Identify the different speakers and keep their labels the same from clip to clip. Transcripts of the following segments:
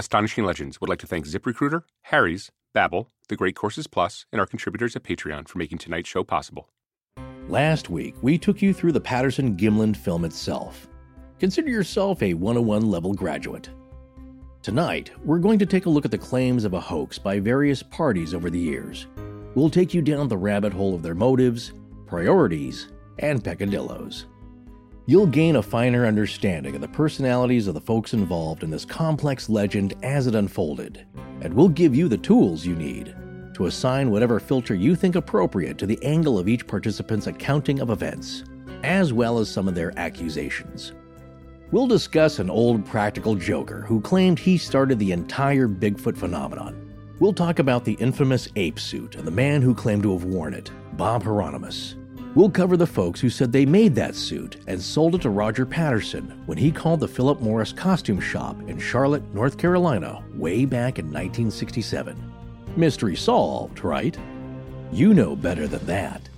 Speaker 1: Astonishing Legends would like to thank ZipRecruiter, Harry's, Babbel, The Great Courses Plus, and our contributors at Patreon for making tonight's show possible.
Speaker 2: Last week, we took you through the Patterson Gimlin film itself. Consider yourself a 101 level graduate. Tonight, we're going to take a look at the claims of a hoax by various parties over the years. We'll take you down the rabbit hole of their motives, priorities, and peccadillos. You'll gain a finer understanding of the personalities of the folks involved in this complex legend as it unfolded, and we'll give you the tools you need to assign whatever filter you think appropriate to the angle of each participant's accounting of events, as well as some of their accusations. We'll discuss an old practical joker who claimed he started the entire Bigfoot phenomenon. We'll talk about the infamous ape suit and the man who claimed to have worn it, Bob Heironimus. We'll cover the folks who said they made that suit and sold it to Roger Patterson when he called the Philip Morris costume shop in Charlotte, North Carolina, way back in 1967. Mystery solved, right? You know better than that.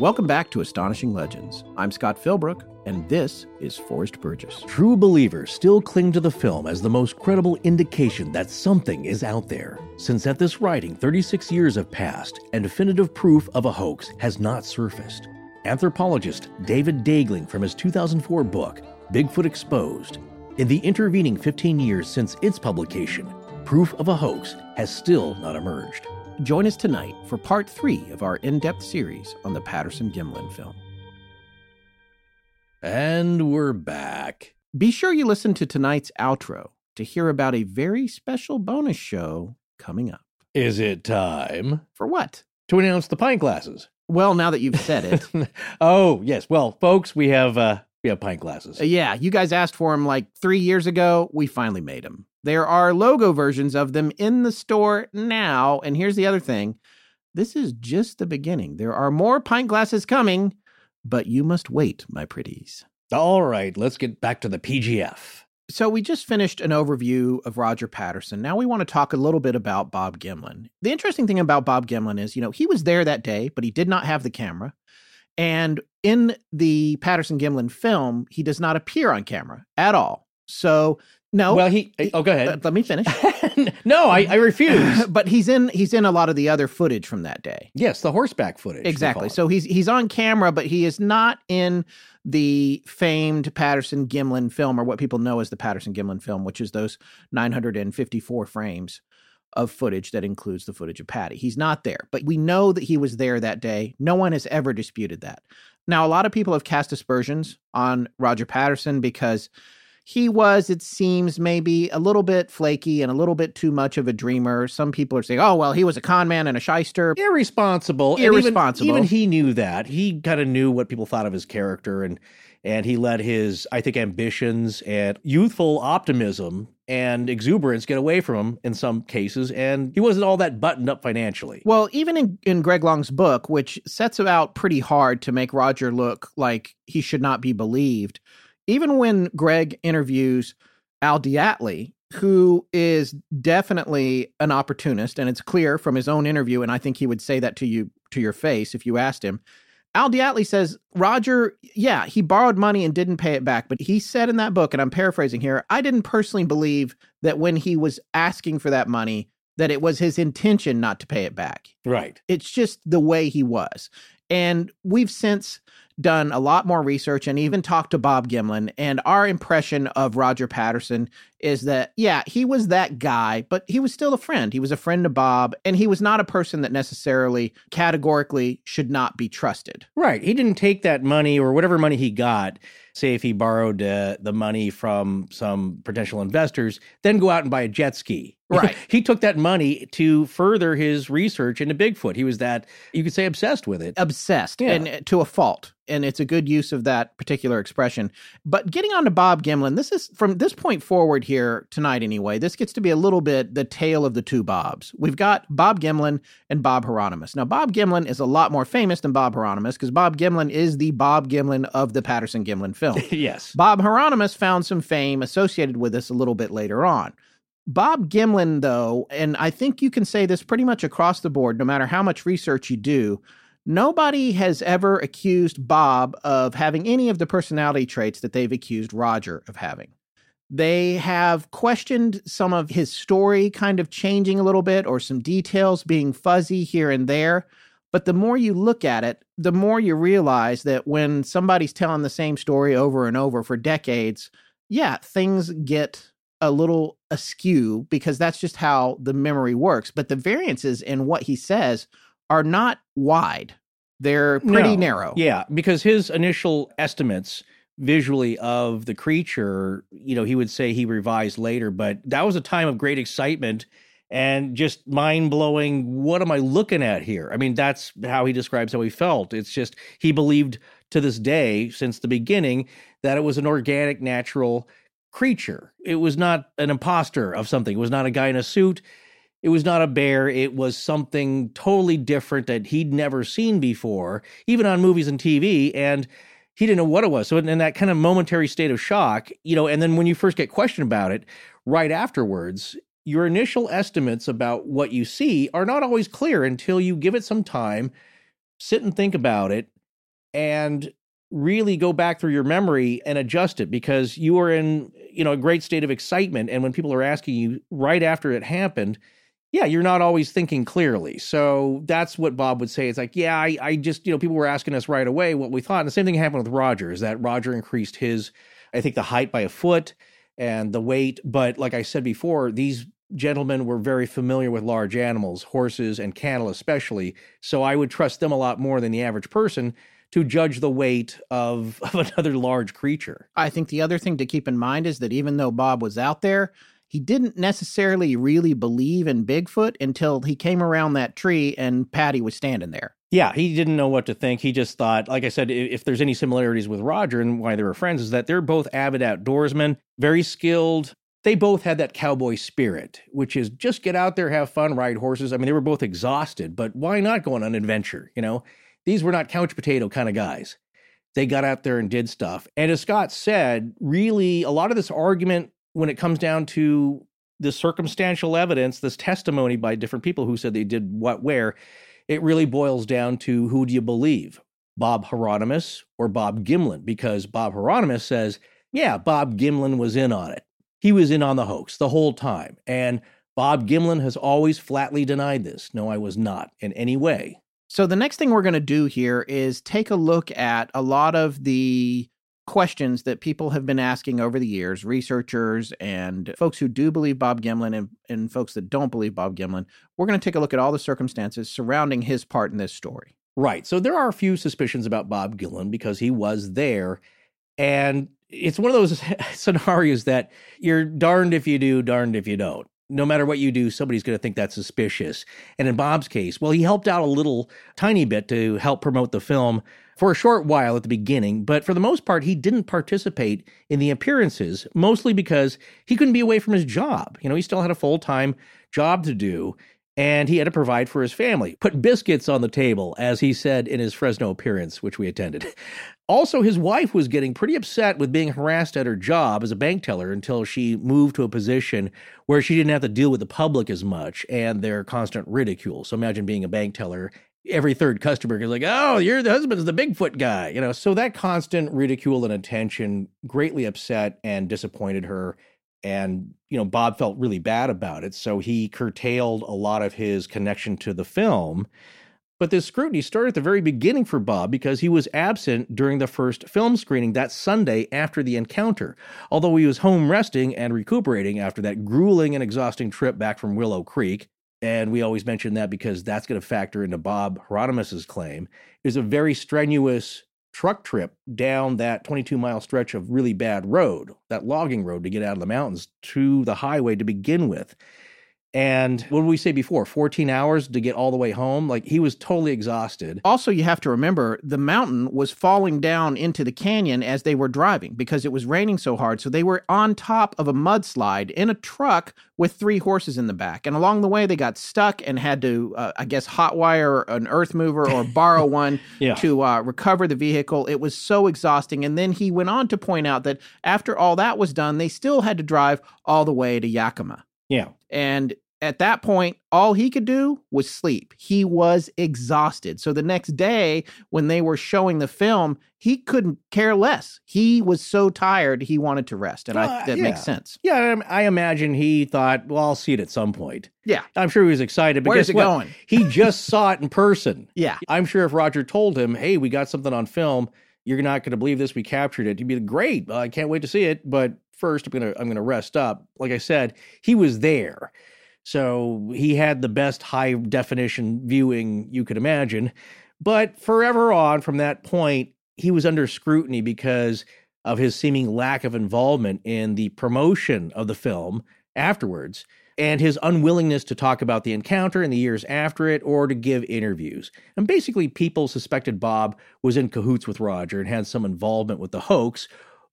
Speaker 3: Welcome back to Astonishing Legends. I'm Scott Philbrook, and this is Forrest Burgess.
Speaker 2: True believers still cling to the film as the most credible indication that something is out there, since at this writing 36 years have passed and definitive proof of a hoax has not surfaced. Anthropologist David Daegling from his 2004 book, Bigfoot Exposed, in the intervening 15 years since its publication, proof of a hoax has still not emerged.
Speaker 3: Join us tonight for part three of our in depth series on the Patterson Gimlin film.
Speaker 2: And we're back.
Speaker 3: Be sure you listen to tonight's outro to hear about a very special bonus show coming up.
Speaker 2: Is it time
Speaker 3: For what?
Speaker 2: to announce the pint glasses?
Speaker 3: Well, now that you've said it.
Speaker 2: oh, yes. Well, folks, we have uh we have pint glasses.
Speaker 3: Uh, yeah, you guys asked for them like three years ago. We finally made them. There are logo versions of them in the store now. And here's the other thing this is just the beginning. There are more pint glasses coming, but you must wait, my pretties.
Speaker 2: All right, let's get back to the PGF.
Speaker 3: So, we just finished an overview of Roger Patterson. Now we want to talk a little bit about Bob Gimlin. The interesting thing about Bob Gimlin is, you know, he was there that day, but he did not have the camera. And in the Patterson Gimlin film, he does not appear on camera at all. So, no.
Speaker 2: Well, he. Oh, go ahead.
Speaker 3: Let, let me finish.
Speaker 2: no, I, I refuse.
Speaker 3: but he's in he's in a lot of the other footage from that day.
Speaker 2: yes, the horseback footage.
Speaker 3: Exactly. So he's he's on camera, but he is not in the famed Patterson Gimlin film, or what people know as the Patterson Gimlin film, which is those 954 frames of footage that includes the footage of Patty. He's not there, but we know that he was there that day. No one has ever disputed that. Now, a lot of people have cast aspersions on Roger Patterson because he was, it seems, maybe a little bit flaky and a little bit too much of a dreamer. Some people are saying, oh, well, he was a con man and a shyster.
Speaker 2: irresponsible. and even-
Speaker 3: Irresponsible.
Speaker 2: Even, he knew that. He kind of knew what people thought of his character, and and he let his, I think, ambitions and youthful optimism and exuberance get away from him in some cases, and he wasn't all that buttoned up financially.
Speaker 3: Well, even in, in Greg Long's book, which sets out pretty hard to make Roger look like he should not be believed, even when Greg interviews Al DeAtley, who is definitely an opportunist, and it's clear from his own interview, and I think he would say that to you to your face if you asked him. Al DeAtley says, Roger, yeah, he borrowed money and didn't pay it back. But he said in that book, and I'm paraphrasing here, I didn't personally believe that when he was asking for that money, that it was his intention not to pay it back.
Speaker 2: Right.
Speaker 3: It's just the way he was. And we've since done a lot more research and even talked to Bob Gimlin. And our impression of Roger Patterson is that, yeah, he was that guy, but he was still a friend. He was a friend to Bob, and he was not a person that necessarily categorically should not be trusted.
Speaker 2: Right. He didn't take that money or whatever money he got, say if he borrowed uh, the money from some potential investors, then go out and buy a jet ski.
Speaker 3: Right.
Speaker 2: he took that money to further his research into Bigfoot. He was that, you could say, obsessed with it.
Speaker 3: obsessed
Speaker 2: Yeah.
Speaker 3: and uh, to a fault and it's a good use of that particular expression but getting on to bob gimlin this is from this point forward here tonight anyway this gets to be a little bit the tale of the two bobs we've got bob gimlin and bob heironimus now bob gimlin is a lot more famous than bob heironimus because bob gimlin is the bob gimlin of the patterson gimlin film
Speaker 2: yes.
Speaker 3: Bob Heironimus found some fame associated with this a little bit later on. Bob Gimlin, though, and I think you can say this pretty much across the board, no matter how much research you do, nobody has ever accused Bob of having any of the personality traits that they've accused Roger of having. They have questioned some of his story kind of changing a little bit or some details being fuzzy here and there. But the more you look at it, the more you realize that when somebody's telling the same story over and over for decades, yeah, things get a little askew because that's just how the memory works. But the variances in what he says are not wide, they're pretty
Speaker 2: No.
Speaker 3: narrow.
Speaker 2: Yeah, because his initial estimates visually of the creature, you know, he would say he revised later, but that was a time of great excitement and just mind blowing. What am I looking at here? I mean, that's how he describes how he felt. It's just he believed to this day, since the beginning, that it was an organic, natural creature. It was not an imposter of something, it was not a guy in a suit. It was not a bear. It was something totally different that he'd never seen before, even on movies and TV. And he didn't know what it was. So, in that kind of momentary state of shock, you know, and then when you first get questioned about it, right afterwards, your initial estimates about what you see are not always clear until you give it some time, sit and think about it, and really go back through your memory and adjust it because you are in, you know, a great state of excitement. And when people are asking you right after it happened, yeah, you're not always thinking clearly. So that's what Bob would say. It's like, yeah, I, I just, you know, people were asking us right away what we thought. And the same thing happened with Roger, is that Roger increased his, I think, the height by a foot and the weight. But like I said before, these gentlemen were very familiar with large animals, horses and cattle especially. So I would trust them a lot more than the average person to judge the weight of, of another large creature.
Speaker 3: I think the other thing to keep in mind is that even though Bob was out there, he didn't necessarily really believe in Bigfoot until he came around that tree and Patty was standing there.
Speaker 2: Yeah, he didn't know what to think. He just thought, like I said, if there's any similarities with Roger and why they were friends, is that they're both avid outdoorsmen, very skilled. They both had that cowboy spirit, which is just get out there, have fun, ride horses. I mean, they were both exhausted, but why not go on an adventure? You know, these were not couch potato kind of guys. They got out there and did stuff. And as Scott said, really, a lot of this argument, when it comes down to the circumstantial evidence, this testimony by different people who said they did what where, it really boils down to who do you believe, Bob Heironimus or Bob Gimlin? Because Bob Heironimus says, yeah, Bob Gimlin was in on it. He was in on the hoax the whole time. And Bob Gimlin has always flatly denied this. No, I was not in any way.
Speaker 3: So the next thing we're going to do here is take a look at a lot of the questions that people have been asking over the years, researchers and folks who do believe Bob Gimlin and, and folks that don't believe Bob Gimlin. We're going to take a look at all the circumstances surrounding his part in this story.
Speaker 2: Right. So there are a few suspicions about Bob Gimlin because he was there. And it's one of those scenarios that you're darned if you do, darned if you don't. No matter what you do, somebody's going to think that's suspicious. And in Bob's case, well, he helped out a little tiny bit to help promote the film for a short while at the beginning, but for the most part, he didn't participate in the appearances, mostly because he couldn't be away from his job. You know, he still had a full time job to do and he had to provide for his family, put biscuits on the table, as he said in his Fresno appearance, which we attended. Also, his wife was getting pretty upset with being harassed at her job as a bank teller until she moved to a position where she didn't have to deal with the public as much and their constant ridicule. So imagine being a bank teller. Every third customer is like, oh, you're the husband's the Bigfoot guy. You know, so that constant ridicule and attention greatly upset and disappointed her. And you know bob felt really bad about it. So he curtailed a lot of his connection to the film. But this scrutiny started at the very beginning for bob because he was absent during the first film screening that sunday after the encounter. Although he was home resting and recuperating after that grueling and exhausting trip back from willow creek and we always mention that because that's going to factor into bob heironimus's claim was a very strenuous truck trip down that 22 mile stretch of really bad road, that logging road to get out of the mountains to the highway to begin with. And what did we say before? 14 hours to get all the way home? Like he was totally exhausted.
Speaker 3: Also, you have to remember the mountain was falling down into the canyon as they were driving because it was raining so hard. So they were on top of a mudslide in a truck with three horses in the back. And along the way, they got stuck and had to, uh, I guess, hotwire an earth mover or borrow one
Speaker 2: Yeah.
Speaker 3: to uh, recover the vehicle. It was so exhausting. And then he went on to point out that after all that was done, they still had to drive all the way to Yakima.
Speaker 2: Yeah.
Speaker 3: And at that point, all he could do was sleep. He was exhausted. So the next day, when they were showing the film, he couldn't care less. He was so tired, he wanted to rest. And
Speaker 2: Uh,
Speaker 3: I, that
Speaker 2: yeah.
Speaker 3: makes sense.
Speaker 2: Yeah, I I imagine he thought, well, I'll see it at some point.
Speaker 3: Yeah.
Speaker 2: I'm sure he was excited, but
Speaker 3: Where's it
Speaker 2: what?
Speaker 3: going?
Speaker 2: He just saw it in person.
Speaker 3: Yeah.
Speaker 2: I'm sure if Roger told him, "Hey, we got something on film. You're not going to believe this. We captured it." He'd be great. Well, I can't wait to see it. But first, I'm gonna I'm gonna rest up. Like I said, he was there, so he had the best high definition viewing you could imagine. But forever on from that point, he was under scrutiny because of his seeming lack of involvement in the promotion of the film afterwards and his unwillingness to talk about the encounter in the years after it or to give interviews. And basically, people suspected Bob was in cahoots with Roger and had some involvement with the hoax,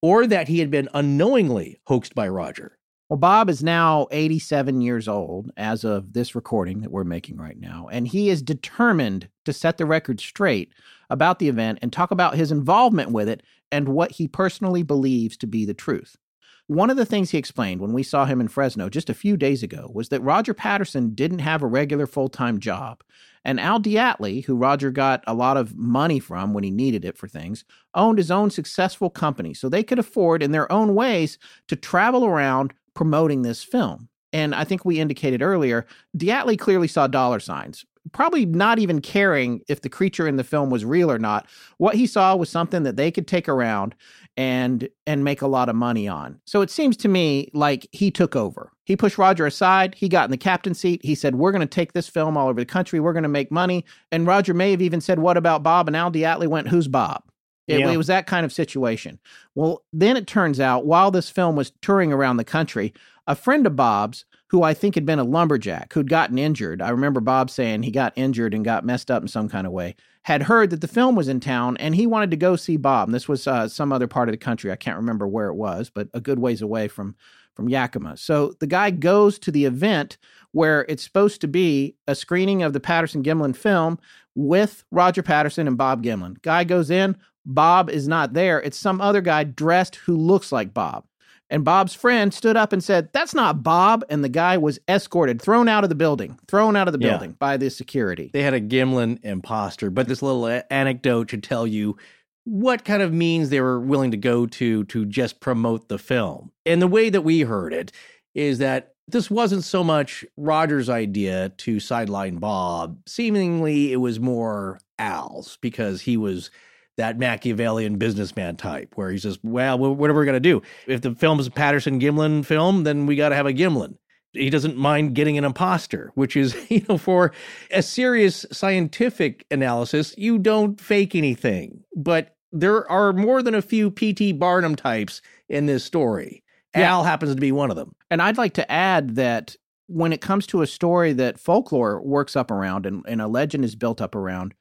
Speaker 2: or that he had been unknowingly hoaxed by Roger.
Speaker 3: Well, Bob is now 87 years old as of this recording that we're making right now, and he is determined to set the record straight about the event and talk about his involvement with it and what he personally believes to be the truth. One of the things he explained when we saw him in Fresno just a few days ago was that Roger Patterson didn't have a regular full time job. And Al DeAtley, who Roger got a lot of money from when he needed it for things, owned his own successful company. So they could afford, in their own ways, to travel around promoting this film. And I think we indicated earlier, DeAtley clearly saw dollar signs, probably not even caring if the creature in the film was real or not. What he saw was something that they could take around and and make a lot of money on. So it seems to me like he took over. He pushed Roger aside, he got in the captain's seat. He said, "We're going to take this film all over the country. We're going to make money." And Roger may have even said, "What about Bob?" And Al DeAtley went, "Who's Bob?" It,
Speaker 2: Yeah.
Speaker 3: it was that kind of situation. Well, then it turns out while this film was touring around the country, a friend of Bob's who I think had been a lumberjack who'd gotten injured. I remember Bob saying he got injured and got messed up in some kind of way. Had heard that the film was in town and he wanted to go see Bob. And this was uh, some other part of the country. I can't remember where it was, but a good ways away from from Yakima. So the guy goes to the event where it's supposed to be a screening of the Patterson Gimlin film with Roger Patterson and Bob Gimlin. Guy goes in, Bob is not there. It's some other guy dressed who looks like Bob. And Bob's friend stood up and said, That's not Bob. And the guy was escorted, thrown out of the building, thrown out of the
Speaker 2: Yeah.
Speaker 3: building by the security.
Speaker 2: They had a Gimlin imposter, but this little a- anecdote should tell you what kind of means they were willing to go to to just promote the film. And the way that we heard it is that this wasn't so much Roger's idea to sideline Bob. Seemingly, it was more Al's because he was that Machiavellian businessman type where he says, Well, wh- what are we going to do? If the film is a Patterson Gimlin film, then we got to have a Gimlin he doesn't mind getting an imposter, which is, you know, for a serious scientific analysis, you don't fake anything. But there are more than a few P.T. Barnum types in this story.
Speaker 3: Yeah.
Speaker 2: Al happens to be one of them.
Speaker 3: And I'd like to add that when it comes to a story that folklore works up around and, and a legend is built up around,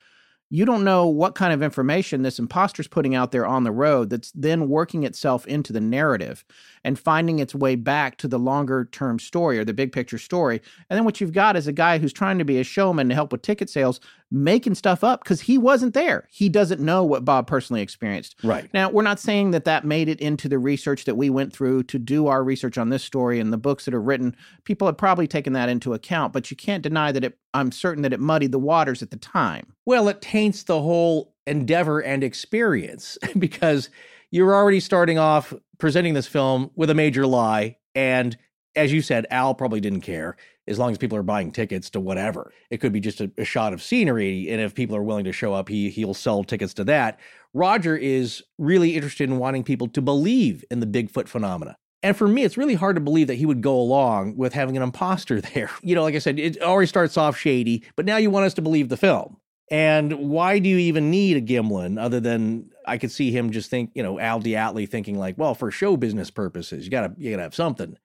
Speaker 3: you don't know what kind of information this imposter's putting out there on the road that's then working itself into the narrative and finding its way back to the longer term story or the big picture story. And then what you've got is a guy who's trying to be a showman to help with ticket sales, making stuff up because he wasn't there. He doesn't know what Bob personally experienced.
Speaker 2: Right.
Speaker 3: Now, we're not saying that that made it into the research that we went through to do our research on this story and the books that are written. People have probably taken that into account, but you can't deny that it, I'm certain that it muddied the waters at the time.
Speaker 2: Well, it taints the whole endeavor and experience because you're already starting off presenting this film with a major lie. And as you said, Al probably didn't care as long as people are buying tickets to whatever. It could be just a, a shot of scenery. And if people are willing to show up, he, he'll sell tickets to that. Roger is really interested in wanting people to believe in the Bigfoot phenomena. And for me, it's really hard to believe that he would go along with having an imposter there. You know, like I said, it already starts off shady, but now you want us to believe the film. And why do you even need a Gimlin other than I could see him just think, you know, Al DeAtley thinking like, well, for show business purposes, you gotta you gotta have something.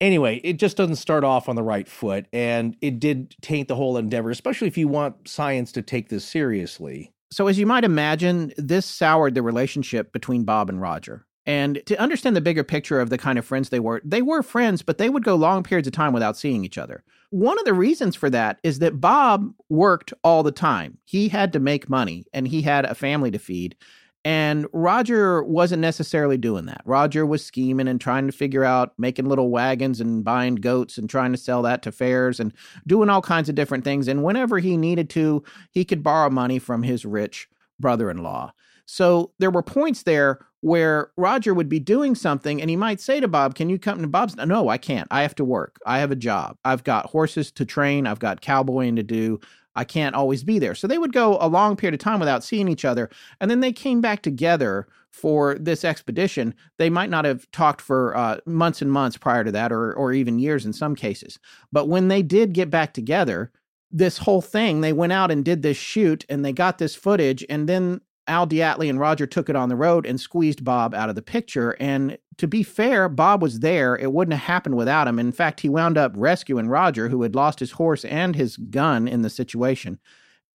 Speaker 2: Anyway, it just doesn't start off on the right foot, and it did taint the whole endeavor, especially if you want science to take this seriously.
Speaker 3: So, as you might imagine, this soured the relationship between Bob and Roger. And to understand the bigger picture of the kind of friends they were, they were friends, but they would go long periods of time without seeing each other. One of the reasons for that is that Bob worked all the time. He had to make money and he had a family to feed. And Roger wasn't necessarily doing that. Roger was scheming and trying to figure out making little wagons and buying goats and trying to sell that to fairs and doing all kinds of different things. And whenever he needed to, he could borrow money from his rich brother in law. So there were points there where Roger would be doing something and he might say to Bob, Can you come to Bob's? No, I can't. I have to work. I have a job. I've got horses to train. I've got cowboying to do. I can't always be there. So they would go a long period of time without seeing each other. And then they came back together for this expedition. They might not have talked for uh, months and months prior to that, or, or even years in some cases. But when they did get back together, this whole thing, they went out and did this shoot and they got this footage. And then Al DeAtley and Roger took it on the road and squeezed Bob out of the picture. And to be fair, Bob was there. It wouldn't have happened without him. In fact, he wound up rescuing Roger, who had lost his horse and his gun in the situation.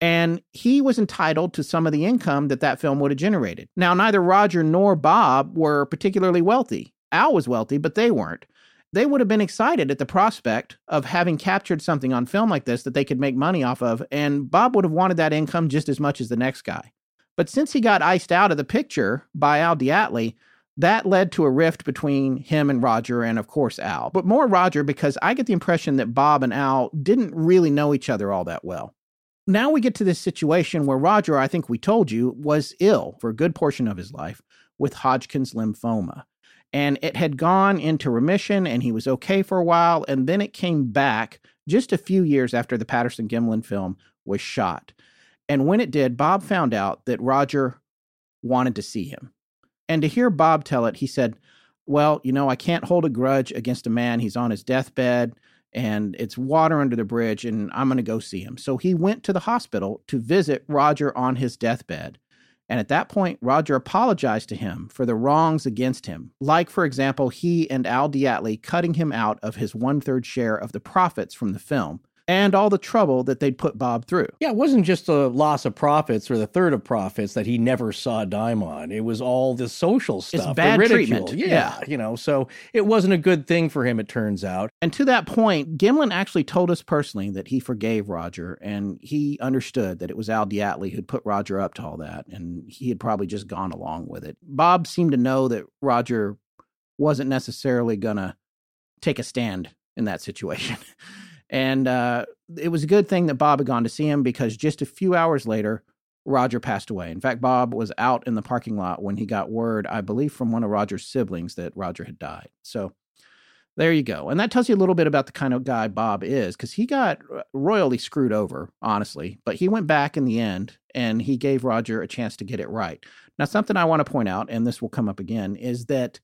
Speaker 3: And he was entitled to some of the income that that film would have generated. Now, neither Roger nor Bob were particularly wealthy. Al was wealthy, but they weren't. They would have been excited at the prospect of having captured something on film like this that they could make money off of. And Bob would have wanted that income just as much as the next guy. But since he got iced out of the picture by Al DeAtley, that led to a rift between him and Roger, and of course, Al. But more Roger because I get the impression that Bob and Al didn't really know each other all that well. Now we get to this situation where Roger, I think we told you, was ill for a good portion of his life with Hodgkin's lymphoma. And it had gone into remission and he was okay for a while. And then it came back just a few years after the Patterson Gimlin film was shot. And when it did, Bob found out that Roger wanted to see him. And to hear Bob tell it, he said, Well, you know, I can't hold a grudge against a man. He's on his deathbed and it's water under the bridge, and I'm going to go see him. So he went to the hospital to visit Roger on his deathbed. And at that point, Roger apologized to him for the wrongs against him, like, for example, he and Al DeAtley cutting him out of his one third share of the profits from the film and all the trouble that they'd put Bob through.
Speaker 2: Yeah, it wasn't just a loss of profits or the third of profits that he never saw a dime on. It was all the social stuff,
Speaker 3: it's bad
Speaker 2: the
Speaker 3: treatment.
Speaker 2: Yeah,
Speaker 3: yeah,
Speaker 2: you know, so it wasn't a good thing for him, it turns out.
Speaker 3: And to that point, Gimlin actually told us personally that he forgave Roger and he understood that it was Al DeAtley who'd put Roger up to all that, and he had probably just gone along with it. Bob seemed to know that Roger wasn't necessarily going to take a stand in that situation. And uh, it was a good thing that Bob had gone to see him because just a few hours later, Roger passed away. In fact, Bob was out in the parking lot when he got word, I believe, from one of Roger's siblings that Roger had died. So there you go. And that tells you a little bit about the kind of guy Bob is because he got royally screwed over, honestly. But he went back in the end and he gave Roger a chance to get it right. Now, something I want to point out, and this will come up again, is that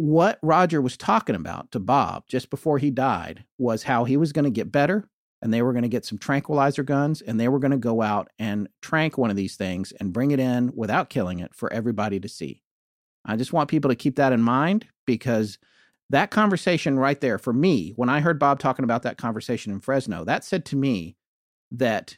Speaker 3: what Roger was talking about to Bob just before he died was how he was going to get better and they were going to get some tranquilizer guns and they were going to go out and trank one of these things and bring it in without killing it for everybody to see. I just want people to keep that in mind because that conversation right there, for me, when I heard Bob talking about that conversation in Fresno, that said to me that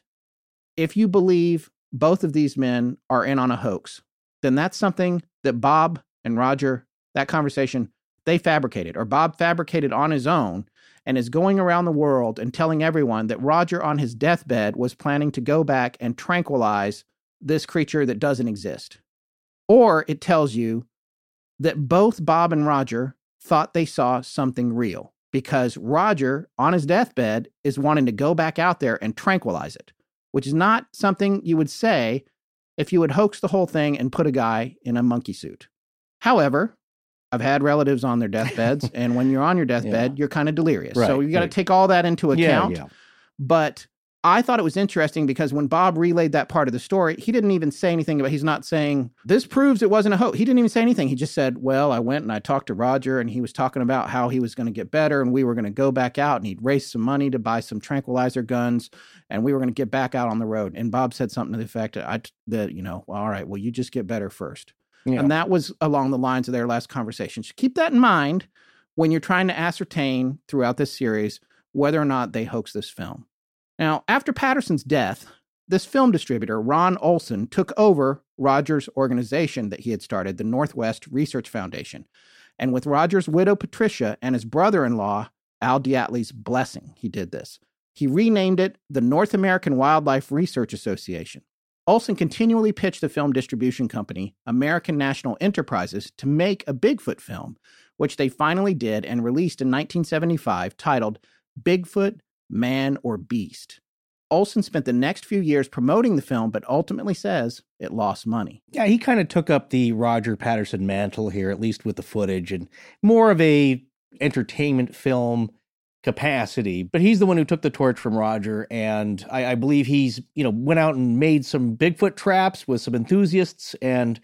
Speaker 3: if you believe both of these men are in on a hoax, then that's something that Bob and Roger that conversation they fabricated, or Bob fabricated on his own and is going around the world and telling everyone that Roger on his deathbed was planning to go back and tranquilize this creature that doesn't exist. Or it tells you that both Bob and Roger thought they saw something real because Roger on his deathbed is wanting to go back out there and tranquilize it, which is not something you would say if you would hoax the whole thing and put a guy in a monkey suit. However, I've had relatives on their deathbeds, and when you're on your deathbed, yeah. you're kind of delirious. Right, so you got to right. take all that into account. Yeah, yeah. But I thought it was interesting because when Bob relayed that part of the story, he didn't even say anything about. He's not saying this proves it wasn't a hoax. He didn't even say anything. He just said, "Well, I went and I talked to Roger, and he was talking about how he was going to get better, and we were going to go back out, and he'd raise some money to buy some tranquilizer guns, and we were going to get back out on the road." And Bob said something to the effect that, I, that you know, all right, well, you just get better first. Yeah. And that was along the lines of their last conversation. So keep that in mind when you're trying to ascertain throughout this series whether or not they hoax this film. Now, after Patterson's death, this film distributor, Ron Olson, took over Rogers' organization that he had started, the Northwest Research Foundation. And with Rogers' widow, Patricia, and his brother in law, Al DeAtley's blessing, he did this. He renamed it the North American Wildlife Research Association. Olson continually pitched the film distribution company, American National Enterprises, to make a Bigfoot film, which they finally did and released in 1975 titled Bigfoot, Man or Beast. Olson spent the next few years promoting the film, but ultimately says it lost money.
Speaker 2: Yeah, he kind of took up the Roger Patterson mantle here, at least with the footage, and more of a entertainment film capacity. But he's the one who took the torch from Roger, and I, I believe he's you know went out and made some Bigfoot traps with some enthusiasts and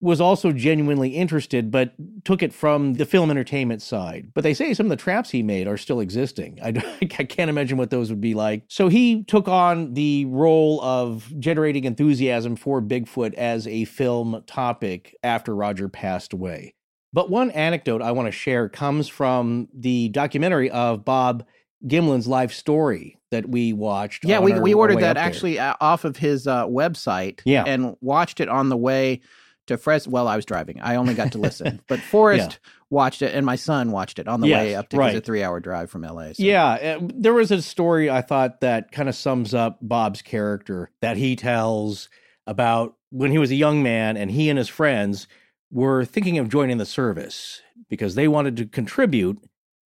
Speaker 2: was also genuinely interested, but took it from the film entertainment side. But they say some of the traps he made are still existing. I, I can't imagine what those would be like. So he took on the role of generating enthusiasm for Bigfoot as a film topic after Roger passed away. But one anecdote I want to share comes from the documentary of Bob Gimlin's life story that we watched.
Speaker 3: Yeah, we, we ordered that actually uh, off of his uh, website yeah. and watched it on the way to Fresno. Well, I was driving. I only got to listen, but Forrest yeah. watched it, and my son watched it on the yes, way up to right. a three-hour drive from LA.
Speaker 2: So. Yeah, uh, there was a story I thought that kind of sums up Bob's character that he tells about when he was a young man, and he and his friends were thinking of joining the service because they wanted to contribute,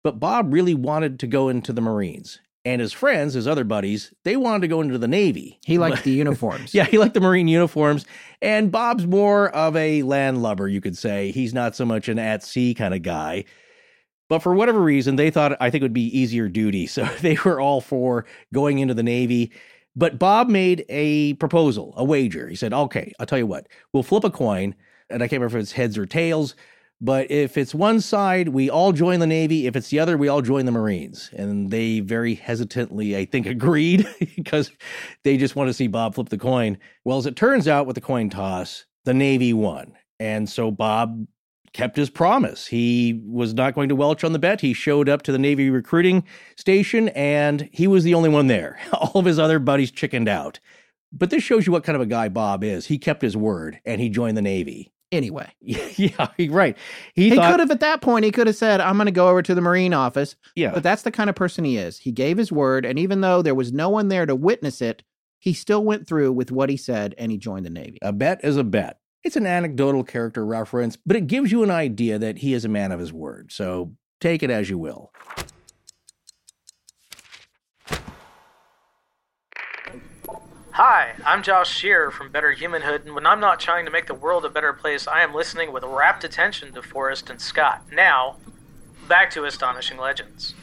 Speaker 2: but Bob really wanted to go into the Marines and his friends, his other buddies, they wanted to go into the Navy.
Speaker 3: He liked the uniforms.
Speaker 2: yeah, he liked the Marine uniforms. And Bob's more of a landlubber, you could say. He's not so much an at sea kind of guy. But for whatever reason, they thought I think it would be easier duty. So they were all for going into the Navy. But Bob made a proposal, a wager. He said, okay, I'll tell you what, we'll flip a coin. And I can't remember if it's heads or tails. But if it's one side, we all join the Navy. If it's the other, we all join the Marines. And they very hesitantly, I think, agreed because they just want to see Bob flip the coin. Well, as it turns out with the coin toss, the Navy won. And so Bob kept his promise. He was not going to welch on the bet. He showed up to the Navy recruiting station and he was the only one there. All of his other buddies chickened out. But this shows you what kind of a guy Bob is. He kept his word and he joined the Navy
Speaker 3: anyway.
Speaker 2: yeah, right.
Speaker 3: He, he thought, could have at that point he could have said, "I'm going to go over to the Marine office." Yeah, but that's the kind of person he is. He gave his word, and even though there was no one there to witness it, he still went through with what he said, and he joined the Navy.
Speaker 2: A bet is a bet. It's an anecdotal character reference, but it gives you an idea that he is a man of his word. So take it as you will.
Speaker 4: Hi, I'm Josh Shearer from Better Humanhood, and when I'm not trying to make the world a better place, I am listening with rapt attention to Forrest and Scott. Now, back to Astonishing Legends.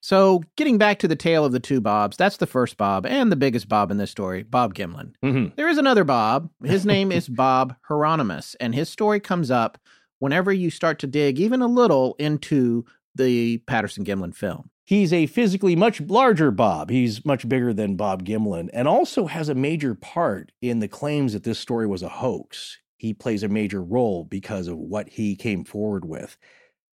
Speaker 3: So, getting back to the tale of the two Bobs, that's the first Bob and the biggest Bob in this story, Bob Gimlin. Mm-hmm. There is another Bob. His name is Bob Heironimus, and his story comes up whenever you start to dig even a little into the Patterson Gimlin film.
Speaker 2: He's a physically much larger Bob. He's much bigger than Bob Gimlin and also has a major part in the claims that this story was a hoax. He plays a major role because of what he came forward with.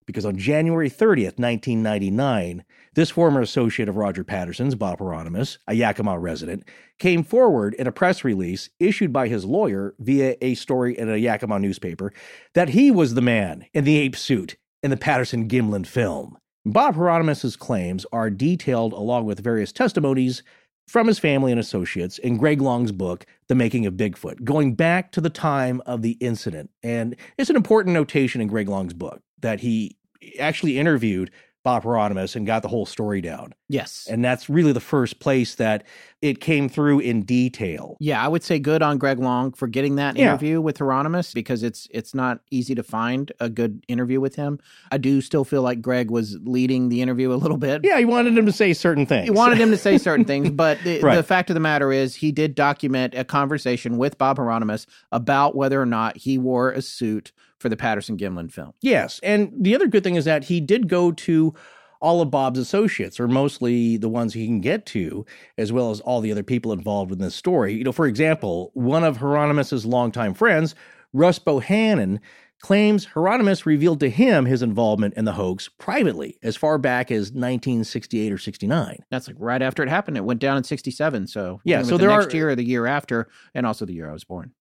Speaker 2: Because on January 30th, 1999, this former associate of Roger Patterson's, Bob Heironimus, a Yakima resident, came forward in a press release issued by his lawyer via a story in a Yakima newspaper that he was the man in the ape suit in the Patterson Gimlin film. Bob Heironimus's claims are detailed along with various testimonies from his family and associates in Greg Long's book, The Making of Bigfoot, going back to the time of the incident. And it's an important notation in Greg Long's book that he actually interviewed Bob Heironimus and got the whole story down.
Speaker 3: Yes.
Speaker 2: And that's really the first place that it came through in detail.
Speaker 3: Yeah, I would say good on Greg Long for getting that yeah. interview with Heironimus because it's it's not easy to find a good interview with him. I do still feel like Greg was leading the interview a little bit.
Speaker 2: Yeah, he wanted him to say certain things.
Speaker 3: He wanted him to say certain things, but the, right. the fact of the matter is he did document a conversation with Bob Heironimus about whether or not he wore a suit for the Patterson Gimlin film.
Speaker 2: Yes. And the other good thing is that he did go to all of Bob's associates, or mostly the ones he can get to, as well as all the other people involved in this story. You know, for example, one of Heironimus's longtime friends, Russ Bohannon, claims Heironimus revealed to him his involvement in the hoax privately as far back as 1968 or 69.
Speaker 3: That's like right after it happened. It went down in 67. So
Speaker 2: yeah, so
Speaker 3: the
Speaker 2: there
Speaker 3: next
Speaker 2: are,
Speaker 3: year or the year after, and also the year I was born.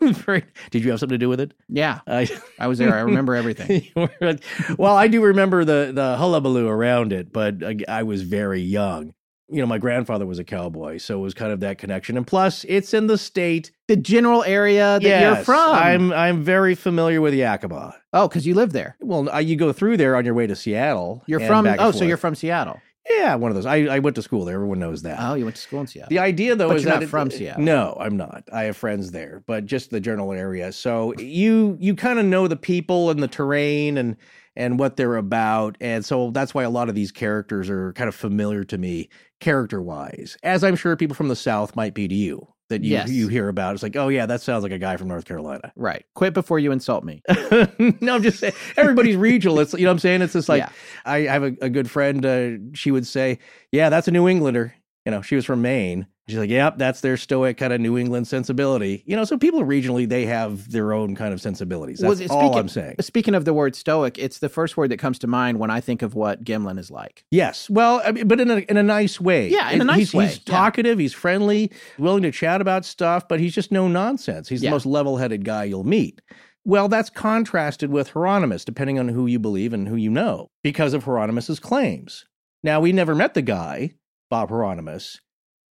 Speaker 2: Did you have something to do with it?
Speaker 3: Yeah, I, I was there. I remember everything.
Speaker 2: well, I do remember the the hullabaloo around it, but I, I was very young. you know, my grandfather was a cowboy, so it was kind of that connection. And plus, it's in the state
Speaker 3: The general area that you're from.
Speaker 2: I'm I'm very familiar with Yakima.
Speaker 3: oh, because you live there.
Speaker 2: Well, uh, you go through there on your way to Seattle.
Speaker 3: You're from. Oh, so you're from Seattle.
Speaker 2: Yeah, one of those. I, I went to school there. Everyone knows that.
Speaker 3: Oh, you went to school in Seattle.
Speaker 2: The idea, though,
Speaker 3: But
Speaker 2: is
Speaker 3: you're
Speaker 2: that
Speaker 3: not
Speaker 2: it-
Speaker 3: from Seattle.
Speaker 2: No, I'm not. I have friends there, but just the general area. So you you kind of know the people and the terrain and and what they're about, and so that's why a lot of these characters are kind of familiar to me, character wise, as I'm sure people from the South might be to you. That you
Speaker 3: Yes.
Speaker 2: you hear about. It's like, oh yeah, that sounds like a guy from North Carolina.
Speaker 3: right. Quit before you insult me.
Speaker 2: no, I'm just saying everybody's regional. It's you know what I'm saying. It's just like
Speaker 3: Yeah.
Speaker 2: I have a, a good friend. Uh, she would say, "Yeah, that's a New Englander." You know, she was from Maine. She's like, "Yep, that's their stoic kind of New England sensibility." You know, so people regionally they have their own kind of sensibilities. That's
Speaker 3: Well,
Speaker 2: all I'm saying.
Speaker 3: Speaking of the word stoic, it's the first word that comes to mind when I think of what Gimlin is like.
Speaker 2: Yes, well, I mean, but in a in a nice way.
Speaker 3: Yeah, in a
Speaker 2: He's-
Speaker 3: nice
Speaker 2: he's,
Speaker 3: way,
Speaker 2: He's
Speaker 3: yeah.
Speaker 2: talkative. He's friendly, willing to chat about stuff, but he's just no nonsense. He's
Speaker 3: Yeah.
Speaker 2: the most level headed guy you'll meet. Well, that's contrasted with Heironimus, depending on who you believe and who you know, because of Heironimus's claims. Now, we never met the guy, Bob Heironimus,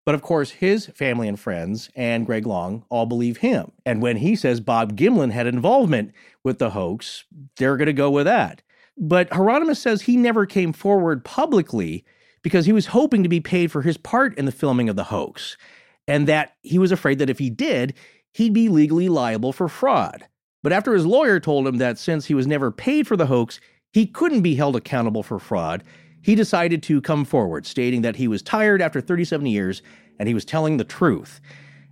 Speaker 2: but of course, his family and friends and Greg Long all believe him. And when he says Bob Gimlin had involvement with the hoax, they're going to go with that. But Heironimus says he never came forward publicly because he was hoping to be paid for his part in the filming of the hoax, and that he was afraid that if he did, he'd be legally liable for fraud. But after his lawyer told him that since he was never paid for the hoax, he couldn't be held accountable for fraud, he decided to come forward, stating that he was tired after 37 years and he was telling the truth.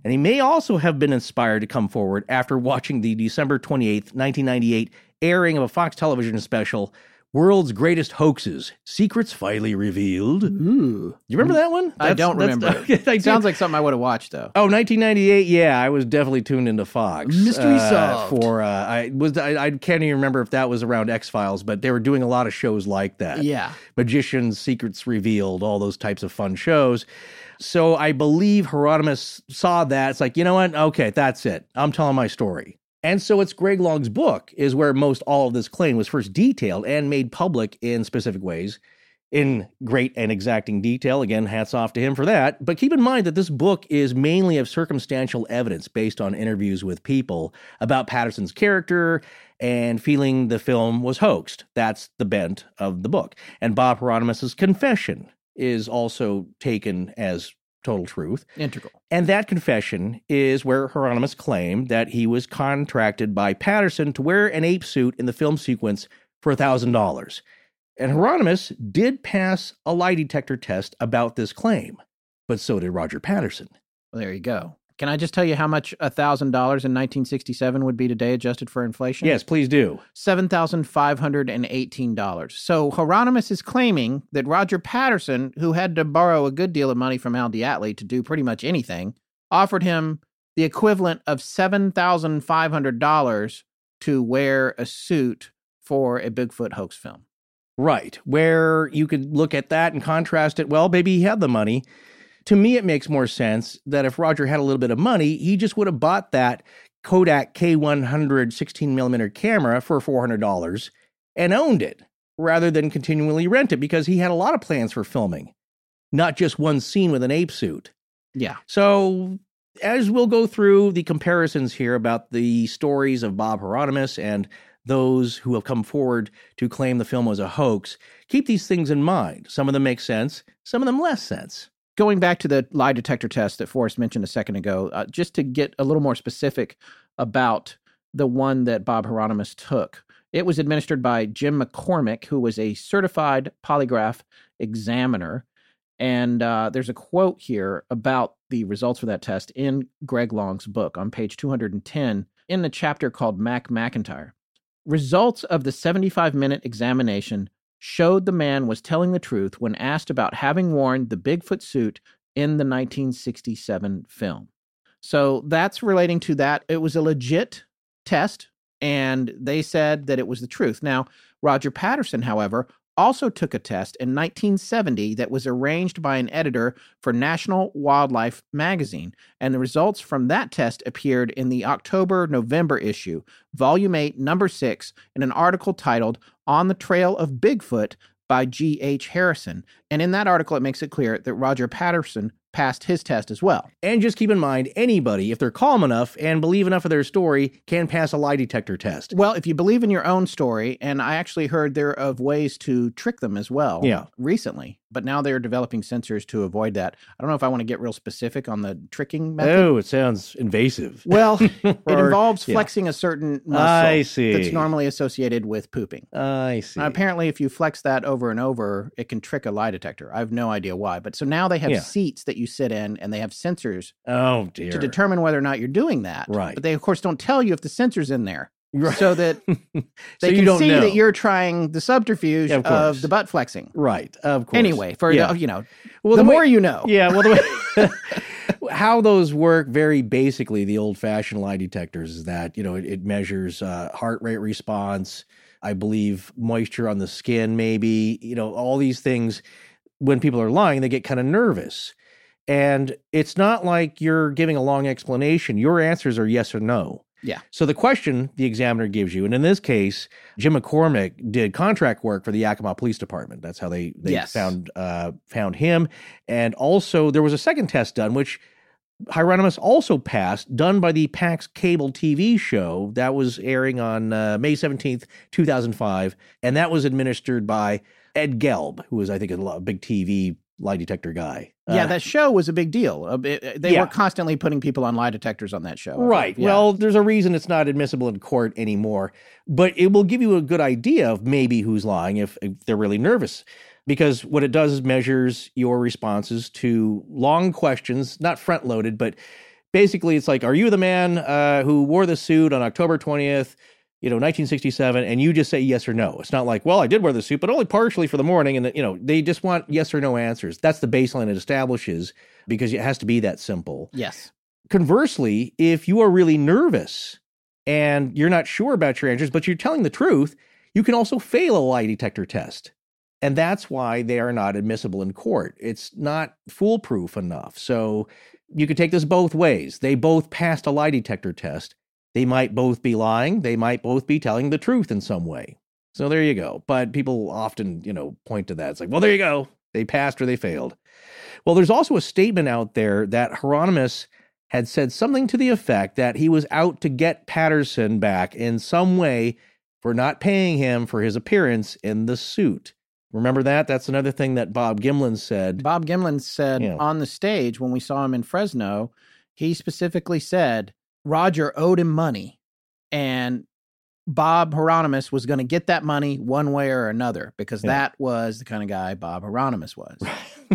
Speaker 2: And he may also have been inspired to come forward after watching the December 28, 1998 airing of a Fox television special, World's Greatest Hoaxes Secrets Finally Revealed.
Speaker 3: Ooh.
Speaker 2: You remember that one?
Speaker 3: I
Speaker 2: That's-
Speaker 3: don't remember.
Speaker 2: okay, I
Speaker 3: sounds like something I would have watched though.
Speaker 2: Oh, 1998. Yeah, I was definitely tuned into Fox.
Speaker 3: Mystery
Speaker 2: uh,
Speaker 3: solved.
Speaker 2: For uh, I was I, I can't even remember if that was around X Files, but they were doing a lot of shows like that.
Speaker 3: Yeah.
Speaker 2: Magicians, Secrets Revealed, all those types of fun shows. So I believe Heironimus saw that. It's like, you know what? Okay, that's it. I'm telling my story. And so it's Greg Long's book is where most all of this claim was first detailed and made public in specific ways in great and exacting detail. Again, hats off to him for that. But keep in mind that this book is mainly of circumstantial evidence based on interviews with people about Patterson's character and feeling the film was hoaxed. That's the bent of the book. And Bob Heironimus's confession is also taken as total truth.
Speaker 3: Integral.
Speaker 2: And that confession is where Heironimus claimed that he was contracted by Patterson to wear an ape suit in the film sequence for $1,000. And Heironimus did pass a lie detector test about this claim, but so did Roger Patterson.
Speaker 3: Well, there you go. Can I just tell you how much $1,000 in 1967 would be today adjusted for inflation?
Speaker 2: Yes, please do.
Speaker 3: $7,518. So Heironimus is claiming that Roger Patterson, who had to borrow a good deal of money from Al DeAtley to do pretty much anything, offered him the equivalent of $7,500 to wear a suit for a Bigfoot hoax film.
Speaker 2: Right. Where you could look at that and contrast it. Well, maybe he had the money. To me, it makes more sense that if Roger had a little bit of money, he just would have bought that Kodak K100 16 millimeter camera for $400 and owned it rather than continually rent it because he had a lot of plans for filming, not just one scene with an ape suit.
Speaker 3: Yeah.
Speaker 2: So, as we'll go through the comparisons here about the stories of Bob Heironimus and those who have come forward to claim the film was a hoax, keep these things in mind. Some of them make sense, some of them less sense.
Speaker 3: Going back to the lie detector test that Forrest mentioned a second ago, uh, just to get a little more specific about the one that Bob Heironimus took, it was administered by Jim McCormick, who was a certified polygraph examiner. And uh, there's a quote here about the results for that test in Greg Long's book on page 210 in the chapter called Mac McIntyre. Results of the 75 minute examination showed the man was telling the truth when asked about having worn the Bigfoot suit in the 1967 film. So that's relating to that. It was a legit test, and they said that it was the truth. Now, Roger Patterson, however, also took a test in 1970 that was arranged by an editor for National Wildlife magazine, and the results from that test appeared in the October November issue, Volume 8, Number 6, in an article titled On the Trail of Bigfoot by G.H. Harrison. And in that article, it makes it clear that Roger Patterson passed his test as well.
Speaker 2: And just keep in mind, anybody, if they're calm enough and believe enough of their story, can pass a lie detector test.
Speaker 3: Well, if you believe in your own story, and I actually heard there are of ways to trick them as well.
Speaker 2: Yeah.
Speaker 3: Recently, but now they're developing sensors to avoid that. I don't know if I want to get real specific on the tricking method.
Speaker 2: Oh, it sounds invasive.
Speaker 3: Well, it involves
Speaker 2: yeah.
Speaker 3: flexing a certain muscle
Speaker 2: I see.
Speaker 3: that's normally associated with pooping.
Speaker 2: I see.
Speaker 3: Now, apparently, if you flex that over and over, it can trick a lie detector. I have no idea why. But so now they have
Speaker 2: Yeah.
Speaker 3: seats that you sit in, and they have sensors
Speaker 2: oh dear.
Speaker 3: to determine whether or not you're doing that.
Speaker 2: Right.
Speaker 3: But they, of course, don't tell you if the sensor's in there.
Speaker 2: Right.
Speaker 3: So that
Speaker 2: so
Speaker 3: they
Speaker 2: you
Speaker 3: can
Speaker 2: don't
Speaker 3: see
Speaker 2: know.
Speaker 3: that you're trying the subterfuge
Speaker 2: Yeah,
Speaker 3: of,
Speaker 2: of
Speaker 3: the butt flexing.
Speaker 2: right. Of course.
Speaker 3: Anyway, for
Speaker 2: yeah.
Speaker 3: the, you know,
Speaker 2: well,
Speaker 3: the,
Speaker 2: way-
Speaker 3: more you know.
Speaker 2: Yeah, well, the way, how those work very basically, the old fashioned lie detectors is that, you know, it, it measures uh, heart rate response, I believe moisture on the skin, maybe, you know, all these things. When people are lying, they get kind of nervous. And it's not like you're giving a long explanation. Your answers are yes or no.
Speaker 3: Yeah.
Speaker 2: So the question the examiner gives you, and in this case, Jim McCormick did contract work for the Yakima Police Department. That's how they, they
Speaker 3: Yes.
Speaker 2: found uh, found him. And also, there was a second test done, which Heironimus also passed, done by the PAX cable TV show that was airing on uh, May 17th, 2005. And that was administered by Ed Gelb, who was, I think, a big TV lie detector guy.
Speaker 3: Yeah,
Speaker 2: Uh,
Speaker 3: that show was a big deal. Uh, it- They
Speaker 2: Yeah.
Speaker 3: were constantly putting people on lie detectors on that show.
Speaker 2: Right.
Speaker 3: Yeah.
Speaker 2: Well, there's a reason it's not admissible in court anymore, but it will give you a good idea of maybe who's lying if, if they're really nervous. Because what it does is measures your responses to long questions, not front loaded, but basically it's like, are you the man uh, who wore the suit on October 20th, you know, 1967? And you just say yes or no. It's not like, well, I did wear the suit, but only partially for the morning. And, you know, they just want yes or no answers. That's the baseline it establishes because it has to be that simple
Speaker 3: yes.
Speaker 2: conversely, if you are really nervous and you're not sure about your answers, but you're telling the truth, you can also fail a lie detector test. And that's why they are not admissible in court. It's not foolproof enough. So you could take this both ways. They both passed a lie detector test. They might both be lying. They might both be telling the truth in some way. So there you go. But people often, you know, point to that. It's like, well, there you go. They passed or they failed. Well, there's also a statement out there that Heironimus had said something to the effect that he was out to get Patterson back in some way for not paying him for his appearance in the suit. Remember that? That's another thing that Bob Gimlin said.
Speaker 3: Bob Gimlin said on the stage when we saw him in Fresno, he specifically said Roger owed him money and Bob Heironimus was going to get that money one way or another because
Speaker 2: Yeah.
Speaker 3: that was the kind of guy Bob Heironimus was.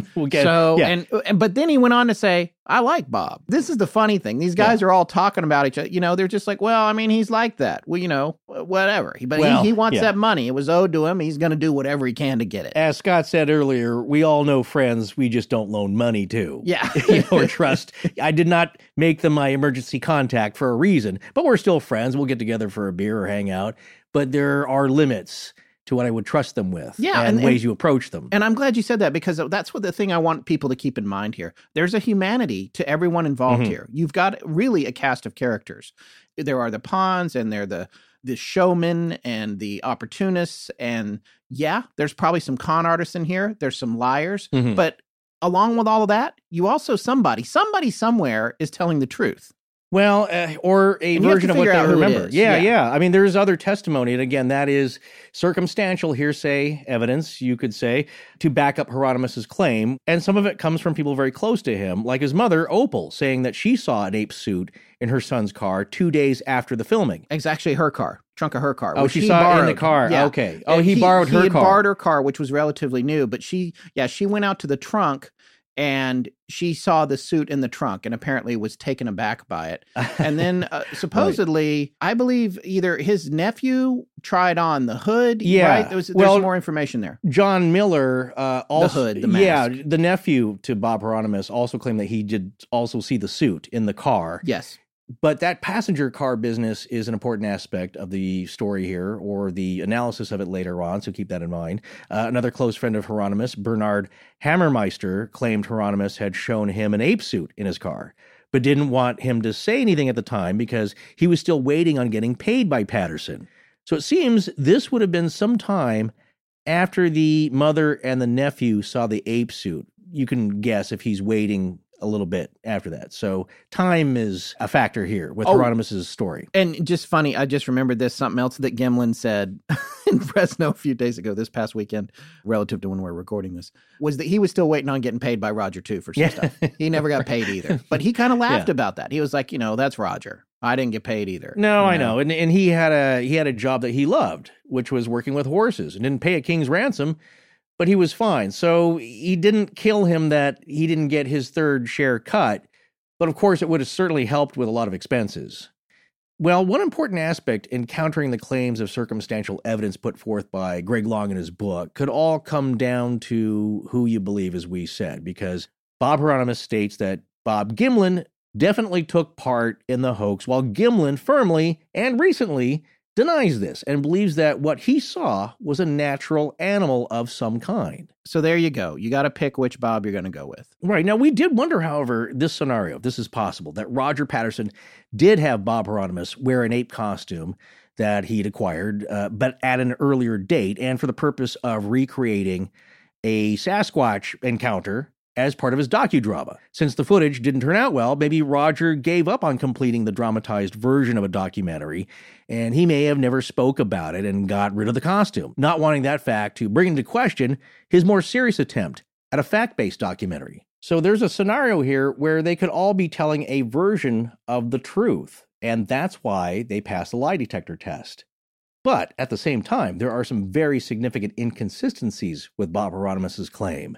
Speaker 2: we'll get,
Speaker 3: so
Speaker 2: yeah.
Speaker 3: and, and but then he went on to say, "I like Bob." This is the funny thing; these guys are all talking about each other. You know, they're just like, "Well, I mean, he's like that. Well, you know, whatever." He, but
Speaker 2: Well,
Speaker 3: he, he wants
Speaker 2: yeah.
Speaker 3: that money. It was owed to him. He's going to do whatever he can to get it.
Speaker 2: as Scott said earlier, we all know friends we just don't loan money to.
Speaker 3: yeah,
Speaker 2: you know, or trust. I did not make them my emergency contact for a reason, but we're still friends. We'll get together for a beer or hang out. But there are limits to what I would trust them with.
Speaker 3: Yeah,
Speaker 2: and,
Speaker 3: and-
Speaker 2: ways you approach them.
Speaker 3: And I'm glad you said that because that's what the thing I want people to keep in mind here. There's a humanity to everyone involved
Speaker 2: Mhm.
Speaker 3: here. You've got really a cast of characters. There are the pawns and they're the the showmen and the opportunists and yeah, there's probably some con artists in here. There's some liars,
Speaker 2: Mhm.
Speaker 3: but along with all of that, you also somebody, somebody somewhere is telling the truth.
Speaker 2: Well, uh, or a
Speaker 3: And you have to
Speaker 2: version of what they
Speaker 3: out who it
Speaker 2: remember. Yeah,
Speaker 3: Yeah.
Speaker 2: yeah, I mean, there's other testimony, and again, that is circumstantial hearsay evidence, you could say, to back up Heironimus's claim. And some of it comes from people very close to him, like his mother, Opal, saying that she saw an ape suit in her son's car two days after the filming.
Speaker 3: It's actually her car, trunk of her car.
Speaker 2: Oh, she
Speaker 3: he
Speaker 2: saw it in the car.
Speaker 3: Yeah.
Speaker 2: Okay. Oh,
Speaker 3: And
Speaker 2: he, borrowed her
Speaker 3: had
Speaker 2: car.
Speaker 3: borrowed her car, which was relatively new. But she, yeah, she went out to the trunk and she saw the suit in the trunk and apparently was taken aback by it. And then uh, supposedly, I believe either his nephew tried on the hood.
Speaker 2: Yeah.
Speaker 3: right? There was, there's
Speaker 2: Well,
Speaker 3: more information there.
Speaker 2: John Miller, uh, also,
Speaker 3: hood, the
Speaker 2: yeah, the nephew to Bob Heironimus, also claimed that he did also see the suit in the car.
Speaker 3: Yes.
Speaker 2: But that passenger car business is an important aspect of the story here, or the analysis of it later on. So keep that in mind. Uh, another close friend of Heironimus, Bernard Hammermeister, claimed Heironimus had shown him an ape suit in his car, but didn't want him to say anything at the time because he was still waiting on getting paid by Patterson. So it seems this would have been some time after the mother and the nephew saw the ape suit, you can guess if he's waiting a little bit after that. So time is a factor here with
Speaker 3: Oh.
Speaker 2: Heironimus's story.
Speaker 3: And just funny, I just remembered this something else that Gimlin said in Fresno a few days ago, this past weekend, relative to when we're recording this, was that he was still waiting on getting paid by Roger too for some
Speaker 2: Yeah.
Speaker 3: stuff. He never got paid either, but he kind of laughed
Speaker 2: Yeah.
Speaker 3: about that. He was like, you know, that's Roger. I didn't get paid either.
Speaker 2: No,
Speaker 3: You
Speaker 2: I know. And and he had a he had a job that he loved, which was working with horses and didn't pay a king's ransom, but he was fine. So he didn't kill him that he didn't get his third share cut. But of course it would have certainly helped with a lot of expenses. Well, one important aspect in countering the claims of circumstantial evidence put forth by Greg Long in his book could all come down to who you believe, as we said, because Bob Heironimus states that Bob Gimlin definitely took part in the hoax, while Gimlin firmly and recently denies this and believes that what he saw was a natural animal of some kind.
Speaker 3: So there you go. You got to pick which Bob you're going to go with.
Speaker 2: Right. Now, we did wonder, however, this scenario, if this is possible, that Roger Patterson did have Bob Heironimus wear an ape costume that he'd acquired, uh, but at an earlier date, and for the purpose of recreating a Sasquatch encounter as part of his docudrama. Since the footage didn't turn out well, maybe Roger gave up on completing the dramatized version of a documentary, and he may have never spoke about it and got rid of the costume, not wanting that fact to bring into question his more serious attempt at a fact-based documentary. So there's a scenario here where they could all be telling a version of the truth, and that's why they passed the lie detector test. But at the same time, there are some very significant inconsistencies with Bob Heironimus's claim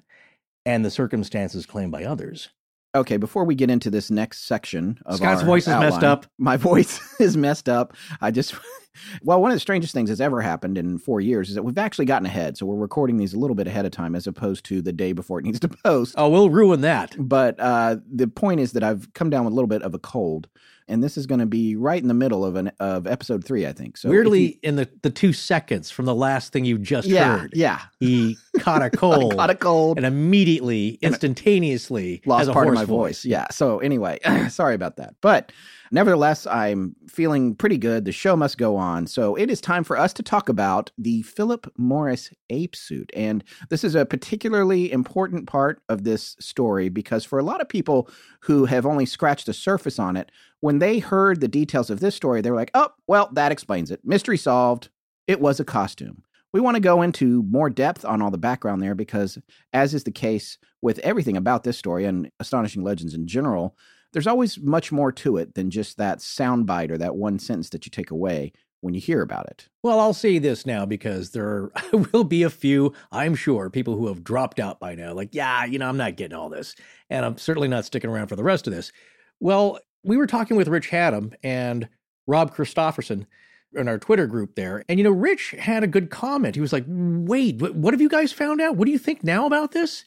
Speaker 2: and the circumstances claimed by others.
Speaker 3: Okay, before we get into this next section of
Speaker 2: Scott's
Speaker 3: our
Speaker 2: voice is messed up.
Speaker 3: My voice is messed up. I just, well, one of the strangest things that's ever happened in four years is that we've actually gotten ahead. So we're recording these a little bit ahead of time as opposed to the day before it needs to post.
Speaker 2: Oh, we'll ruin that.
Speaker 3: But uh, the point is that I've come down with a little bit of a cold, and this is going to be right in the middle of an of episode three, I think. So
Speaker 2: Weirdly,
Speaker 3: you-
Speaker 2: in the, the two seconds from the last thing you just
Speaker 3: yeah,
Speaker 2: heard,
Speaker 3: yeah,
Speaker 2: he caught a cold
Speaker 3: caught a cold.
Speaker 2: and immediately, instantaneously,
Speaker 3: lost
Speaker 2: has a
Speaker 3: part of my voice. Yeah. So anyway, sorry about that. But nevertheless, I'm feeling pretty good. The show must go on. So it is time for us to talk about the Philip Morris ape suit. And this is a particularly important part of this story because for a lot of people who have only scratched the surface on it, when they heard the details of this story, they were like, oh, well, that explains it. Mystery solved. It was a costume. We want to go into more depth on all the background there because, as is the case with everything about this story and Astonishing Legends in general, there's always much more to it than just that soundbite or that one sentence that you take away when you hear about it.
Speaker 2: Well, I'll say this now because there will be a few, I'm sure, people who have dropped out by now. Like, yeah, you know, I'm not getting all this. And I'm certainly not sticking around for the rest of this. Well, we were talking with Rich Haddam and Rob Christofferson in our Twitter group there. And, you know, Rich had a good comment. He was like, wait, what, what have you guys found out? What do you think now about this?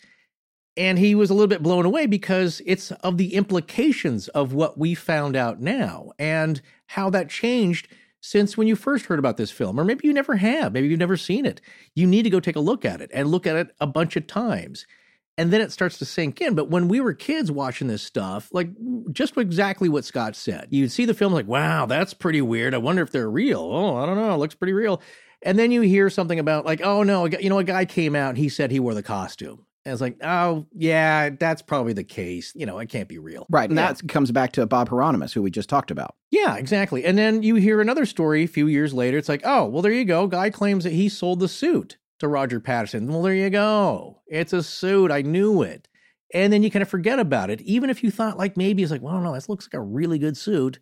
Speaker 2: And he was a little bit blown away because it's of the implications of what we found out now and how that changed since when you first heard about this film, or maybe you never have, maybe you've never seen it. You need to go take a look at it and look at it a bunch of times. And then it starts to sink in. But when we were kids watching this stuff, like just exactly what Scott said, you'd see the film like, wow, that's pretty weird. I wonder if they're real. Oh, I don't know. It looks pretty real. And then you hear something about, like, oh no, you know, a guy came out and he said he wore the costume. And it's like, oh, yeah, that's probably the case. You know, it can't be real.
Speaker 3: Right. And
Speaker 2: Yeah.
Speaker 3: that comes back to Bob Heironimus, who we just talked about.
Speaker 2: Yeah, exactly. And then you hear another story a few years later. It's like, oh, well, there you go. Guy claims that he sold the suit to Roger Patterson. Well, there you go. It's a suit. I knew it. And then you kind of forget about it. Even if you thought, like, maybe it's like, well, no, this looks like a really good suit.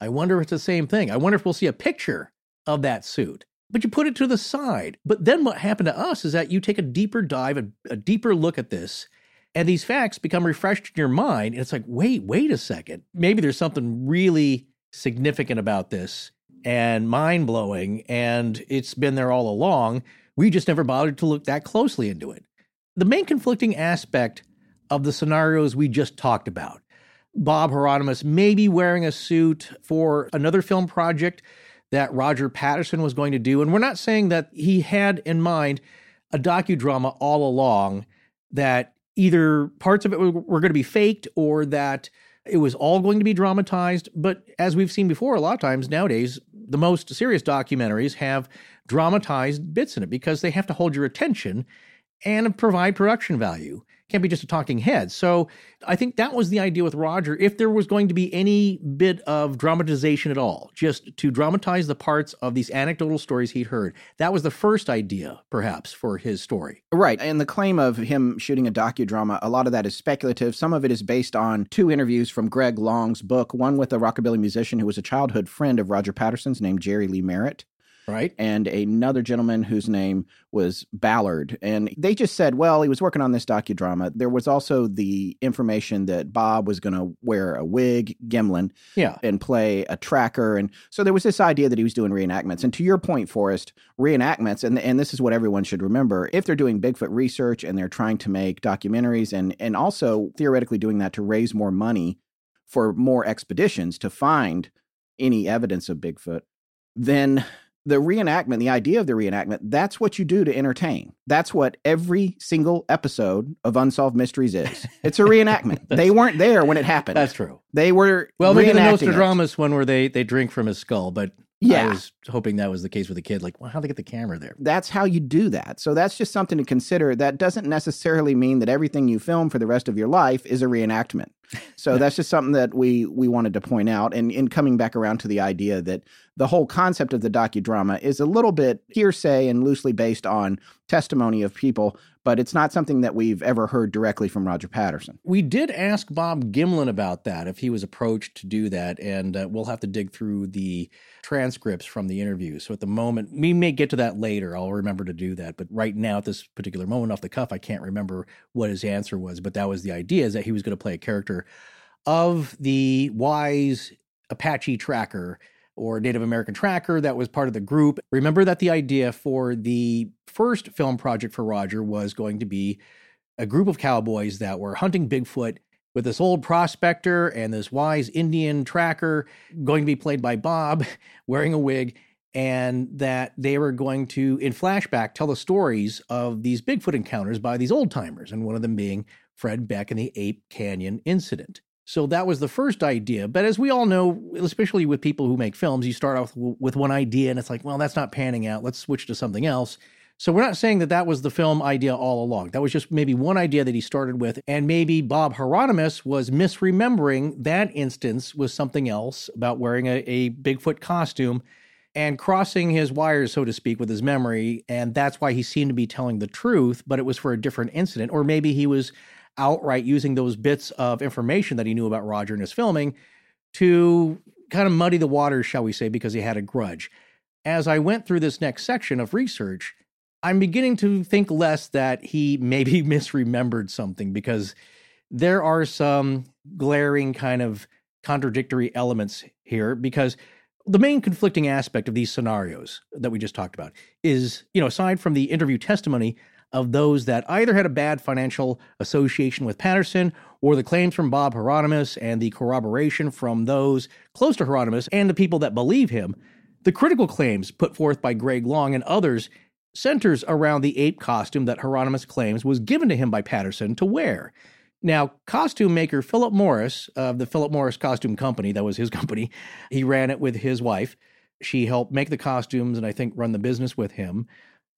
Speaker 2: I wonder if it's the same thing. I wonder if we'll see a picture of that suit. But you put it to the side. But then what happened to us is that you take a deeper dive, a, a deeper look at this, and these facts become refreshed in your mind. And it's like, wait, wait a second. Maybe there's something really significant about this and mind blowing, and it's been there all along. We just never bothered to look that closely into it. The main conflicting aspect of the scenarios we just talked about Bob Heironimus maybe wearing a suit for another film project that Roger Patterson was going to do. And we're not saying that he had in mind a docudrama all along that either parts of it were, were going to be faked or that it was all going to be dramatized. But as we've seen before, a lot of times nowadays, the most serious documentaries have dramatized bits in it because they have to hold your attention and provide production value. Can't be just a talking head. So I think that was the idea with Roger. If there was going to be any bit of dramatization at all, just to dramatize the parts of these anecdotal stories he'd heard, that was the first idea, perhaps, for his story.
Speaker 3: Right. And the claim of him shooting a docudrama, a lot of that is speculative. Some of it is based on two interviews from Greg Long's book, one with a rockabilly musician who was a childhood friend of Roger Patterson's named Jerry Lee Merritt
Speaker 2: right?
Speaker 3: And another gentleman whose name was Ballard. And they just said, well, he was working on this docudrama. There was also the information that Bob was going to wear a wig, Gimlin,
Speaker 2: yeah.
Speaker 3: and play a tracker. And so there was this idea that he was doing reenactments. And to your point, Forrest, reenactments, and, and this is what everyone should remember if they're doing Bigfoot research and they're trying to make documentaries and, and also theoretically doing that to raise more money for more expeditions to find any evidence of Bigfoot, then the reenactment, the idea of the reenactment, that's what you do to entertain. That's what every single episode of Unsolved Mysteries is. It's a reenactment. they weren't there when it happened.
Speaker 2: That's true.
Speaker 3: They were
Speaker 2: well, maybe the
Speaker 3: Nostradamus
Speaker 2: one where they they drink from his skull, but
Speaker 3: yeah.
Speaker 2: I was hoping that was the case with the kid. Like, well, how'd they get the camera there?
Speaker 3: That's how you do that. So that's just something to consider. That doesn't necessarily mean that everything you film for the rest of your life is a reenactment. So that's just something that we we wanted to point out. And in coming back around to the idea that the whole concept of the docudrama is a little bit hearsay and loosely based on testimony of people, but it's not something that we've ever heard directly from Roger Patterson.
Speaker 2: We did ask Bob Gimlin about that, if he was approached to do that, and uh, we'll have to dig through the transcripts from the interview. So at the moment, we may get to that later. I'll remember to do that. But right now, at this particular moment off the cuff, I can't remember what his answer was, but that was the idea is that he was going to play a character of the wise Apache tracker or Native American tracker that was part of the group. Remember that the idea for the first film project for Roger was going to be a group of cowboys that were hunting Bigfoot with this old prospector and this wise Indian tracker going to be played by Bob wearing a wig and that they were going to in flashback tell the stories of these Bigfoot encounters by these old timers and one of them being Fred Beck and the Ape Canyon incident. So that was the first idea. But as we all know, especially with people who make films, you start off with one idea and it's like, well, that's not panning out. Let's switch to something else. So we're not saying that that was the film idea all along. That was just maybe one idea that he started with. And maybe Bob Heironimus was misremembering that instance was something else about wearing a, a Bigfoot costume and crossing his wires, so to speak, with his memory. And that's why he seemed to be telling the truth, but it was for a different incident. Or maybe he was outright using those bits of information that he knew about Roger and his filming to kind of muddy the waters, shall we say, because he had a grudge. As I went through this next section of research, I'm beginning to think less that he maybe misremembered something because there are some glaring kind of contradictory elements here because the main conflicting aspect of these scenarios that we just talked about is, you know, aside from the interview testimony of those that either had a bad financial association with Patterson or the claims from Bob Heironimus and the corroboration from those close to Heironimus and the people that believe him, the critical claims put forth by Greg Long and others centers around the ape costume that Heironimus claims was given to him by Patterson to wear. Now, costume maker Philip Morris of the Philip Morris Costume Company, that was his company, he ran it with his wife. She helped make the costumes and I think run the business with him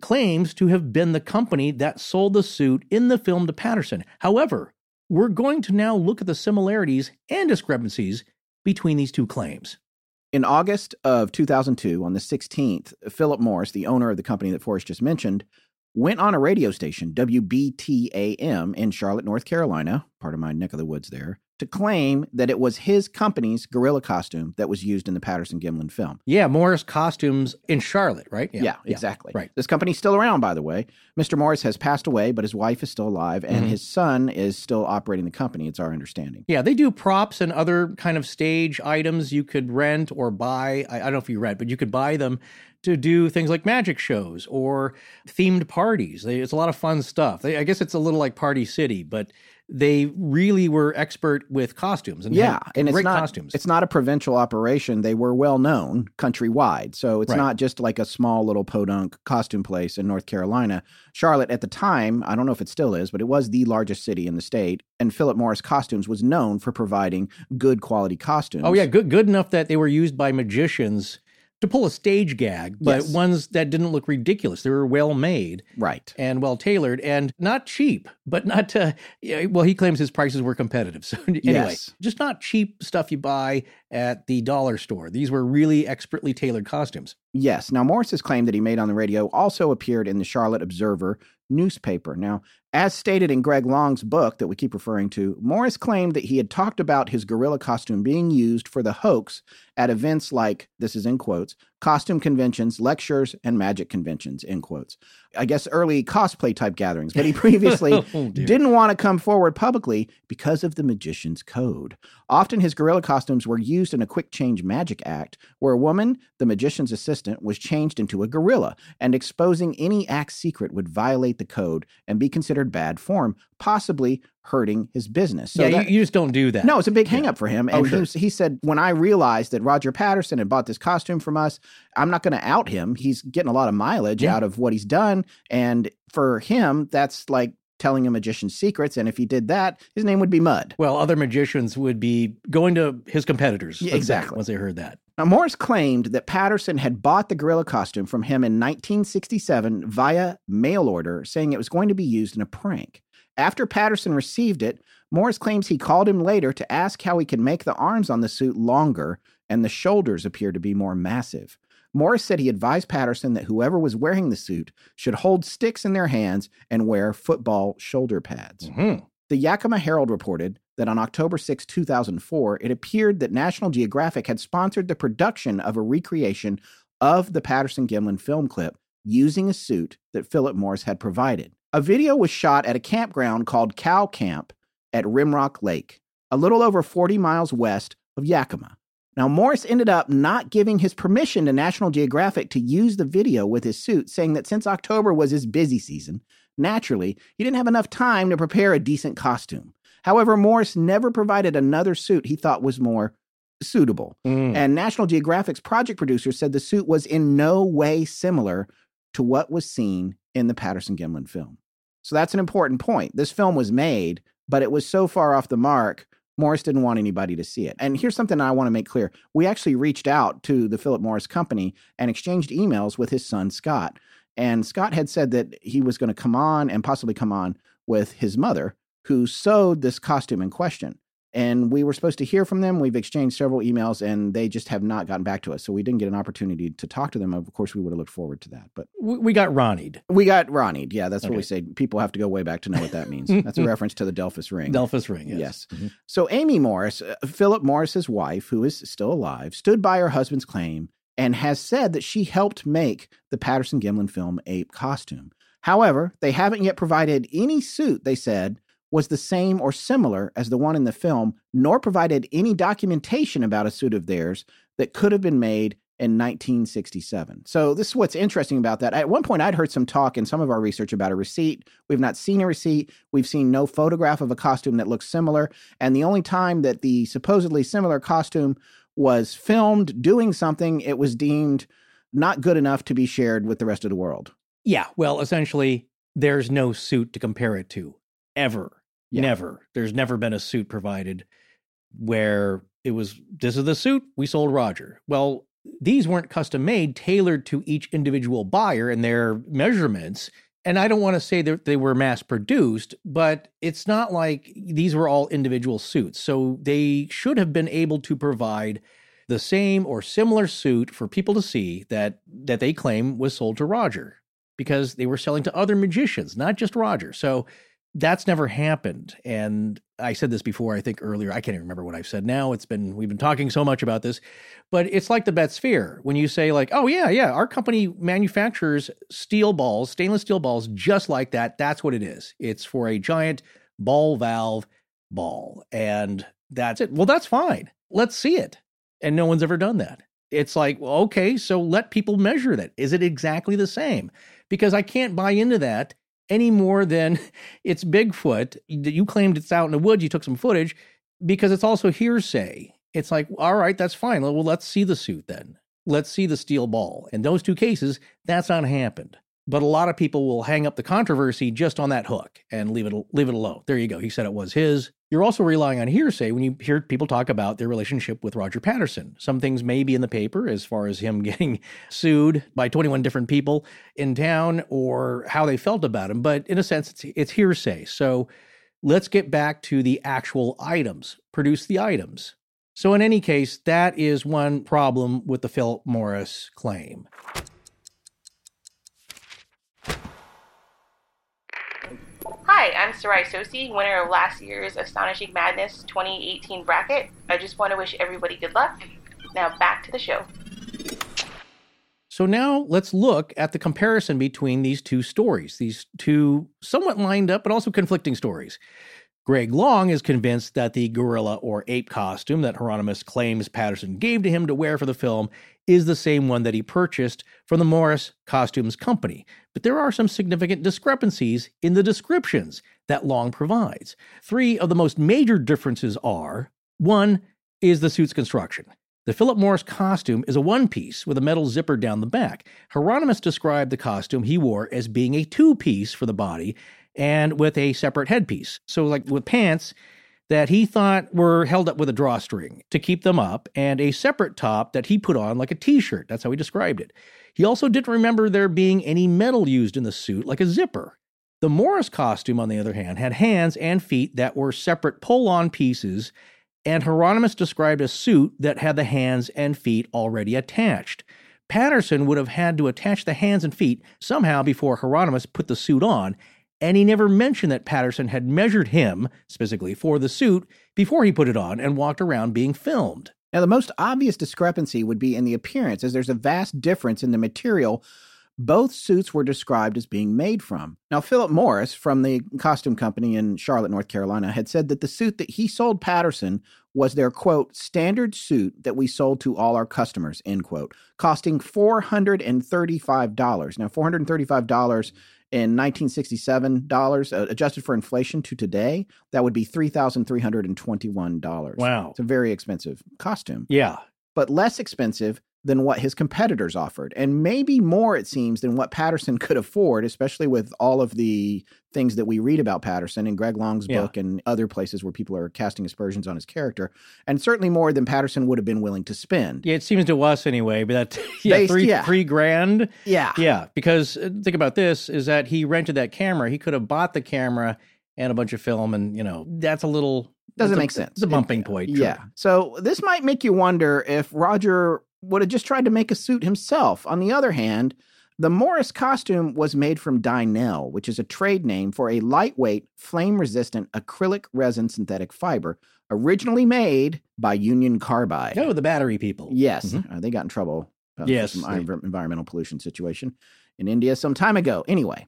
Speaker 2: claims to have been the company that sold the suit in the film to Patterson. However, we're going to now look at the similarities and discrepancies between these two claims.
Speaker 3: In August of 2002, on the 16th, Philip Morris, the owner of the company that Forrest just mentioned, went on a radio station, WBTAM, in Charlotte, North Carolina, part of my neck of the woods there, to claim that it was his company's gorilla costume that was used in the Patterson Gimlin film.
Speaker 2: Yeah, Morris Costumes in Charlotte, right?
Speaker 3: Yeah, yeah, yeah, exactly.
Speaker 2: Right.
Speaker 3: This company's still around, by the way. Mr. Morris has passed away, but his wife is still alive, and mm-hmm. his son is still operating the company. It's our understanding.
Speaker 2: Yeah, they do props and other kind of stage items you could rent or buy. I, I don't know if you rent, but you could buy them to do things like magic shows or themed parties. They, it's a lot of fun stuff. They, I guess it's a little like Party City, but they really were expert with costumes and
Speaker 3: yeah, and
Speaker 2: it's
Speaker 3: not
Speaker 2: costumes.
Speaker 3: it's not a provincial operation. They were well known countrywide, so it's right. not just like a small little podunk costume place in North Carolina. Charlotte at the time, I don't know if it still is, but it was the largest city in the state, and Philip Morris Costumes was known for providing good quality costumes.
Speaker 2: Oh yeah, good good enough that they were used by magicians to pull a stage gag, but
Speaker 3: Yes.
Speaker 2: ones that didn't look ridiculous. They were well made
Speaker 3: Right.
Speaker 2: and well tailored and not cheap, but not. Uh, well, he claims his prices were competitive. So anyway,
Speaker 3: Yes.
Speaker 2: just not cheap stuff you buy at the dollar store. These were really expertly tailored costumes.
Speaker 3: Yes. Now, Morris's claim that he made on the radio also appeared in the Charlotte Observer newspaper. Now, as stated in Greg Long's book that we keep referring to, Morris claimed that he had talked about his gorilla costume being used for the hoax at events like, this is in quotes, costume conventions, lectures, and magic conventions, in quotes. I guess early cosplay type gatherings, but he previously
Speaker 2: Oh,
Speaker 3: didn't want to come forward publicly because of the magician's code. Often his gorilla costumes were used in a quick change magic act where a woman, the magician's assistant, was changed into a gorilla, and exposing any act secret would violate the code and be considered bad form, possibly hurting his business. So
Speaker 2: yeah,
Speaker 3: that-
Speaker 2: you, you just don't do that.
Speaker 3: no, it's a big hang
Speaker 2: Yeah.
Speaker 3: up for him.
Speaker 2: Oh,
Speaker 3: And
Speaker 2: sure.
Speaker 3: he, he said, when I realized that Roger Patterson had bought this costume from us, I'm not going to out him. He's getting a lot of mileage
Speaker 2: Yeah.
Speaker 3: out of what he's done. And for him, that's like telling a magician's secrets. And if he did that, his name would be Mud.
Speaker 2: Well, other magicians would be going to his competitors.
Speaker 3: Yeah, exactly.
Speaker 2: Once they heard that.
Speaker 3: Now, Morris claimed that Patterson had bought the gorilla costume from him in 1967 via mail order, saying it was going to be used in a prank. After Patterson received it, Morris claims he called him later to ask how he could make the arms on the suit longer and the shoulders appear to be more massive. Morris said he advised Patterson that whoever was wearing the suit should hold sticks in their hands and wear football shoulder pads.
Speaker 2: Mhm.
Speaker 3: The Yakima Herald reported that on October 6, 2004, it appeared that National Geographic had sponsored the production of a recreation of the Patterson Gimlin film clip using a suit that Philip Morris had provided. A video was shot at a campground called Cow Camp at Rimrock Lake, a little over 40 miles west of Yakima. Now, Morris ended up not giving his permission to National Geographic to use the video with his suit, saying that since October was his busy season, naturally, he didn't have enough time to prepare a decent costume. However, Morris never provided another suit he thought was more suitable.
Speaker 2: Mm.
Speaker 3: And National Geographic's project producer said the suit was in no way similar to what was seen in the Patterson Gimlin film. So that's an important point. This film was made, but it was so far off the mark, Morris didn't want anybody to see it. And here's something I want to make clear. We actually reached out to the Philip Morris company and exchanged emails with his son, Scott. And Scott had said that he was going to come on and possibly come on with his mother, who sewed this costume in question. And we were supposed to hear from them. We've exchanged several emails and they just have not gotten back to us. So we didn't get an opportunity to talk to them. Of course, we would have looked forward to that. But
Speaker 2: we, got Ronnied.
Speaker 3: we got Ronnie. Yeah, that's what we say. People have to go way back to know what that means. that's a reference to the Delphus ring.
Speaker 2: Delphus ring. Yes.
Speaker 3: Yes.
Speaker 2: Mhm.
Speaker 3: So Amy Morris, uh, Philip Morris's wife, who is still alive, stood by her husband's claim and has said that she helped make the Patterson Gimlin film ape costume. However, they haven't yet provided any suit they said was the same or similar as the one in the film, nor provided any documentation about a suit of theirs that could have been made in 1967. So this is what's interesting about that. At one point I'd heard some talk in some of our research about a receipt. We've not seen a receipt. We've seen no photograph of a costume that looks similar, and the only time that the supposedly similar costume was filmed doing something, it was deemed not good enough to be shared with the rest of the world.
Speaker 2: Yeah. Well, essentially, there's no suit to compare it to ever.
Speaker 3: Yeah.
Speaker 2: Never. There's never been a suit provided where it was this is the suit we sold Roger. Well, these weren't custom made, tailored to each individual buyer and their measurements. And I don't want to say that they were mass produced, but it's not like these were all individual suits. So they should have been able to provide the same or similar suit for people to see that that they claim was sold to Roger because they were selling to other magicians, not just Roger. So that's never happened. And I said this before, I think earlier. I can't even remember what I've said now. It's been, we've been talking so much about this, but it's like the Betz Sphere. When you say, like, oh, yeah, yeah, our company manufactures steel balls, stainless steel balls, just like that. That's what it is. It's for a giant ball valve ball. And that's it. Well, that's fine. Let's see it. And no one's ever done that. It's like, well, okay, so let people measure that. Is it exactly the same? Because I can't buy into that any more than it's Bigfoot. You claimed it's out in the woods, you took some footage, because it's also hearsay. It's like, all right, that's fine. Well, let's see the suit then. Let's see the steel ball. In those two cases, that's not happened. But a lot of people will hang up the controversy just on that hook and leave it leave it alone. There you go. He said it was his. You're also relying on hearsay when you hear people talk about their relationship with Roger Patterson. Some things may be in the paper as far as him getting sued by 21 different people in town or how they felt about him, but in a sense, it's, it's hearsay. So let's get back to the actual items. Produce the items. So, in any case, that is one problem with the Philip Morris claim.
Speaker 5: Hi, I'm Sarai Sosi, winner of last year's Astonishing Madness 2018 bracket. I just want to wish everybody good luck. Now back to the show.
Speaker 2: So now let's look at the comparison between these two stories, these two somewhat lined up but also conflicting stories. Greg Long is convinced that the gorilla or ape costume that Heironimus claims Patterson gave to him to wear for the film is the same one that he purchased from the Morris Costumes Company. But there are some significant discrepancies in the descriptions that Long provides. Three of the most major differences are one is the suit's construction. The Philip Morris costume is a one piece with a metal zipper down the back. Heironimus described the costume he wore as being a two piece for the body and with a separate headpiece. So, like with pants that he thought were held up with a drawstring to keep them up, and a separate top that he put on like a t shirt. That's how he described it. He also didn't remember there being any metal used in the suit, like a zipper. The Morris costume, on the other hand, had hands and feet that were separate pull on pieces, and Heironimus described a suit that had the hands and feet already attached. Patterson would have had to attach the hands and feet somehow before Heironimus put the suit on, and he never mentioned that Patterson had measured him, specifically for the suit, before he put it on and walked around being filmed.
Speaker 3: Now, the most obvious discrepancy would be in the appearance, as there's a vast difference in the material both suits were described as being made from. Now, Philip Morris from the costume company in Charlotte, North Carolina, had said that the suit that he sold Patterson was their quote standard suit that we sold to all our customers end quote costing $435 now $435 in 1967 dollars uh, adjusted for inflation to today that would be $3321
Speaker 2: Wow.
Speaker 3: it's a very expensive costume
Speaker 2: Yeah.
Speaker 3: but less expensive than what his competitors offered, and maybe more, it seems, than what Patterson could afford, especially with all of the things that we read about Patterson in Greg Long's
Speaker 2: Yeah.
Speaker 3: book and other places where people are casting aspersions on his character, and certainly more than Patterson would have been willing to spend.
Speaker 2: Yeah, it seems to us anyway, but that yeah,
Speaker 3: Based-
Speaker 2: three
Speaker 3: yeah.
Speaker 2: three grand.
Speaker 3: Yeah.
Speaker 2: Yeah, because uh, think about this: is that he rented that camera. He could have bought the camera and a bunch of film, and you know that's a little
Speaker 3: Doesn't
Speaker 2: a-
Speaker 3: make sense.
Speaker 2: It's a bumping point. true.
Speaker 3: Yeah. So this might make you wonder if Roger would have just tried to make a suit himself. On the other hand, the Morris costume was made from Dynel, which is a trade name for a lightweight, flame resistant acrylic resin synthetic fiber, originally made by Union Carbide.
Speaker 2: Oh, the battery people.
Speaker 3: Yes,
Speaker 2: Mhm.
Speaker 3: uh, they got in trouble. uh,
Speaker 2: Yes,
Speaker 3: some
Speaker 2: they-
Speaker 3: environmental pollution situation in India some time ago. Anyway,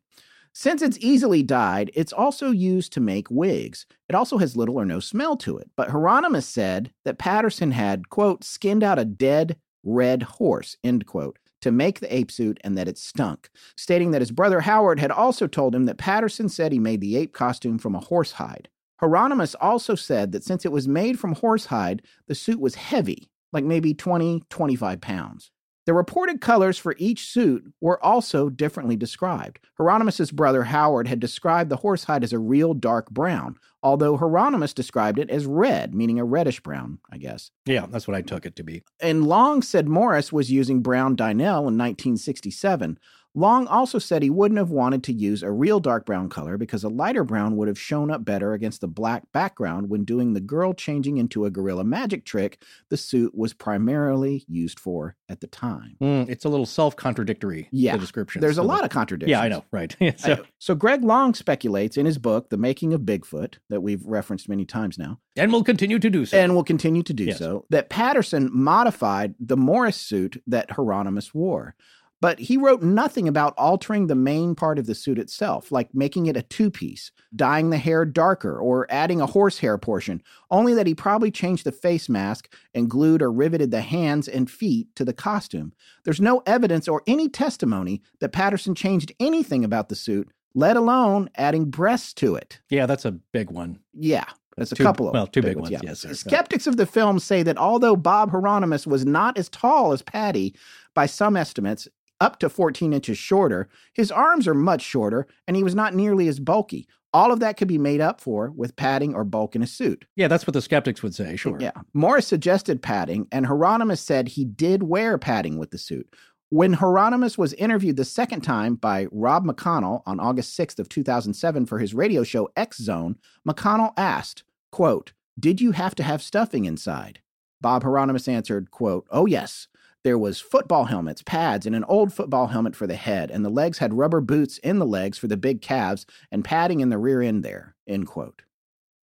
Speaker 3: since it's easily dyed, it's also used to make wigs. It also has little or no smell to it. But Heironimus said that Patterson had, quote, skinned out a dead red horse, end quote, to make the ape suit and that it stunk, stating that his brother Howard had also told him that Patterson said he made the ape costume from a horse hide. Heironimus also said that since it was made from horsehide, the suit was heavy, like maybe 20, 25 pounds. The reported colors for each suit were also differently described. Heironimus's brother Howard had described the horsehide as a real dark brown, although Heironimus described it as red, meaning a reddish brown, I guess.
Speaker 2: Yeah, that's what I took it to be.
Speaker 3: And Long said Morris was using brown Dynel in 1967. Long also said he wouldn't have wanted to use a real dark brown color because a lighter brown would have shown up better against the black background when doing the girl changing into a gorilla magic trick the suit was primarily used for at the time.
Speaker 2: Mm, it's a little self-contradictory.
Speaker 3: Yeah,
Speaker 2: the description.
Speaker 3: There's a lot of contradictions.
Speaker 2: Yeah, I know. Right. so,
Speaker 3: I- so Greg Long speculates in his book, The Making of Bigfoot, that we've referenced many times now,
Speaker 2: and we'll continue to do so.
Speaker 3: and will continue to do
Speaker 2: Yes.
Speaker 3: so, that Patterson modified the Morris suit that Heironimus wore. But he wrote nothing about altering the main part of the suit itself, like making it a two piece, dyeing the hair darker, or adding a horsehair portion, only that he probably changed the face mask and glued or riveted the hands and feet to the costume. There's no evidence or any testimony that Patterson changed anything about the suit, let alone adding breasts to it.
Speaker 2: yeah, that's a big one.
Speaker 3: Yeah, that's a
Speaker 2: Two-
Speaker 3: couple of
Speaker 2: well, two
Speaker 3: big
Speaker 2: big ones, yes, sir.
Speaker 3: Skeptics of the film say that although Bob Heironimus was not as tall as Patty by some estimates, up to 14 inches shorter. His arms are much shorter, and he was not nearly as bulky. All of that could be made up for with padding or bulk in a suit.
Speaker 2: Yeah, that's what the skeptics would say, sure.
Speaker 3: Yeah. Morris suggested padding, and Heironimus said he did wear padding with the suit. When Heironimus was interviewed the second time by Rob McConnell on August 6th of 2007 for his radio show X Zone, McConnell asked, quote, Did you have to have stuffing inside? Bob Heironimus answered, quote, Oh yes. There was football helmets, pads, and an old football helmet for the head, and the legs had rubber boots in the legs for the big calves and padding in the rear end there, end quote.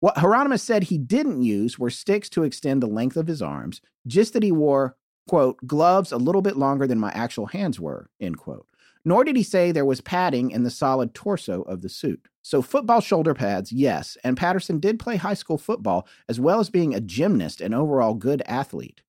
Speaker 3: What Heironimus said he didn't use were sticks to extend the length of his arms, just that he wore, quote, gloves a little bit longer than my actual hands were, end quote. Nor did he say there was padding in the solid torso of the suit. So, football shoulder pads, yes, and Patterson did play high school football as well as being a gymnast and overall good athlete.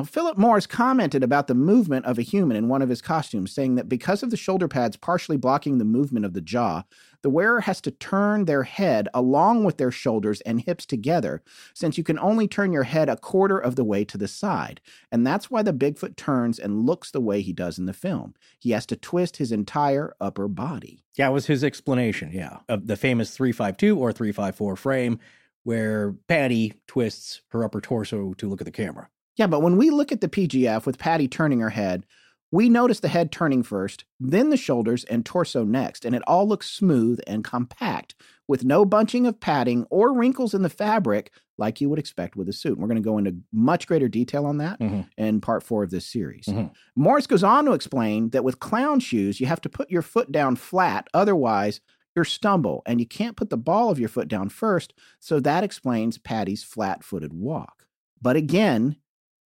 Speaker 3: Now, Philip Morris commented about the movement of a human in one of his costumes, saying that because of the shoulder pads partially blocking the movement of the jaw, the wearer has to turn their head along with their shoulders and hips together, since you can only turn your head a quarter of the way to the side. And that's why the Bigfoot turns and looks the way he does in the film. He has to twist his entire upper body.
Speaker 2: Yeah, it was his explanation, yeah, of the famous 352 or 354 frame where Patty twists her upper torso to look at the camera.
Speaker 3: Yeah, but when we look at the PGF with Patty turning her head, we notice the head turning first, then the shoulders and torso next, and it all looks smooth and compact with no bunching of padding or wrinkles in the fabric like you would expect with a suit. We're going to go into much greater detail on that
Speaker 2: Mhm.
Speaker 3: in part four of this series.
Speaker 2: Mhm.
Speaker 3: Morris goes on to explain that with clown shoes, you have to put your foot down flat, otherwise, you'll stumble, and you can't put the ball of your foot down first, so that explains Patty's flat footed walk. But again,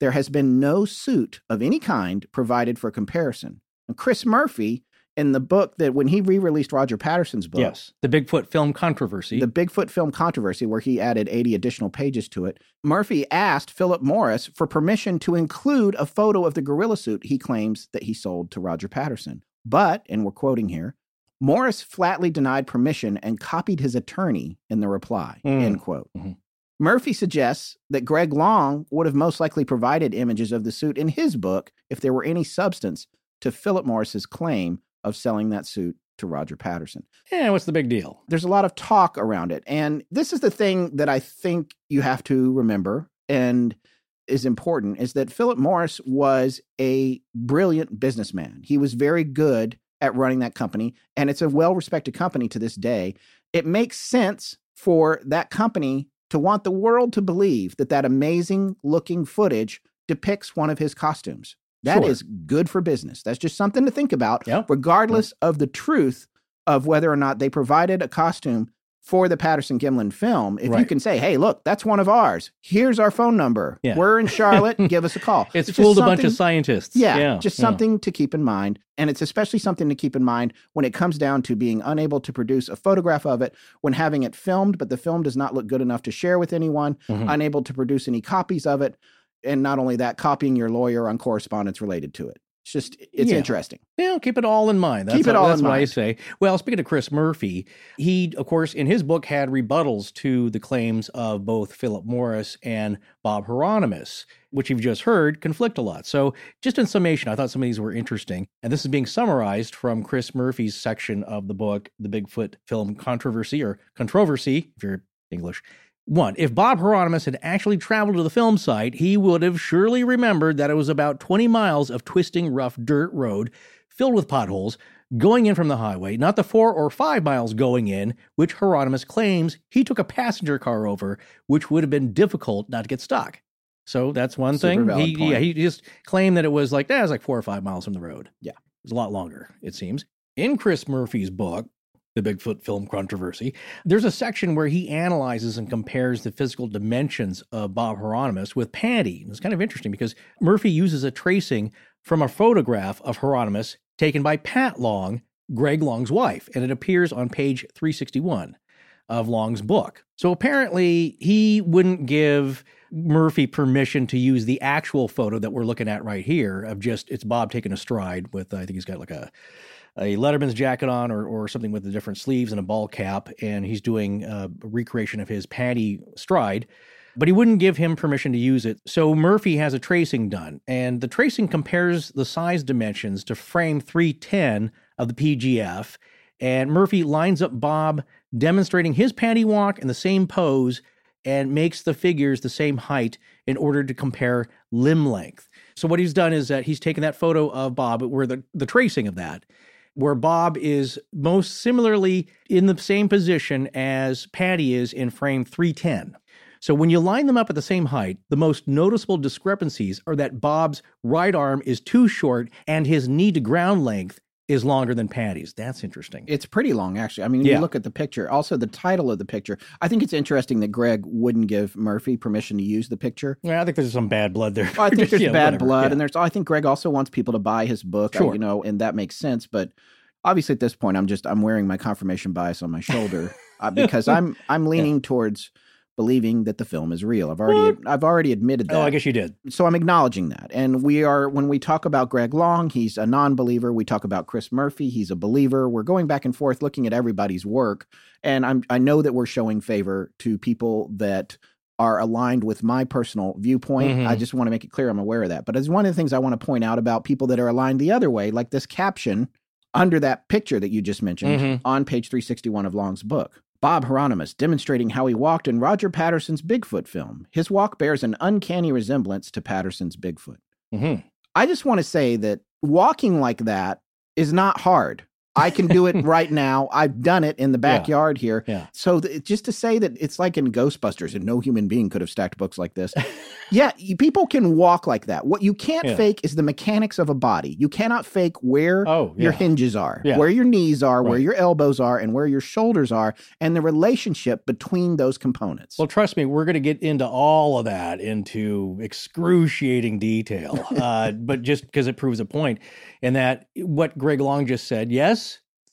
Speaker 3: there has been no suit of any kind provided for comparison. And Chris Murphy, in the book that when he re released Roger Patterson's book,
Speaker 2: Yes, the Bigfoot film controversy.
Speaker 3: the Bigfoot film controversy, where he added 80 additional pages to it, Murphy asked Philip Morris for permission to include a photo of the gorilla suit he claims that he sold to Roger Patterson. But, and we're quoting here, Morris flatly denied permission and copied his attorney in the reply.
Speaker 2: Mm.
Speaker 3: End quote.
Speaker 2: Mhm.
Speaker 3: Murphy suggests that Greg Long would have most likely provided images of the suit in his book if there were any substance to Philip Morris's claim of selling that suit to Roger Patterson
Speaker 2: yeah, what's the big deal?
Speaker 3: there's a lot of talk around it. And this is the thing that I think you have to remember and is important is that Philip Morris was a brilliant businessman. He was very good at running that company, and it's a well respected company to this day. It makes sense for that company to want the world to believe that that amazing looking footage depicts one of his costumes. That
Speaker 2: Sure.
Speaker 3: is good for business. That's just something to think about, regardless of the truth of whether or not they provided a costume for the Patterson Gimlin film. If you can say, hey, look, that's one of ours. Here's our phone number.
Speaker 2: Yeah.
Speaker 3: We're in Charlotte. give us a call.
Speaker 2: It's,
Speaker 3: just
Speaker 2: fooled a bunch of scientists.
Speaker 3: yeah, just
Speaker 2: yeah.
Speaker 3: something to keep in mind. And it's especially something to keep in mind when it comes down to being unable to produce a photograph of it, when having it filmed, but the film does not look good enough to share with anyone,
Speaker 2: Mhm.
Speaker 3: unable to produce any copies of it. And not only that, copying your lawyer on correspondence related to it. It's just, it's
Speaker 2: Yeah.
Speaker 3: interesting.
Speaker 2: Yeah, keep it all in mind. That's
Speaker 3: Keep it
Speaker 2: what-
Speaker 3: all
Speaker 2: That's
Speaker 3: in
Speaker 2: what I
Speaker 3: mind.
Speaker 2: say. Well, speaking of Chris Murphy, he, of course, in his book had rebuttals to the claims of both Philip Morris and Bob Heironimus, which you've just heard conflict a lot. So, just in summation, I thought some of these were interesting. And this is being summarized from Chris Murphy's section of the book, The Bigfoot Film Controversy or Controversy, if you're English. One, if Bob Heironimus had actually traveled to the film site, he would have surely remembered that it was about 20 miles of twisting, rough dirt road filled with potholes going in from the highway, not the four or five miles going in, which Heironimus claims he took a passenger car over, which would have been difficult not to get stuck. So that's one
Speaker 3: Super
Speaker 2: thing. He, yeah, he just claimed that it was like, that was like four or five miles from the road.
Speaker 3: Yeah.
Speaker 2: It was a lot longer, it seems. In Chris Murphy's book, The Bigfoot Film Controversy, there's a section where he analyzes and compares the physical dimensions of Bob Heironimus with Patty. It's kind of interesting because Murphy uses a tracing from a photograph of Heironimus taken by Pat Long, Greg Long's wife, and it appears on page 361 of Long's book. So apparently, he wouldn't give Murphy permission to use the actual photo that we're looking at right here of just it's Bob taking a stride with I think he's got like a a Letterman's jacket on or or something with the different sleeves and a ball cap, and he's doing a recreation of his Patty stride. but he wouldn't give him permission to use it. So Murphy has a tracing done, and the tracing compares the size dimensions to frame 310 of the PGF. And Murphy lines up Bob demonstrating his patty walk in the same pose and makes the figures the same height in order to compare limb length. So what he's done is that he's taken that photo of Bob, where the, the tracing of that, where Bob is most similarly in the same position as Patty is in frame 310. So when you line them up at the same height, the most noticeable discrepancies are that Bob's right arm is too short and his knee to ground length is longer than Patty's. That's interesting.
Speaker 3: It's pretty long, actually. I mean,
Speaker 2: Yeah.
Speaker 3: you look at the picture, also the title of the picture. I think it's interesting that Greg wouldn't give Murphy permission to use the picture.
Speaker 2: Yeah, I think there's some bad blood there.
Speaker 3: I think there's
Speaker 2: Yeah,
Speaker 3: bad
Speaker 2: whatever.
Speaker 3: blood,
Speaker 2: Yeah.
Speaker 3: and there's. I think Greg also wants people to buy his book. uh,
Speaker 2: Sure.
Speaker 3: you know, and that makes sense. But obviously, at this point, I'm just I'm wearing my confirmation bias on my shoulder uh, because I'm I'm leaning towards believing that the film is real. I've already I've already admitted that.
Speaker 2: Oh, I guess you did.
Speaker 3: so I'm acknowledging that. And we are when we talk about Greg Long, he's a non-believer. We talk about Chris Murphy, he's a believer. We're going back and forth looking at everybody's work, and I'm I know that we're showing favor to people that are aligned with my personal viewpoint.
Speaker 2: Mhm.
Speaker 3: I just want to make it clear I'm aware of that. But as one of the things I want to point out about people that are aligned the other way, like this caption under that picture that you just mentioned
Speaker 2: Mhm.
Speaker 3: on page 361 of Long's book. Bob Heironimus demonstrating how he walked in Roger Patterson's Bigfoot film. His walk bears an uncanny resemblance to Patterson's Bigfoot.
Speaker 2: hmm
Speaker 3: I just want to say that walking like that is not hard. I can do it right now. I've done it in the
Speaker 2: Yeah.
Speaker 3: backyard here.
Speaker 2: Yeah.
Speaker 3: So th- just to say that it's like in Ghostbusters and no human being could have stacked books like this. yeah, you, people can walk like that. What you can't
Speaker 2: Yeah.
Speaker 3: fake is the mechanics of a body. You cannot fake where
Speaker 2: Oh,
Speaker 3: your hinges are,
Speaker 2: Yeah.
Speaker 3: where your knees are, where your elbows are, and where your shoulders are, and the relationship between those components.
Speaker 2: Well, trust me, we're going to get into all of that into excruciating detail. uh, but just because it proves a point, and that what Greg Long just said, yes,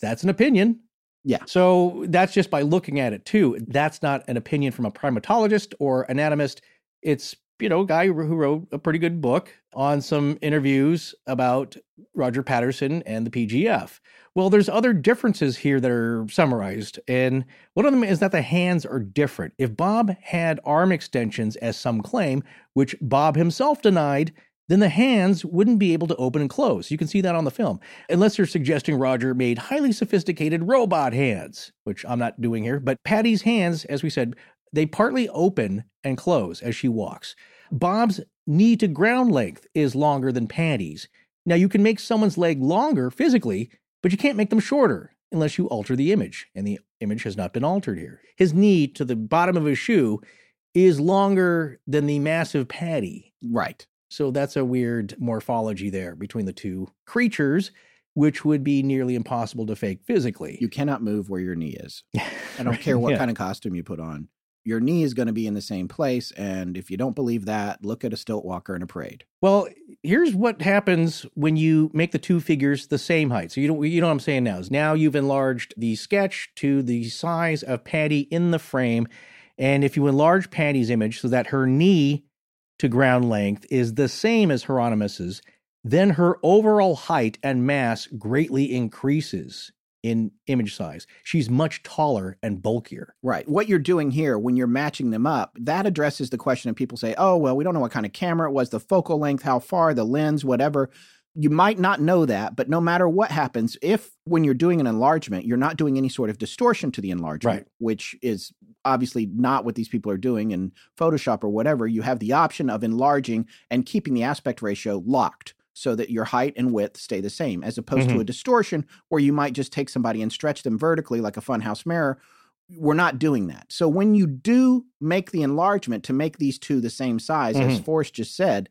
Speaker 2: that's an opinion.
Speaker 3: Yeah.
Speaker 2: So that's just by looking at it too. That's not an opinion from a primatologist or anatomist. It's you know a guy who wrote a pretty good book on some interviews about Roger Patterson and the PGF. Well, there's other differences here that are summarized, and one of them is that the hands are different. If Bob had arm extensions, as some claim, which Bob himself denied, then the hands wouldn't be able to open and close. You can see that on the film. Unless you're suggesting Roger made highly sophisticated robot hands, which I'm not doing here. But Patty's hands, as we said, they partly open and close as she walks. Bob's knee to ground length is longer than Patty's. Now, you can make someone's leg longer physically, but you can't make them shorter unless you alter the image, and the image has not been altered here. His knee to the bottom of his shoe is longer than the massive Patty.
Speaker 3: right.
Speaker 2: So that's a weird morphology there between the two creatures, which would be nearly impossible to fake physically.
Speaker 3: You cannot move where your knee is. I don't care what
Speaker 2: Yeah.
Speaker 3: kind of costume you put on. Your knee is going to be in the same place. And if you don't believe that, look at a stilt walker in a parade.
Speaker 2: Well, here's what happens when you make the two figures the same height. So you know, you know what I'm saying now is now you've enlarged the sketch to the size of Patty in the frame, and if you enlarge Patty's image so that her knee to ground length is the same as Heironimus's, then her overall height and mass greatly increases in image size. She's much taller and bulkier.
Speaker 3: Right. What you're doing here when you're matching them up, that addresses the question of people say, oh, well, we don't know what kind of camera it was, the focal length, how far, the lens, whatever. You might not know that, but no matter what happens, if when you're doing an enlargement, you're not doing any sort of distortion to the enlargement,
Speaker 2: Right.
Speaker 3: which is obviously not what these people are doing in Photoshop or whatever, you have the option of enlarging and keeping the aspect ratio locked so that your height and width stay the same, as opposed to
Speaker 2: Mhm.
Speaker 3: a distortion where you might just take somebody and stretch them vertically like a funhouse mirror. We're not doing that. So when you do make the enlargement to make these two the same size, as
Speaker 2: Mhm.
Speaker 3: Forrest just said,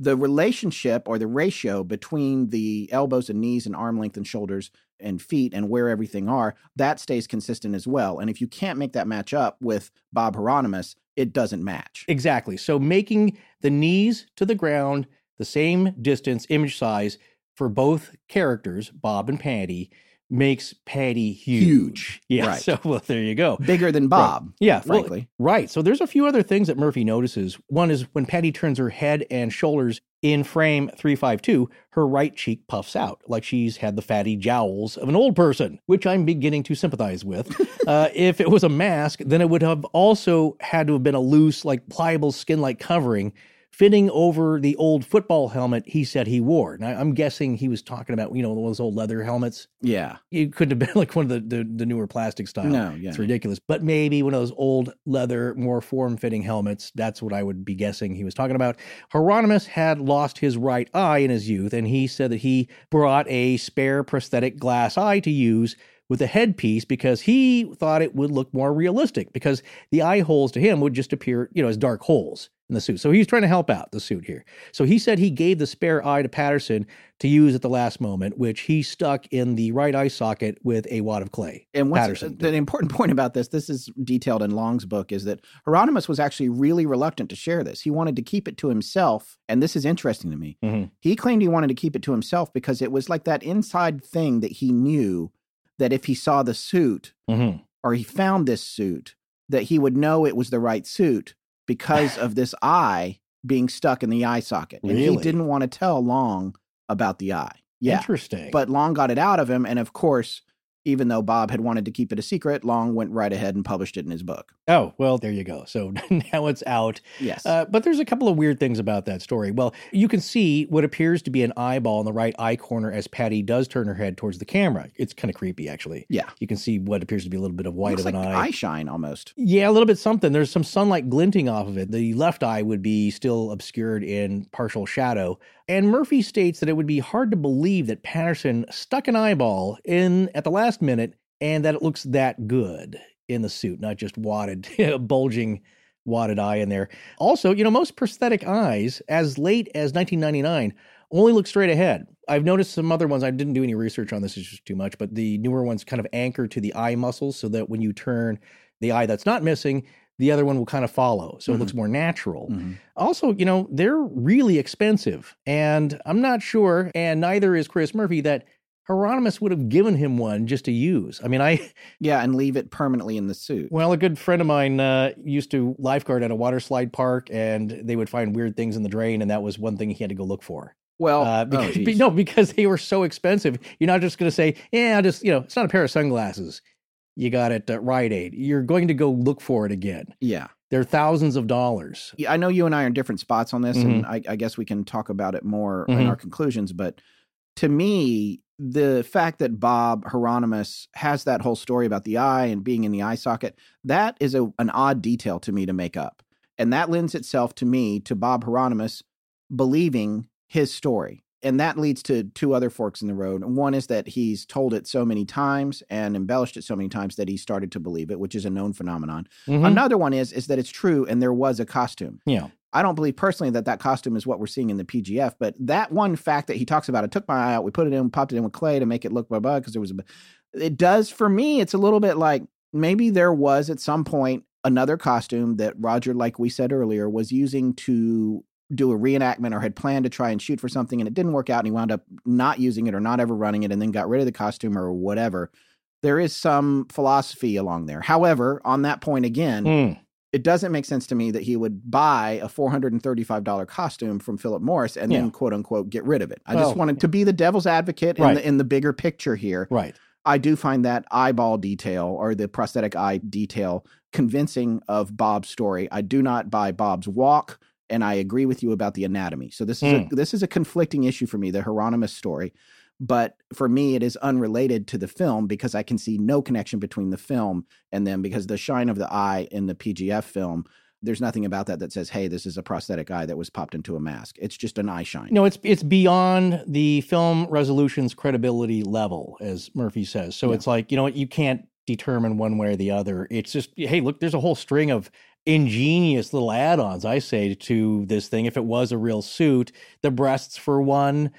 Speaker 3: the relationship or the ratio between the elbows and knees and arm length and shoulders and feet and where everything are, that stays consistent as well. And if you can't make that match up with Bob Heironimus, it doesn't match.
Speaker 2: Exactly. So making the knees to the ground the same distance, image size for both characters, Bob and Patty, makes Patty huge.
Speaker 3: Huge.
Speaker 2: Yeah.
Speaker 3: Right.
Speaker 2: So well, there you go.
Speaker 3: Bigger than Bob.
Speaker 2: Yeah, well,
Speaker 3: frankly.
Speaker 2: right. So there's a few other things that Murphy notices. One is when Patty turns her head and shoulders in frame 352, her right cheek puffs out like she's had the fatty jowls of an old person, which I'm beginning to sympathize with. uh, if it was a mask, then it would have also had to have been a loose, like pliable skin like covering fitting over the old football helmet he said he wore. Now, I'm guessing he was talking about, you know, those old leather helmets.
Speaker 3: yeah.
Speaker 2: It couldn't have been like one of the, the, the newer plastic style.
Speaker 3: No, yeah.
Speaker 2: It's ridiculous. But maybe one of those old leather, more form fitting helmets. That's what I would be guessing he was talking about. Heironimus had lost his right eye in his youth, and he said that he brought a spare prosthetic glass eye to use with a headpiece because he thought it would look more realistic because the eye holes to him would just appear, you know, as dark holes in the suit. So he's trying to help out the suit here. So he said he gave the spare eye to Patterson to use at the last moment, which he stuck in the right eye socket with a wad of clay.
Speaker 3: And what's
Speaker 2: Patterson
Speaker 3: the important point about this, this is detailed in Long's book, is that Heironimus was actually really reluctant to share this. He wanted to keep it to himself. And this is interesting to me.
Speaker 2: Mhm.
Speaker 3: He claimed he wanted to keep it to himself because it was like that inside thing that he knew that if he saw the suit
Speaker 2: Mhm.
Speaker 3: or he found this suit, that he would know it was the right suit because of this eye being stuck in the eye socket. And he didn't want to tell Long about the eye. Yeah.
Speaker 2: Interesting.
Speaker 3: But Long got it out of him. And of course, even though Bob had wanted to keep it a secret, Long went right ahead and published it in his book.
Speaker 2: oh, well, there you go. So now it's out.
Speaker 3: Yes.
Speaker 2: Uh, but there's a couple of weird things about that story. Well, you can see what appears to be an eyeball in the right eye corner as Patty does turn her head towards the camera. It's kind of creepy, actually.
Speaker 3: yeah.
Speaker 2: You can see what appears to be a little bit of white
Speaker 3: Looks
Speaker 2: of
Speaker 3: like
Speaker 2: an eye.
Speaker 3: eye shine almost.
Speaker 2: Yeah, a little bit something. There's some sunlight glinting off of it. The left eye would be still obscured in partial shadow. And Murphy states that it would be hard to believe that Patterson stuck an eyeball in at the last minute and that it looks that good in the suit, not just wadded, bulging wadded eye in there. Also, you know, most prosthetic eyes as late as 1999 only look straight ahead. I've noticed some other ones. I didn't do any research on this, it's just too much, but the newer ones kind of anchor to the eye muscles so that when you turn the eye that's not missing, the other one will kind of follow. So
Speaker 3: Mhm.
Speaker 2: it looks more natural.
Speaker 3: Mhm.
Speaker 2: Also, you know, they're really expensive. And I'm not sure, and neither is Chris Murphy, that Heironimus would have given him one just to use. I mean, I,
Speaker 3: Yeah. And leave it permanently in the suit.
Speaker 2: well, a good friend of mine uh, used to lifeguard at a water slide park, and they would find weird things in the drain, and that was one thing he had to go look for.
Speaker 3: Well,
Speaker 2: Uh,
Speaker 3: oh,
Speaker 2: because,
Speaker 3: geez.
Speaker 2: no, because they were so expensive. You're not just going to say, yeah, just, you know, it's not a pair of sunglasses. You got it at Rite Aid. You're going to go look for it again.
Speaker 3: yeah.
Speaker 2: They're thousands of dollars.
Speaker 3: Yeah, I know you and I are in different spots on this, and
Speaker 2: Mm-hmm.
Speaker 3: I, I guess we can talk about it more in
Speaker 2: Mhm.
Speaker 3: our conclusions. But to me, the fact that Bob Heironimus has that whole story about the eye and being in the eye socket, that is a, an odd detail to me to make up. And that lends itself to me to Bob Heironimus believing his story. And that leads to two other forks in the road. One is that he's told it so many times and embellished it so many times that he started to believe it, which is a known phenomenon.
Speaker 2: Mhm.
Speaker 3: Another one is is that it's true and there was a costume.
Speaker 2: Yeah.
Speaker 3: I don't believe personally that that costume is what we're seeing in the PGF, but that one fact that he talks about, it took my eye out, we put it in, popped it in with clay to make it look blah blah because there was a. It does for me. It's a little bit like maybe there was at some point another costume that Roger, like we said earlier, was using to do a reenactment or had planned to try and shoot for something and it didn't work out and he wound up not using it or not ever running it and then got rid of the costume or whatever. There is some philosophy along there. However, on that point again,
Speaker 2: Mm.
Speaker 3: it doesn't make sense to me that he would buy a $435 costume from Philip Morris and
Speaker 2: Yeah.
Speaker 3: then quote unquote get rid of it. I
Speaker 2: Well-
Speaker 3: just wanted to be the devil's advocate in the in the bigger picture here.
Speaker 2: Right.
Speaker 3: I do find that eyeball detail or the prosthetic eye detail convincing of Bob's story. I do not buy Bob's walk and I agree with you about the anatomy. So this is a, hmm. this is a conflicting issue for me, the Heironimus story. But for me, it is unrelated to the film because I can see no connection between the film and them because the shine of the eye in the PGF film, there's nothing about that that says, hey, this is a prosthetic eye that was popped into a mask. It's just an eye shine.
Speaker 2: No, it's it's beyond the film resolution's credibility level, as Murphy says. So
Speaker 3: Yeah.
Speaker 2: it's like you know what you can't determine one way or the other. It's just hey, look, there's a whole string of ingenious little add-ons. I say to this thing. If it was a real suit, the breasts for one.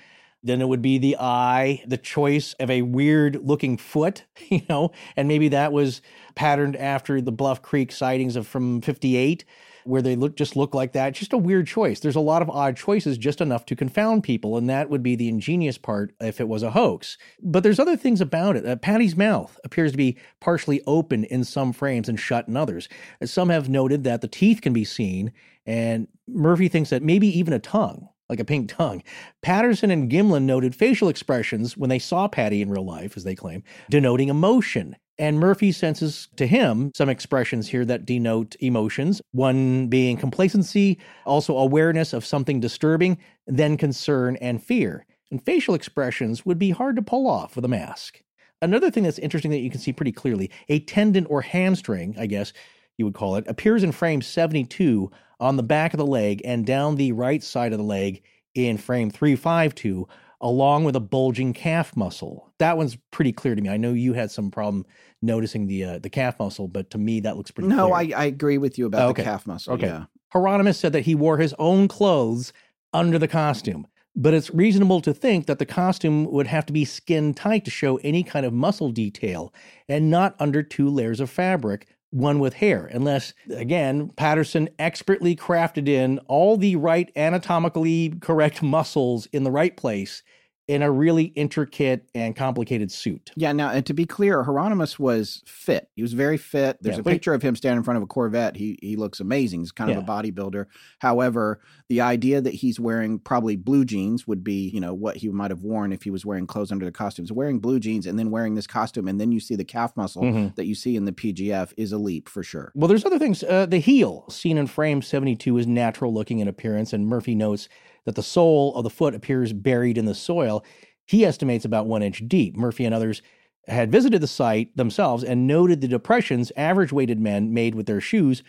Speaker 2: Then it would be the eye, the choice of a weird looking foot, you know, and maybe that was patterned after the Bluff Creek sightings of from 58. Where they look just look like that. Just a weird choice. There's a lot of odd choices, just enough to confound people, and that would be the ingenious part if it was a hoax. But there's other things about it. Uh, Patty's mouth appears to be partially open in some frames and shut in others. Some have noted that the teeth can be seen, and Murphy thinks that maybe even a tongue like a pink tongue. Patterson and Gimlin noted facial expressions when they saw Patty in real life, as they claim, denoting emotion. And Murphy senses to him some expressions here that denote emotions, one being complacency, also awareness of something disturbing, then concern and fear. And facial expressions would be hard to pull off with a mask. Another thing that's interesting that you can see pretty clearly a tendon or hamstring, I guess you would call it, appears in frame 72 on the back of the leg and down the right side of the leg in frame 352, along with a bulging calf muscle. That one's pretty clear to me. I know you had some problem noticing the uh, the calf muscle, but to me that looks pretty
Speaker 3: no. I, I agree with you about
Speaker 2: Okay.
Speaker 3: the calf muscle.
Speaker 2: Okay.
Speaker 3: Yeah.
Speaker 2: Heironimus said that he wore his own clothes under the costume, but it's reasonable to think that the costume would have to be skin tight to show any kind of muscle detail and not under two layers of fabric, one with hair, unless, again, Patterson expertly crafted in all the right anatomically correct muscles in the right place in a really intricate and complicated suit.
Speaker 3: Yeah, now and to be clear, Heironimus was fit. He was very fit. There's
Speaker 2: Yeah,
Speaker 3: a picture of him standing in front of a Corvette. He he looks amazing. He's kind of a bodybuilder. However, the idea that he's wearing probably blue jeans would be, you know, what he might have worn if he was wearing clothes under the costumes. Wearing blue jeans and then wearing this costume and then you see the calf muscle
Speaker 2: Mhm.
Speaker 3: that you see in the PGF is a leap for sure.
Speaker 2: Well, there's other things. Uh, the heel, seen in frame 72, is natural looking in appearance, and Murphy notes that the sole of the foot appears buried in the soil. He estimates about one inch deep. Murphy and others had visited the site themselves and noted the depressions average weighted men made with their shoes.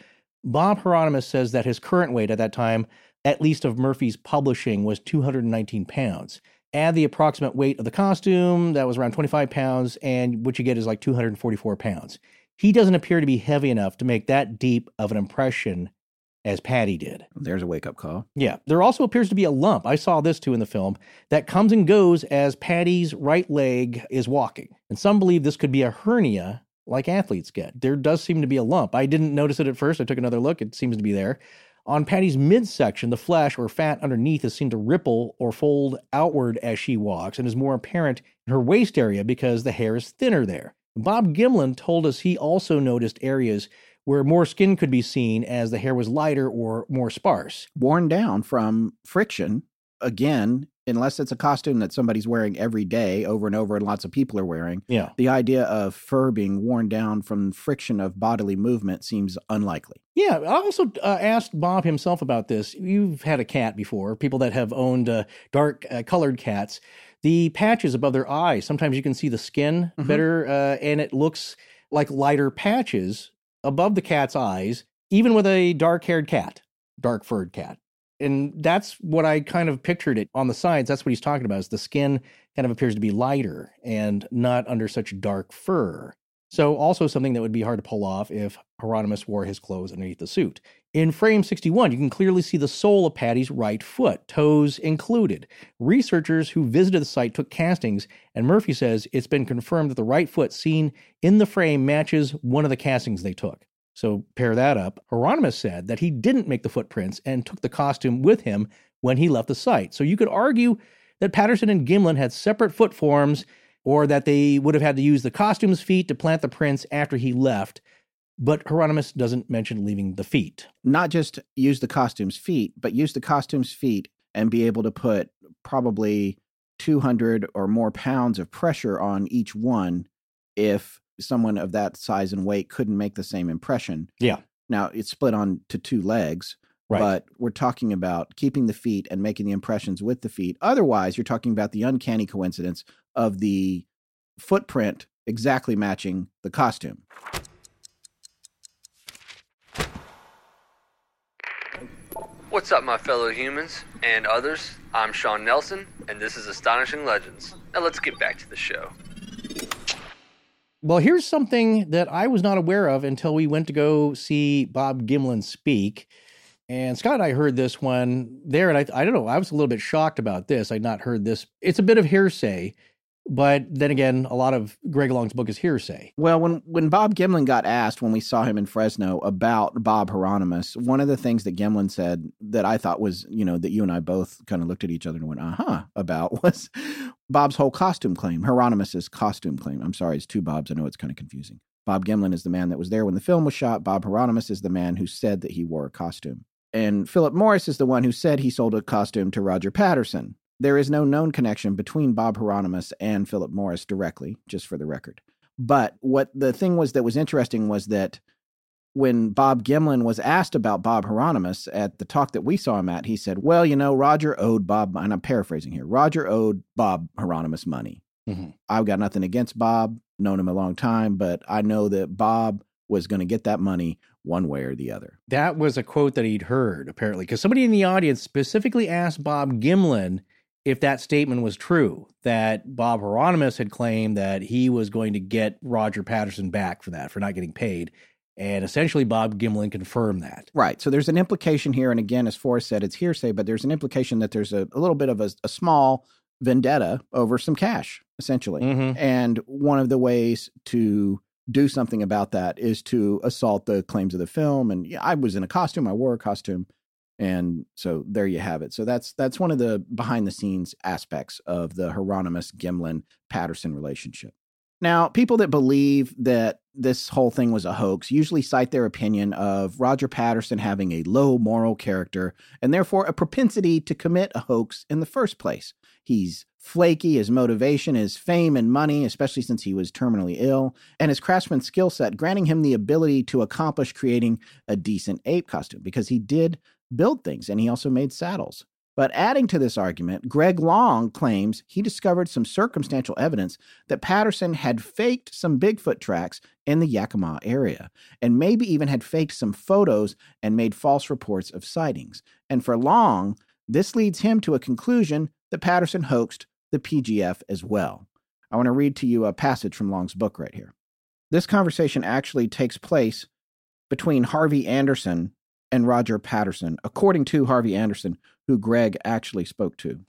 Speaker 2: Bob Heironimus says that his current weight at that time, at least of Murphy's publishing, was 219 pounds. Add the approximate weight of the costume, that was around 25 pounds, and what you get is like 244 pounds. He doesn't appear to be heavy enough to make that deep of an impression as Patty did.
Speaker 3: There's a wake up call.
Speaker 2: Yeah, there also appears to be a lump. I saw this too in the film that comes and goes as Patty's right leg is walking. And some believe this could be a hernia like athletes get. There does seem to be a lump. I didn't notice it at first. I took another look. It seems to be there. On Patty's midsection, the flesh or fat underneath is seen to ripple or fold outward as she walks and is more apparent in her waist area because the hair is thinner there. Bob Gimlin told us he also noticed areas where more skin could be seen as the hair was lighter or more sparse.
Speaker 3: Worn down from friction again, unless it's a costume that somebody's wearing every day over and over and lots of people are wearing.
Speaker 2: Yeah.
Speaker 3: The idea of fur being worn down from friction of bodily movement seems unlikely.
Speaker 2: Yeah, I also uh, asked Bob himself about this. You've had a cat before, people that have owned uh, dark uh, colored cats. The patches above their eyes, sometimes you can see the skin
Speaker 3: Mhm.
Speaker 2: better, uh, and it looks like lighter patches above the cat's eyes, even with a dark haired cat, dark furred cat. And that's what I kind of pictured it on the sides. That's what he's talking about. Is the skin kind of appears to be lighter and not under such dark fur. So, also something that would be hard to pull off if Heironimus wore his clothes underneath the suit. In frame 61, you can clearly see the sole of Patty's right foot, toes included. Researchers who visited the site took castings, and Murphy says it's been confirmed that the right foot seen in the frame matches one of the castings they took. So, pair that up. Heironimus said that he didn't make the footprints and took the costume with him when he left the site. So, you could argue that Patterson and Gimlin had separate foot forms or that they would have had to use the costume's feet to plant the prints after he left. But Heironimus doesn't mention leaving the feet.
Speaker 3: Not just use the costume's feet, but use the costume's feet and be able to put probably 200 or more pounds of pressure on each one if someone of that size and weight couldn't make the same impression.
Speaker 2: Yeah.
Speaker 3: Now it's split on to two legs,
Speaker 2: Right.
Speaker 3: but we're talking about keeping the feet and making the impressions with the feet. Otherwise, you're talking about the uncanny coincidence of the footprint exactly matching the costume.
Speaker 6: What's up, my fellow humans and others? I'm Sean Nelson, and this is Astonishing Legends. Now let's get back to the show.
Speaker 2: Well, here's something that I was not aware of until we went to go see Bob Gimlin speak. And Scott and I heard this one there, and I, I don't know, I was a little bit shocked about this. I'd not heard this. It's a bit of hearsay, But then again, a lot of Greg Long's book is hearsay.
Speaker 3: Well, when when Bob Gimlin got asked when we saw him in Fresno about Bob Heironimus, one of the things that Gimlin said that I thought was, you know, that you and I both kind of looked at each other and went, "Uh huh," about was Bob's whole costume claim, Heironimus's costume claim. I'm sorry, it's two Bobs. I know it's kind of confusing. Bob Gimlin is the man that was there when the film was shot. Bob Heironimus is the man who said that he wore a costume. And Philip Morris is the one who said he sold a costume to Roger Patterson. There is no known connection between Bob Heironimus and Philip Morris directly, just for the record. But what the thing was that was interesting was that when Bob Gimlin was asked about Bob Heironimus at the talk that we saw him at, he said, Well, you know, Roger owed Bob, and I'm paraphrasing here, Roger owed Bob Heironimus money. Mm-hmm. I've got nothing against Bob, known him a long time, but I know that Bob was going to get that money one way or the other.
Speaker 2: That was a quote that he'd heard, apparently, because somebody in the audience specifically asked Bob Gimlin if that statement was true, that Bob Heironimus had claimed that he was going to get Roger Patterson back for that, for not getting paid. And essentially, Bob Gimlin confirmed that.
Speaker 3: Right. So there's an implication here. And again, as Forrest said, it's hearsay, but there's an implication that there's a, a little bit of a, a, small vendetta over some cash, essentially. Mm-hmm. And one of the ways to do something about that is to assault the claims of the film. And I was in a costume, I wore a costume. And so there you have it. So that's that's one of the behind the scenes aspects of the Heironimus Gimlin Patterson relationship. Now, people that believe that this whole thing was a hoax usually cite their opinion of Roger Patterson having a low moral character and therefore a propensity to commit a hoax in the first place. He's flaky, his motivation is fame and money, especially since he was terminally ill, and his craftsman skill set granting him the ability to accomplish creating a decent ape costume because he did build things and he also made saddles. But adding to this argument, Greg Long claims he discovered some circumstantial evidence that Patterson had faked some Bigfoot tracks in the Yakima area, and maybe even had faked some photos and made false reports of sightings. And for Long, this leads him to a conclusion that Patterson hoaxed the PGF as well. I want to read to you a passage from Long's book right here. This conversation actually takes place between Harvey Anderson and Roger Patterson, according to Harvey Anderson, who Greg actually spoke to.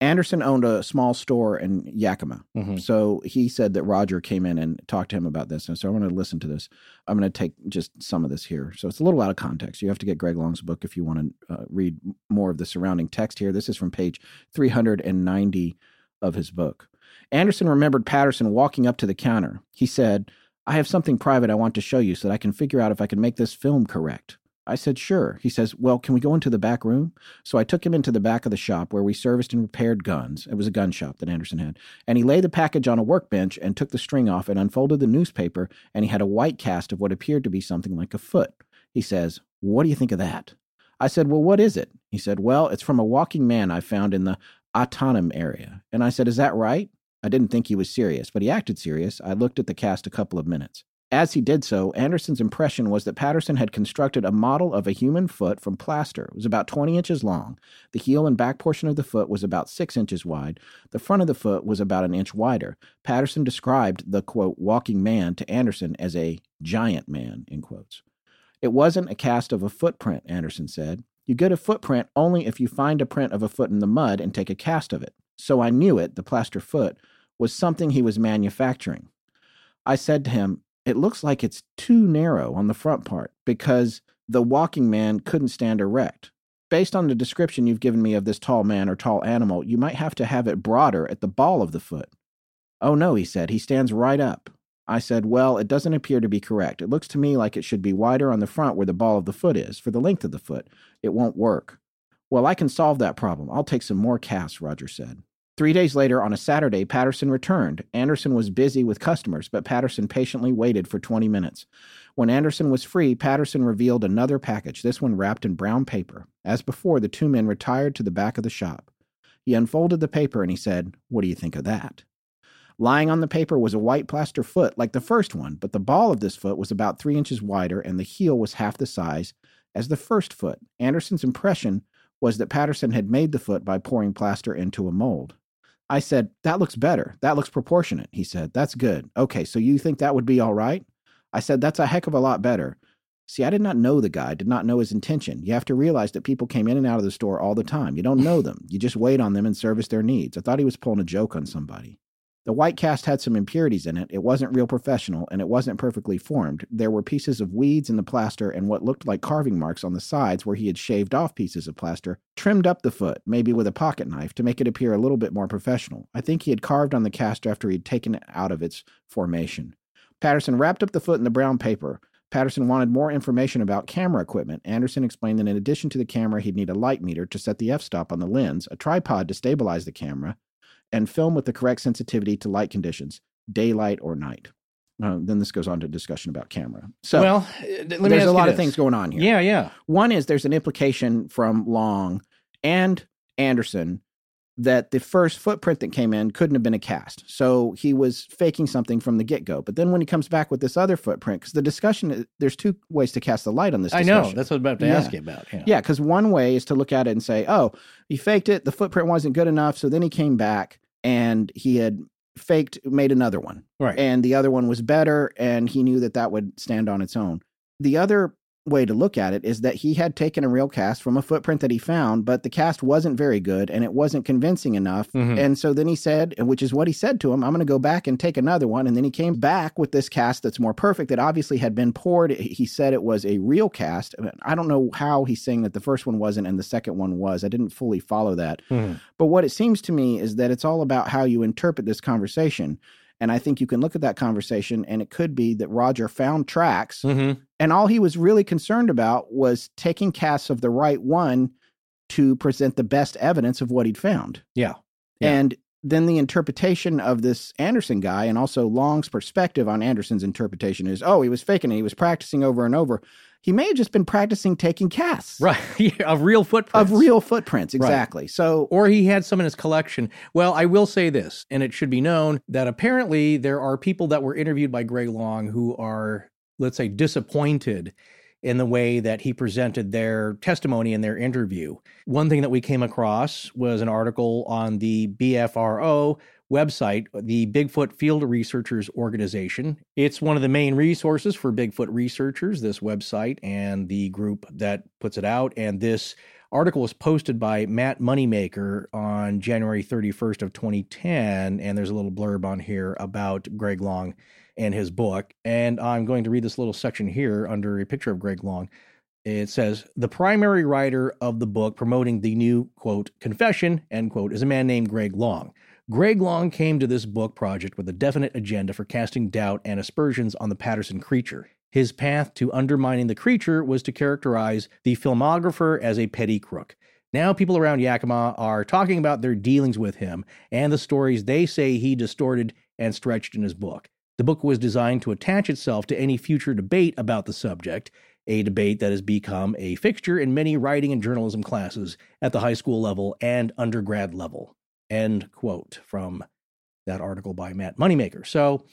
Speaker 3: Anderson owned a small store in Yakima. Mm-hmm. So he said that Roger came in and talked to him about this. And so I'm going to listen to this. I'm going to take just some of this here. So it's a little out of context. You have to get Greg Long's book if you want to uh, read more of the surrounding text here. This is from page 390 of his book. Anderson remembered Patterson walking up to the counter. He said, I have something private I want to show you so that I can figure out if I can make this film correct. I said, sure. He says, well, can we go into the back room? So I took him into the back of the shop where we serviced and repaired guns. It was a gun shop that Anderson had. And he laid the package on a workbench and took the string off and unfolded the newspaper. And he had a white cast of what appeared to be something like a foot. He says, what do you think of that? I said, well, what is it? He said, well, it's from a walking man I found in the Ahtanum area. And I said, is that right? I didn't think he was serious, but he acted serious. I looked at the cast a couple of minutes. As he did so, Anderson's impression was that Patterson had constructed a model of a human foot from plaster. It was about 20 inches long. The heel and back portion of the foot was about 6 inches wide. The front of the foot was about an inch wider. Patterson described the, quote, walking man to Anderson as a giant man, in quotes. It wasn't a cast of a footprint, Anderson said. You get a footprint only if you find a print of a foot in the mud and take a cast of it. So I knew it, the plaster foot, was something he was manufacturing. I said to him, it looks like it's too narrow on the front part because the walking man couldn't stand erect. Based on the description you've given me of this tall man or tall animal, you might have to have it broader at the ball of the foot. Oh no, he said, he stands right up. I said, Well, it doesn't appear to be correct. It looks to me like it should be wider on the front where the ball of the foot is, for the length of the foot. It won't work. Well, I can solve that problem. I'll take some more casts, Roger said. Three days later, on a Saturday, Patterson returned. Anderson was busy with customers, but Patterson patiently waited for 20 minutes. When Anderson was free, Patterson revealed another package, this one wrapped in brown paper. As before, the two men retired to the back of the shop. He unfolded the paper and he said, What do you think of that? Lying on the paper was a white plaster foot like the first one, but the ball of this foot was about three inches wider and the heel was half the size as the first foot. Anderson's impression was that Patterson had made the foot by pouring plaster into a mold. I said, That looks better. That looks proportionate. He said, That's good. Okay, so you think that would be all right? I said, That's a heck of a lot better. See, I did not know the guy, did not know his intention. You have to realize that people came in and out of the store all the time. You don't know them. You just wait on them and service their needs. I thought he was pulling a joke on somebody. The white cast had some impurities in it. It wasn't real professional and it wasn't perfectly formed. There were pieces of weeds in the plaster and what looked like carving marks on the sides where he had shaved off pieces of plaster, trimmed up the foot, maybe with a pocket knife, to make it appear a little bit more professional. I think he had carved on the cast after he'd taken it out of its formation. Patterson wrapped up the foot in the brown paper. Patterson wanted more information about camera equipment. Anderson explained that in addition to the camera, he'd need a light meter to set the f stop on the lens, a tripod to stabilize the camera, and film with the correct sensitivity to light conditions, daylight or night. Uh, then this goes on to discussion about camera. So,
Speaker 2: well, uh,
Speaker 3: there's a lot of things going on here.
Speaker 2: Yeah, yeah.
Speaker 3: One is there's an implication from Long and Anderson that the first footprint that came in couldn't have been a cast. So he was faking something from the get go. But then when he comes back with this other footprint, because the discussion, uh, there's two ways to cast the light on this
Speaker 2: I know. That's what I'm about to
Speaker 3: Yeah.
Speaker 2: ask you about. Yeah.
Speaker 3: Yeah, because one way is to look at it and say, oh, he faked it. The footprint wasn't good enough. So then he came back and he had faked, made another one.
Speaker 2: Right.
Speaker 3: And the other one was better. And he knew that that would stand on its own. The other way to look at it is that he had taken a real cast from a footprint that he found, but the cast wasn't very good and it wasn't convincing enough.
Speaker 2: Mhm.
Speaker 3: And so then he said, which is what he said to him, I'm going to go back and take another one. And then he came back with this cast that's more perfect that obviously had been poured. He said it was a real cast. I don't know how he's saying that the first one wasn't and the second one was. I didn't fully follow that.
Speaker 2: Mhm.
Speaker 3: But what it seems to me is that it's all about how you interpret this conversation. And I think you can look at that conversation and it could be that Roger found tracks
Speaker 2: Mhm.
Speaker 3: and all he was really concerned about was taking casts of the right one to present the best evidence of what he'd found.
Speaker 2: Yeah. Yeah.
Speaker 3: And then the interpretation of this Anderson guy and also Long's perspective on Anderson's interpretation is oh, he was faking it. He was practicing over and over. He may have just been practicing taking casts
Speaker 2: Right. Of real footprints.
Speaker 3: of real footprints. Exactly. So,
Speaker 2: or he had some in his collection. Well, I will say this, and it should be known that apparently there are people that were interviewed by Greg Long who are, let's say, disappointed in the way that he presented their testimony in their interview. One thing that we came across was an article on the BFRO website, the Bigfoot Field Researchers Organization. It's one of the main resources for Bigfoot researchers, this website and the group that puts it out. And this article was posted by Matt Moneymaker on January 31st of 2010 and there's a little blurb on here about Greg Long and his book and I'm going to read this little section here under a picture of Greg Long. It says the primary writer of the book promoting the new quote confession end quote is a man named Greg Long. Greg Long came to this book project with a definite agenda for casting doubt and aspersions on the Patterson creature. His path to undermining the creature was to characterize the filmographer as a petty crook. Now, people around Yakima are talking about their dealings with him and the stories they say he distorted and stretched in his book. The book was designed to attach itself to any future debate about the subject, a debate that has become a fixture in many writing and journalism classes at the high school level and undergrad level. End quote from that article by Matt Moneymaker. So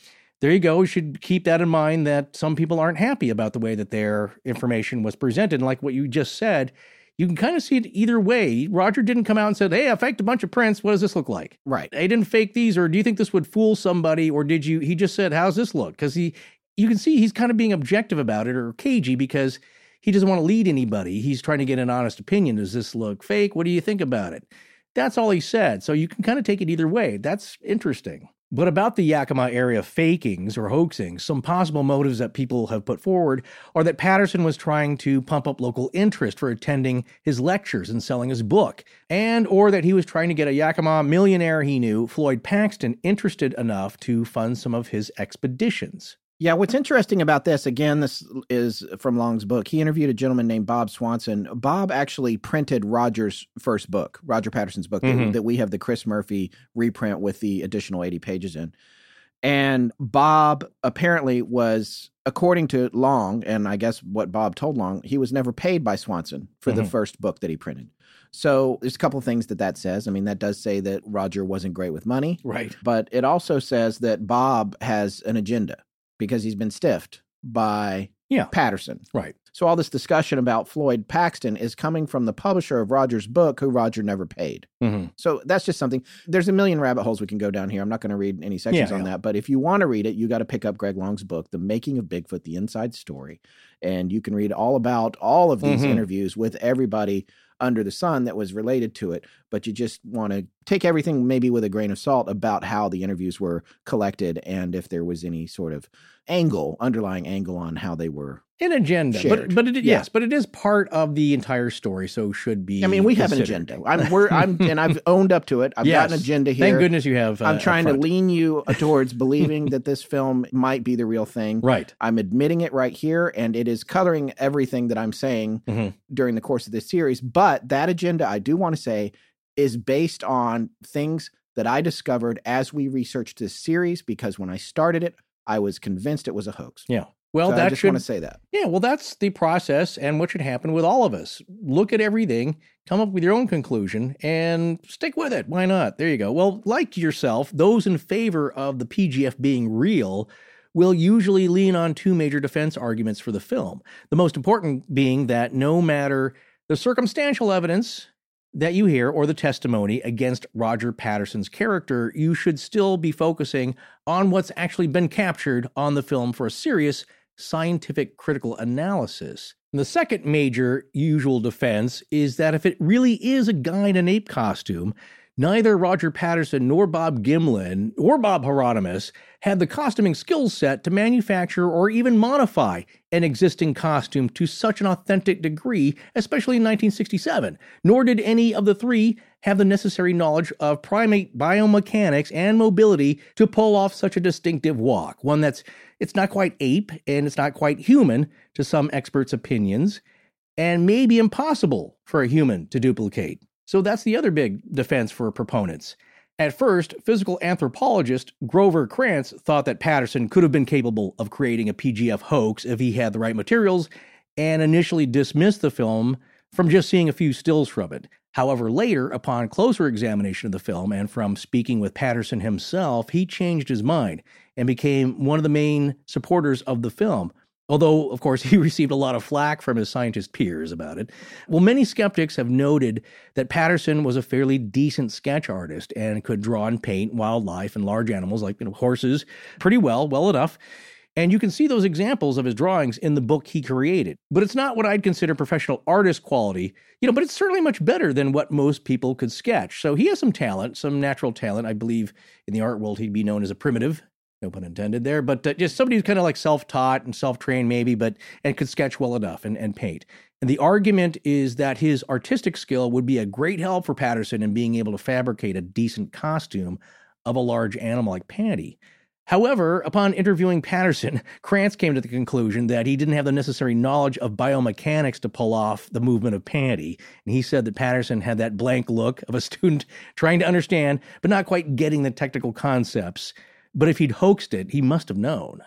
Speaker 2: there you go. You should keep that in mind that some people aren't happy about the way that their information was presented. And like what you just said, you can kind of see it either way. Roger didn't come out and said, Hey, I faked a bunch of prints. What does this look like?
Speaker 3: right.
Speaker 2: I didn't fake these, or do you think this would fool somebody? Or did you he just said, How's this look? Because he you can see he's kind of being objective about it or cagey because he doesn't want to lead anybody. He's trying to get an honest opinion. Does this look fake? What do you think about it? That's all he said. So you can kind of take it either way. That's interesting. But about the Yakima area fakings or hoaxing, some possible motives that people have put forward are that Patterson was trying to pump up local interest for attending his lectures and selling his book, and or that he was trying to get a Yakima millionaire he knew, Floyd Paxton, interested enough to fund some of his expeditions.
Speaker 3: Yeah, what's interesting about this, again, this is from Long's book. He interviewed a gentleman named Bob Swanson. Bob actually printed Roger's first book, Roger Patterson's book, that-
Speaker 2: Mhm.
Speaker 3: that we have the Chris Murphy reprint with the additional 80 pages in. And Bob apparently was, according to Long, and I guess what Bob told Long, he was never paid by Swanson for the
Speaker 2: Mhm.
Speaker 3: first book that he printed. So there's a couple of things that that says. I mean, that does say that Roger wasn't great with money.
Speaker 2: Right.
Speaker 3: But it also says that Bob has an agenda because he's been stiffed by
Speaker 2: Yeah.
Speaker 3: Patterson.
Speaker 2: Right.
Speaker 3: So all this discussion about Floyd Paxton is coming from the publisher of Roger's book, who Roger never paid.
Speaker 2: hmm
Speaker 3: So that's just something. There's a million rabbit holes we can go down here. I'm not going to read any sections
Speaker 2: Yeah,
Speaker 3: on
Speaker 2: yeah.
Speaker 3: that, but if you want to read it, you got to pick up Greg Long's book, The Making of Bigfoot: The Inside Story, and you can read all about all of these
Speaker 2: Mhm.
Speaker 3: interviews with everybody under the sun that was related to it. But you just want to take everything maybe with a grain of salt about how the interviews were collected and if there was any sort of angle, underlying angle on how they were.
Speaker 2: An agenda,
Speaker 3: Shared.
Speaker 2: but but it,
Speaker 3: Yeah.
Speaker 2: yes, but it is part of the entire story, so should be.
Speaker 3: I mean, we have an agenda. I'm we're I'm and I've owned up to it. I've got an agenda here.
Speaker 2: Thank goodness you have. Uh,
Speaker 3: I'm trying to lean you towards believing that this film might be the real thing.
Speaker 2: Right.
Speaker 3: I'm admitting it right here, and it is coloring everything that I'm saying
Speaker 2: Mhm.
Speaker 3: during the course of this series. But that agenda, I do want to say, is based on things that I discovered as we researched this series. Because when I started it, I was convinced it was a hoax.
Speaker 2: Yeah. Well,
Speaker 3: So I
Speaker 2: that
Speaker 3: just
Speaker 2: should
Speaker 3: want to say that.
Speaker 2: Yeah, well, that's the process and what should happen with all of us. Look at everything, come up with your own conclusion, and stick with it. Why not? There you go. Well, like yourself, those in favor of the PGF being real will usually lean on two major defense arguments for the film. The most important being that no matter the circumstantial evidence that you hear or the testimony against Roger Patterson's character, you should still be focusing on what's actually been captured on the film for a serious scientific critical analysis. And the second major usual defense is that if it really is a guy in an ape costume, neither Roger Patterson nor Bob Gimlin or Bob Heironimus had the costuming skill set to manufacture or even modify an existing costume to such an authentic degree, especially in 1967. Nor did any of the three have the necessary knowledge of primate biomechanics and mobility to pull off such a distinctive walk, one that's it's not quite ape and it's not quite human to some experts' opinions, and maybe impossible for a human to duplicate. So that's the other big defense for proponents. At first, physical anthropologist Grover Krantz thought that Patterson could have been capable of creating a PGF hoax if he had the right materials, and initially dismissed the film from just seeing a few stills from it. However, later, upon closer examination of the film and from speaking with Patterson himself, he changed his mind and became one of the main supporters of the film. Although, of course, he received a lot of flack from his scientist peers about it. Well, many skeptics have noted that Patterson was a fairly decent sketch artist and could draw and paint wildlife and large animals like you know, horses pretty well, well enough. And you can see those examples of his drawings in the book he created. But it's not what I'd consider professional artist quality, you know, but it's certainly much better than what most people could sketch. So he has some talent, some natural talent. I believe in the art world he'd be known as a primitive, no pun intended there, but uh, just somebody who's kind of like self-taught and self-trained maybe, but and could sketch well enough and, and paint. And the argument is that his artistic skill would be a great help for Patterson in being able to fabricate a decent costume of a large animal like Patty. However, upon interviewing Patterson, Krantz came to the conclusion that he didn't have the necessary knowledge of biomechanics to pull off the movement of Patty. And he said that Patterson had that blank look of a student trying to understand, but not quite getting the technical concepts. But if he'd hoaxed it, he must have known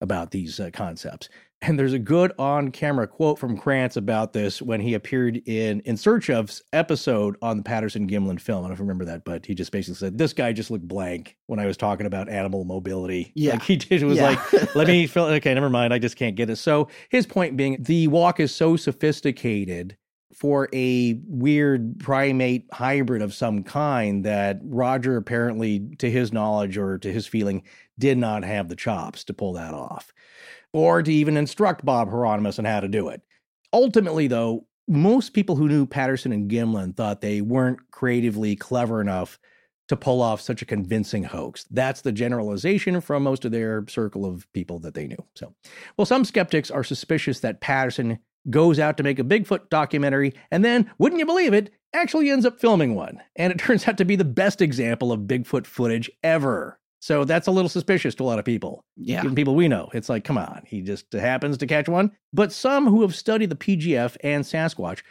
Speaker 2: about these uh, concepts. And there's a good on camera quote from Krantz about this when he appeared in In Search of's episode on the Patterson Gimlin film. I don't know if you remember that, but he just basically said, This guy just looked blank when I was talking about animal mobility.
Speaker 3: Yeah.
Speaker 2: Like he did, it was
Speaker 3: Yeah.
Speaker 2: like, let me feel, okay, never mind. I just can't get it. So his point being, the walk is so sophisticated for a weird primate hybrid of some kind that Roger apparently, to his knowledge or to his feeling, did not have the chops to pull that off or to even instruct Bob Heironimus on how to do it. Ultimately, though, most people who knew Patterson and Gimlin thought they weren't creatively clever enough to pull off such a convincing hoax. That's the generalization from most of their circle of people that they knew. So, well, some skeptics are suspicious that Patterson goes out to make a Bigfoot documentary and then, wouldn't you believe it, actually ends up filming one. And it turns out to be the best example of Bigfoot footage ever. So that's a little suspicious to a lot of people.
Speaker 3: Yeah.
Speaker 2: Even people we know. It's like, come on, he just happens to catch one. But some who have studied the PGF and Sasquatch,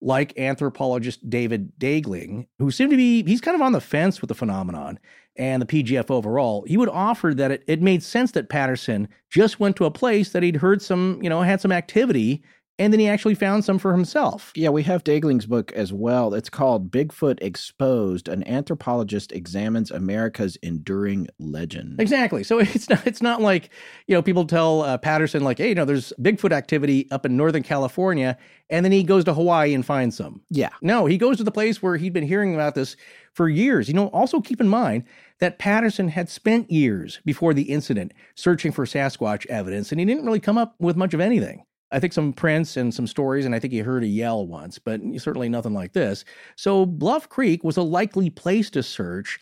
Speaker 2: like anthropologist David Daegling, who seem to be, he's kind of on the fence with the phenomenon and the PGF overall, he would offer that it, it made sense that Patterson just went to a place that he'd heard some, you know, had some activity, and then he actually found some for himself.
Speaker 3: Yeah, we have Daegling's book as well. It's called Bigfoot Exposed An Anthropologist Examines America's Enduring Legend.
Speaker 2: Exactly. So it's not it's not like you know people tell uh, Patterson like, hey, you know, there's Bigfoot activity up in Northern California, and then he goes to Hawaii and finds some.
Speaker 3: Yeah.
Speaker 2: No, he goes to the place where he'd been hearing about this for years. You know, also keep in mind that Patterson had spent years before the incident searching for Sasquatch evidence, and he didn't really come up with much of anything. I think some prints and some stories, and I think he heard a yell once, but certainly nothing like this. So Bluff Creek was a likely place to search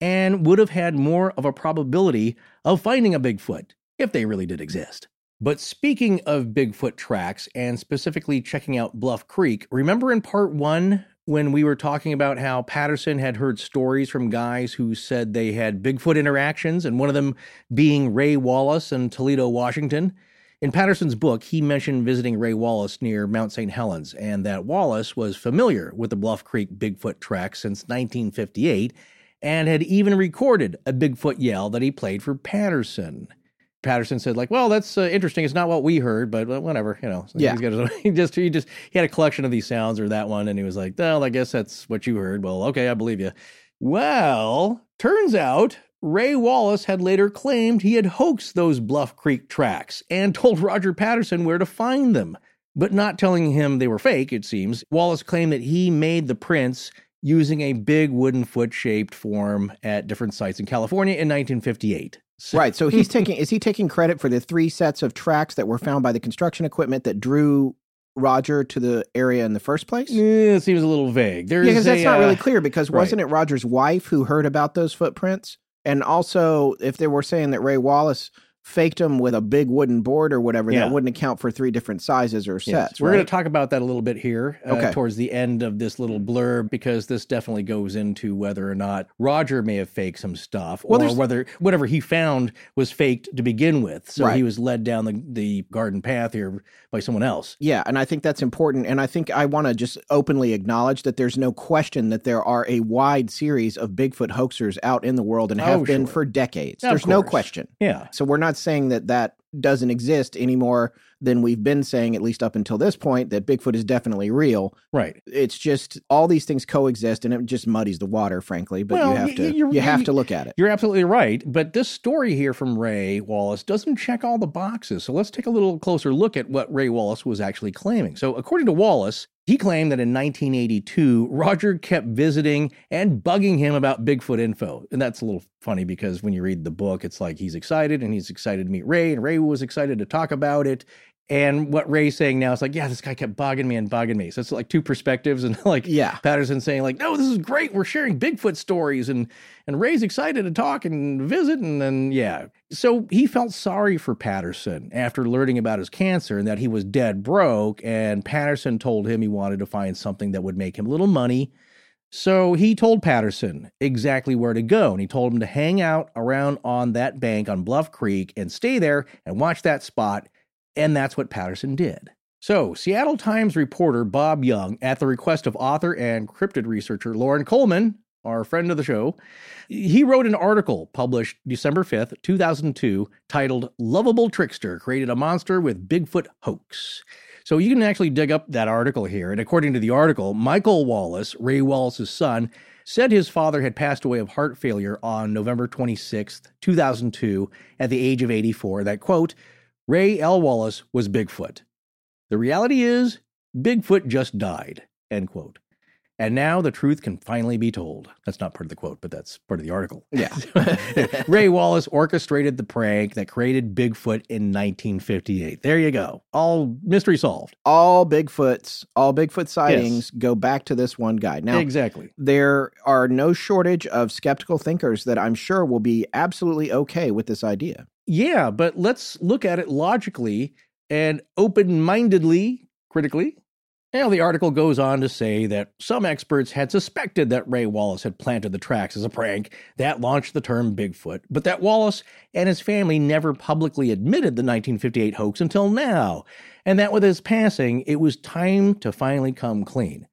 Speaker 2: and would have had more of a probability of finding a Bigfoot if they really did exist. But speaking of Bigfoot tracks and specifically checking out Bluff Creek, remember in part one when we were talking about how Patterson had heard stories from guys who said they had Bigfoot interactions, and one of them being Ray Wallace in Toledo, Washington? In Patterson's book, he mentioned visiting Ray Wallace near Mount St. Helens, and that Wallace was familiar with the Bluff Creek Bigfoot track since 1958 and had even recorded a Bigfoot yell that he played for Patterson. Patterson said, like, well, that's uh, interesting. It's not what we heard, but whatever, you know. So
Speaker 3: Yeah.
Speaker 2: He's got his, he just he just he had a collection of these sounds or that one, and he was like, well, I guess that's what you heard. Well, okay, I believe you. Well, turns out Ray Wallace had later claimed he had hoaxed those Bluff Creek tracks and told Roger Patterson where to find them, but not telling him they were fake, it seems. Wallace claimed that he made the prints using a big wooden foot shaped form at different sites in California in 1958. So-
Speaker 3: Right. So he's taking is he taking credit for the three sets of tracks that were found by the construction equipment that drew Roger to the area in the first place? Yeah,
Speaker 2: it seems a little vague. There's
Speaker 3: because that's
Speaker 2: a,
Speaker 3: not
Speaker 2: uh,
Speaker 3: really clear because
Speaker 2: right.
Speaker 3: wasn't it Roger's wife who heard about those footprints? And also, if they were saying that Ray Wallace faked them with a big wooden board or whatever,
Speaker 2: Yeah.
Speaker 3: that wouldn't account for three different sizes or
Speaker 2: Yes.
Speaker 3: sets.
Speaker 2: We're
Speaker 3: right?
Speaker 2: going to talk about that a little bit here uh,
Speaker 3: Okay.
Speaker 2: towards the end of this little blurb because this definitely goes into whether or not Roger may have faked some stuff
Speaker 3: Well,
Speaker 2: or whether whatever he found was faked to begin with. So
Speaker 3: Right.
Speaker 2: he was led down the, the garden path here by someone else.
Speaker 3: Yeah, and I think that's important. And I think I want to just openly acknowledge that there's no question that there are a wide series of Bigfoot hoaxers out in the world and have
Speaker 2: Oh,
Speaker 3: been
Speaker 2: sure.
Speaker 3: for decades.
Speaker 2: Of
Speaker 3: there's no question.
Speaker 2: Yeah.
Speaker 3: So we're not saying that that doesn't exist anymore than we've been saying, at least up until this point, that Bigfoot is definitely real.
Speaker 2: Right.
Speaker 3: It's just all these things coexist and it just muddies the water, frankly. But
Speaker 2: Well,
Speaker 3: you have to
Speaker 2: you're-
Speaker 3: have to look at it.
Speaker 2: You're absolutely right. But this story here from Ray Wallace doesn't check all the boxes. So let's take a little closer look at what Ray Wallace was actually claiming. So, according to Wallace, he claimed that in 1982, Roger kept visiting and bugging him about Bigfoot info. And that's a little funny because when you read the book, it's like he's excited and he's excited to meet Ray, and Ray was excited to talk about it. And what Ray's saying now is like, yeah, this guy kept bugging me and bugging me. So it's like two perspectives, and like
Speaker 3: Yeah.
Speaker 2: Patterson saying like, no, this is great. We're sharing Bigfoot stories, and and Ray's excited to talk and visit, and then yeah. So he felt sorry for Patterson after learning about his cancer and that he was dead broke. And Patterson told him he wanted to find something that would make him a little money. So he told Patterson exactly where to go, and he told him to hang out around on that bank on Bluff Creek and stay there and watch that spot. And that's what Patterson did. So, Seattle Times reporter Bob Young, at the request of author and cryptid researcher Loren Coleman, our friend of the show, he wrote an article published December 5th, 2002, titled Lovable Trickster Created a Monster with Bigfoot Hoax. So you can actually dig up that article here. And according to the article, Michael Wallace, Ray Wallace's son, said his father had passed away of heart failure on November 26th, 2002, at the age of 84. That quote, Ray L. Wallace was Bigfoot. The reality is, Bigfoot just died. End quote. And now the truth can finally be told. That's not part of the quote, but that's part of the article.
Speaker 3: Yeah.
Speaker 2: Ray Wallace orchestrated the prank that created Bigfoot in 1958. There you go. All mystery solved.
Speaker 3: all Bigfoots, all Bigfoot sightings go back to this one guy. Now,
Speaker 2: exactly.
Speaker 3: there are no shortage of skeptical thinkers that I'm sure will be absolutely okay with this idea.
Speaker 2: Yeah, but let's look at it logically and open mindedly, critically. Now, the article goes on to say that some experts had suspected that Ray Wallace had planted the tracks as a prank that launched the term Bigfoot, but that Wallace and his family never publicly admitted the 1958 hoax until now, and that with his passing, it was time to finally come clean.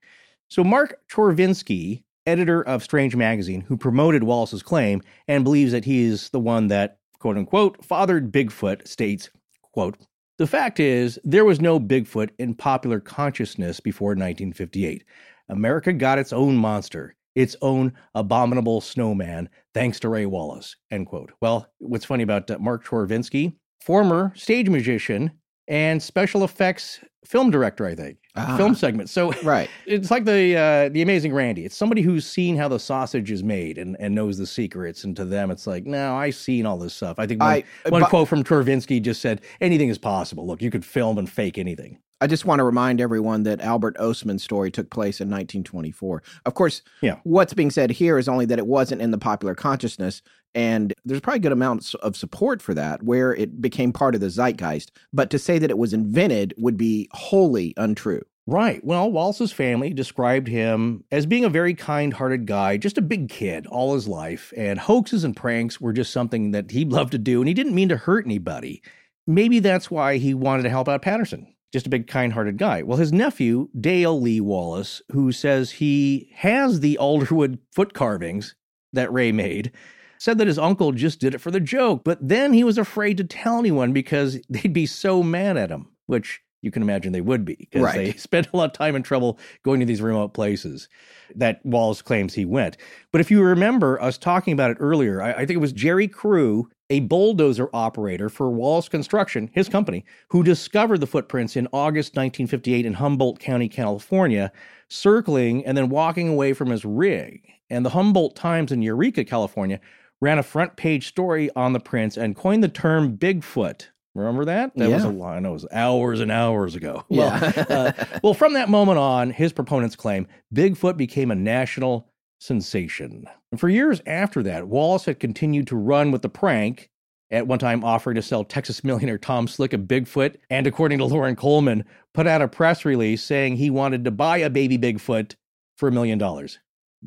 Speaker 2: So, Mark Chorvinsky, editor of Strange Magazine, who promoted Wallace's claim and believes that he is the one that, quote unquote, fathered Bigfoot, states, quote, the fact is, there was no Bigfoot in popular consciousness before 1958. America got its own monster, its own abominable snowman, thanks to Ray Wallace. End quote. Well, what's funny about uh, Mark Chorvinsky, former stage magician and special effects film director, I think.
Speaker 3: Ah,
Speaker 2: Film segment. So
Speaker 3: Right.
Speaker 2: it's like the uh, the amazing Randi. It's somebody who's seen how the sausage is made and, and knows the secrets. And to them, it's like, no, I've seen all this stuff. I think one,
Speaker 3: I-
Speaker 2: one
Speaker 3: but-
Speaker 2: quote from Chorvinsky just said, anything is possible. Look, you could film and fake anything.
Speaker 3: I just want to remind everyone that Albert Ostman's story took place in 1924. Of course,
Speaker 2: Yeah.
Speaker 3: what's being said here is only that it wasn't in the popular consciousness, and there's probably good amounts of support for that, where it became part of the zeitgeist. But to say that it was invented would be wholly untrue.
Speaker 2: Right. Well, Wallace's family described him as being a very kind hearted guy, just a big kid all his life. And hoaxes and pranks were just something that he loved to do, and he didn't mean to hurt anybody. Maybe that's why he wanted to help out Patterson. Just a big kind hearted guy. Well, his nephew, Dale Lee Wallace, who says he has the Alderwood foot carvings that Ray made, said that his uncle just did it for the joke, but then he was afraid to tell anyone because they'd be so mad at him, which you can imagine they would be because
Speaker 3: Right.
Speaker 2: they spent a lot of time and trouble going to these remote places that Wallace claims he went. But if you remember us talking about it earlier, I, I think it was Jerry Crew, a bulldozer operator for Wallace Construction, his company, who discovered the footprints in August 1958 in Humboldt County, California, circling and then walking away from his rig. And the Humboldt Times in Eureka, California, ran a front page story on the prints and coined the term Bigfoot. Remember that? That was a
Speaker 3: Yeah.
Speaker 2: I it was hours and hours ago.
Speaker 3: Yeah.
Speaker 2: Uh, well, from that moment on, his proponents claim Bigfoot became a national sensation. And for years after that, Wallace had continued to run with the prank, at one time offering to sell Texas millionaire Tom Slick a Bigfoot, and according to Loren Coleman, put out a press release saying he wanted to buy a baby Bigfoot for a million dollars.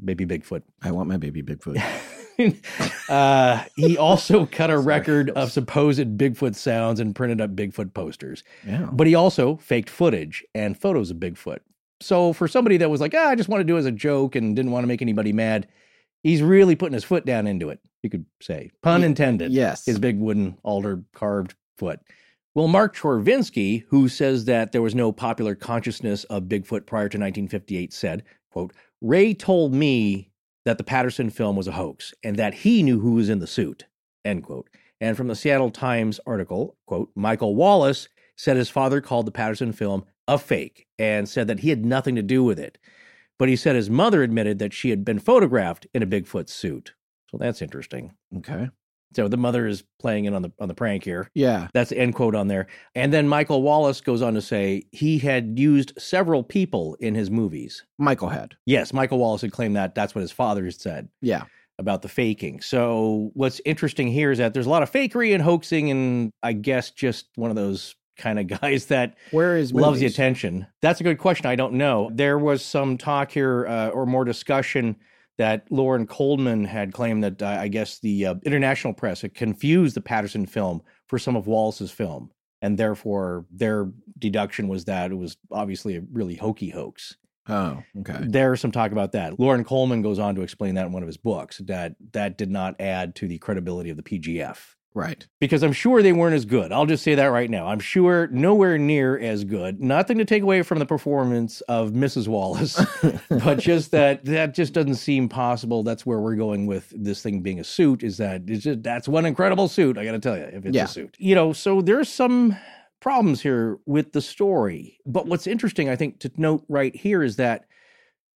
Speaker 2: Baby Bigfoot.
Speaker 3: I want my baby Bigfoot.
Speaker 2: uh, he also cut a record of supposed Bigfoot sounds and printed up Bigfoot posters.
Speaker 3: Yeah.
Speaker 2: But he also faked footage and photos of Bigfoot. So for somebody that was like, ah, I just want to do it as a joke and didn't want to make anybody mad, he's really putting his foot down into it. You could say, pun intended.
Speaker 3: Yes.
Speaker 2: His big wooden altar carved foot. Well, Mark Chorvinsky, who says that there was no popular consciousness of Bigfoot prior to 1958, said, quote, Ray told me that the Patterson film was a hoax and that he knew who was in the suit, end quote. And from the Seattle Times article, quote, Michael Wallace said his father called the Patterson film a fake and said that he had nothing to do with it. But he said his mother admitted that she had been photographed in a Bigfoot suit. So that's interesting.
Speaker 3: Okay.
Speaker 2: So the mother is playing in on the on the prank here.
Speaker 3: Yeah.
Speaker 2: That's the end quote on there. And then Michael Wallace goes on to say he had used several people in his movies.
Speaker 3: Michael had.
Speaker 2: Yes, Michael Wallace had claimed that. That's what his father had said
Speaker 3: Yeah.
Speaker 2: about the faking. So what's interesting here is that there's a lot of fakery and hoaxing, and I guess just one of those kind of guys that
Speaker 3: Where is
Speaker 2: loves the attention. That's a good question. I don't know. There was some talk here uh, or more discussion that Loren Coleman had claimed that uh, I guess the uh, international press had confused the Patterson film for some of Wallace's film. And therefore, their deduction was that it was obviously a really hokey hoax.
Speaker 3: Oh, okay.
Speaker 2: There's some talk about that. Loren Coleman goes on to explain that in one of his books that that did not add to the credibility of the PGF
Speaker 3: Right.
Speaker 2: because I'm sure they weren't as good. I'll just say that right now. I'm sure nowhere near as good. Nothing to take away from the performance of Mrs. Wallace, but just that that just doesn't seem possible. That's where we're going with this thing being a suit. Is that it's just that's one incredible suit. I got to tell you, if it's
Speaker 3: Yeah.
Speaker 2: a suit, you know. So there's some problems here with the story. But what's interesting, I think, to note right here is that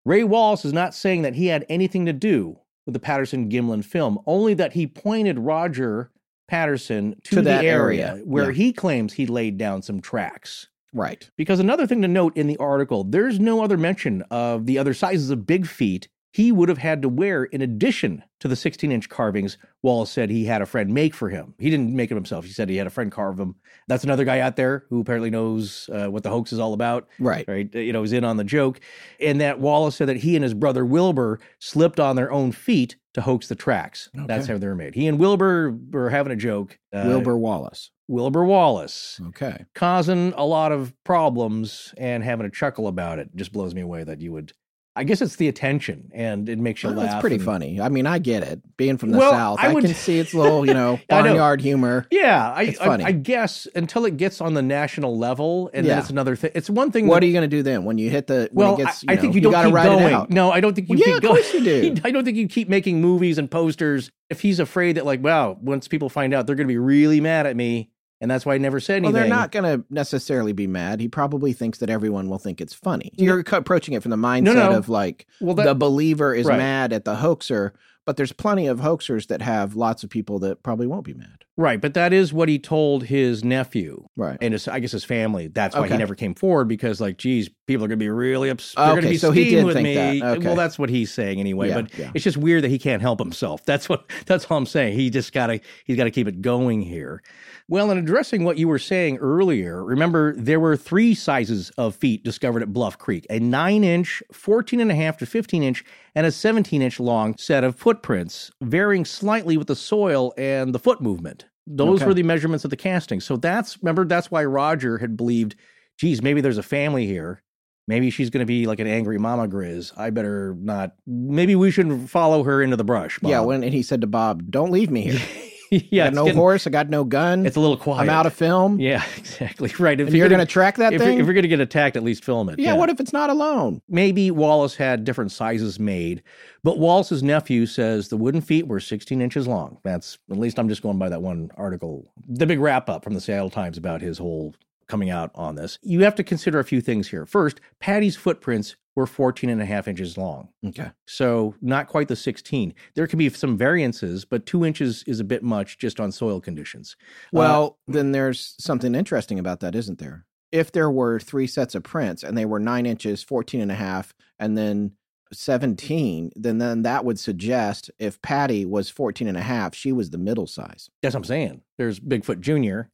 Speaker 2: Ray Wallace is not saying that he had anything to do with the Patterson Gimlin film, only that he pointed Roger Patterson to,
Speaker 3: To
Speaker 2: the
Speaker 3: that
Speaker 2: area,
Speaker 3: area,
Speaker 2: where
Speaker 3: yeah.
Speaker 2: he claims he laid down some tracks.
Speaker 3: Right.
Speaker 2: Because another thing to note in the article, there's no other mention of the other sizes of big feet he would have had to wear in addition to the 16 inch carvings Wallace said he had a friend make for him. He didn't make them himself. He said he had a friend carve them. That's another guy out there who apparently knows uh, what the hoax is all about
Speaker 3: Right.
Speaker 2: right? You know, is in on the joke. And that Wallace said that he and his brother Wilbur slipped on their own feet to hoax the tracks. That's how they were made. He and Wilbur were having a joke. Uh,
Speaker 3: Wilbur Wallace.
Speaker 2: Wilbur Wallace
Speaker 3: Okay.
Speaker 2: causing a lot of problems and having a chuckle about it. Just blows me away that you would. I guess it's the attention and it makes you oh,
Speaker 3: Well,
Speaker 2: laugh.
Speaker 3: that's pretty
Speaker 2: and-
Speaker 3: funny. I mean, I get it. Being from the
Speaker 2: Well,
Speaker 3: South,
Speaker 2: I
Speaker 3: I,
Speaker 2: would-
Speaker 3: can see its little, you know,
Speaker 2: know.
Speaker 3: barnyard humor.
Speaker 2: Yeah, I,
Speaker 3: It's
Speaker 2: I,
Speaker 3: funny.
Speaker 2: I guess until it gets on the national level, and then it's another thing. It's one thing.
Speaker 3: What
Speaker 2: that-
Speaker 3: are you going to do then when you hit the? When
Speaker 2: Well,
Speaker 3: it gets,
Speaker 2: I, I think
Speaker 3: know,
Speaker 2: you don't
Speaker 3: gotta
Speaker 2: keep
Speaker 3: ride
Speaker 2: going.
Speaker 3: It out.
Speaker 2: No, I don't think you
Speaker 3: Well,
Speaker 2: keep
Speaker 3: yeah, of course you do.
Speaker 2: I don't think you keep making movies and posters if he's afraid that, like, wow, once people find out, they're going to be really mad at me, and that's why he never said anything.
Speaker 3: Well, they're not going to necessarily be mad. He probably thinks that everyone will think it's funny. You're approaching it from the mindset
Speaker 2: No, no.
Speaker 3: of like
Speaker 2: Well, that-
Speaker 3: the believer is
Speaker 2: Right.
Speaker 3: mad at the hoaxer, but there's plenty of hoaxers that have lots of people that probably won't be mad.
Speaker 2: right, but that is what he told his nephew
Speaker 3: Right.
Speaker 2: and his, I guess his family. That's why
Speaker 3: Okay.
Speaker 2: he never came forward because, like, geez, people are going to be really upset. They're going
Speaker 3: Okay,
Speaker 2: to be
Speaker 3: so he did
Speaker 2: with
Speaker 3: think
Speaker 2: me.
Speaker 3: that. Okay.
Speaker 2: Well, that's what he's saying anyway.
Speaker 3: Yeah,
Speaker 2: but
Speaker 3: yeah.
Speaker 2: it's just weird that he can't help himself. That's what. That's all I'm saying. He just got to. He's got to keep it going here. Well, in addressing what you were saying earlier, remember there were three sizes of feet discovered at Bluff Creek: a nine-inch, 14 and a half to 15 inch, and a 17-inch long set of footprints, varying slightly with the soil and the foot movement. Those
Speaker 3: Okay.
Speaker 2: were the measurements of the casting. So that's remember that's why Roger had believed, geez, maybe there's a family here. Maybe she's going to be like an angry mama grizz. I better not. Maybe we shouldn't follow her into the brush.
Speaker 3: Yeah, when and he said to Bob, "Don't leave me here.
Speaker 2: yeah,
Speaker 3: I got no
Speaker 2: getting-
Speaker 3: horse. I got no gun.
Speaker 2: It's a little quiet.
Speaker 3: I'm out of film.
Speaker 2: Yeah, exactly. Right. If
Speaker 3: and you're going to track that
Speaker 2: if,
Speaker 3: thing.
Speaker 2: You're, if you're going to get attacked, at least film it.
Speaker 3: yeah, What if it's not alone?
Speaker 2: maybe Wallace had different sizes made, but Wallace's nephew says the wooden feet were 16 inches long. That's at least I'm just going by that one article, the big wrap up from the Seattle Times about his whole coming out on this. You have to consider a few things here. First, Patty's footprints were 14 and a half inches long.
Speaker 3: Okay.
Speaker 2: So not quite the 16. There can be some variances, but two inches is a bit much just on soil conditions. Uh,
Speaker 3: Well, then there's something interesting about that, isn't there? If there were three sets of prints and they were nine inches, 14 and a half, and then 17, then, then that would suggest if Patty was 14 and a half, she was the middle size.
Speaker 2: that's what I'm saying. There's Bigfoot Jr.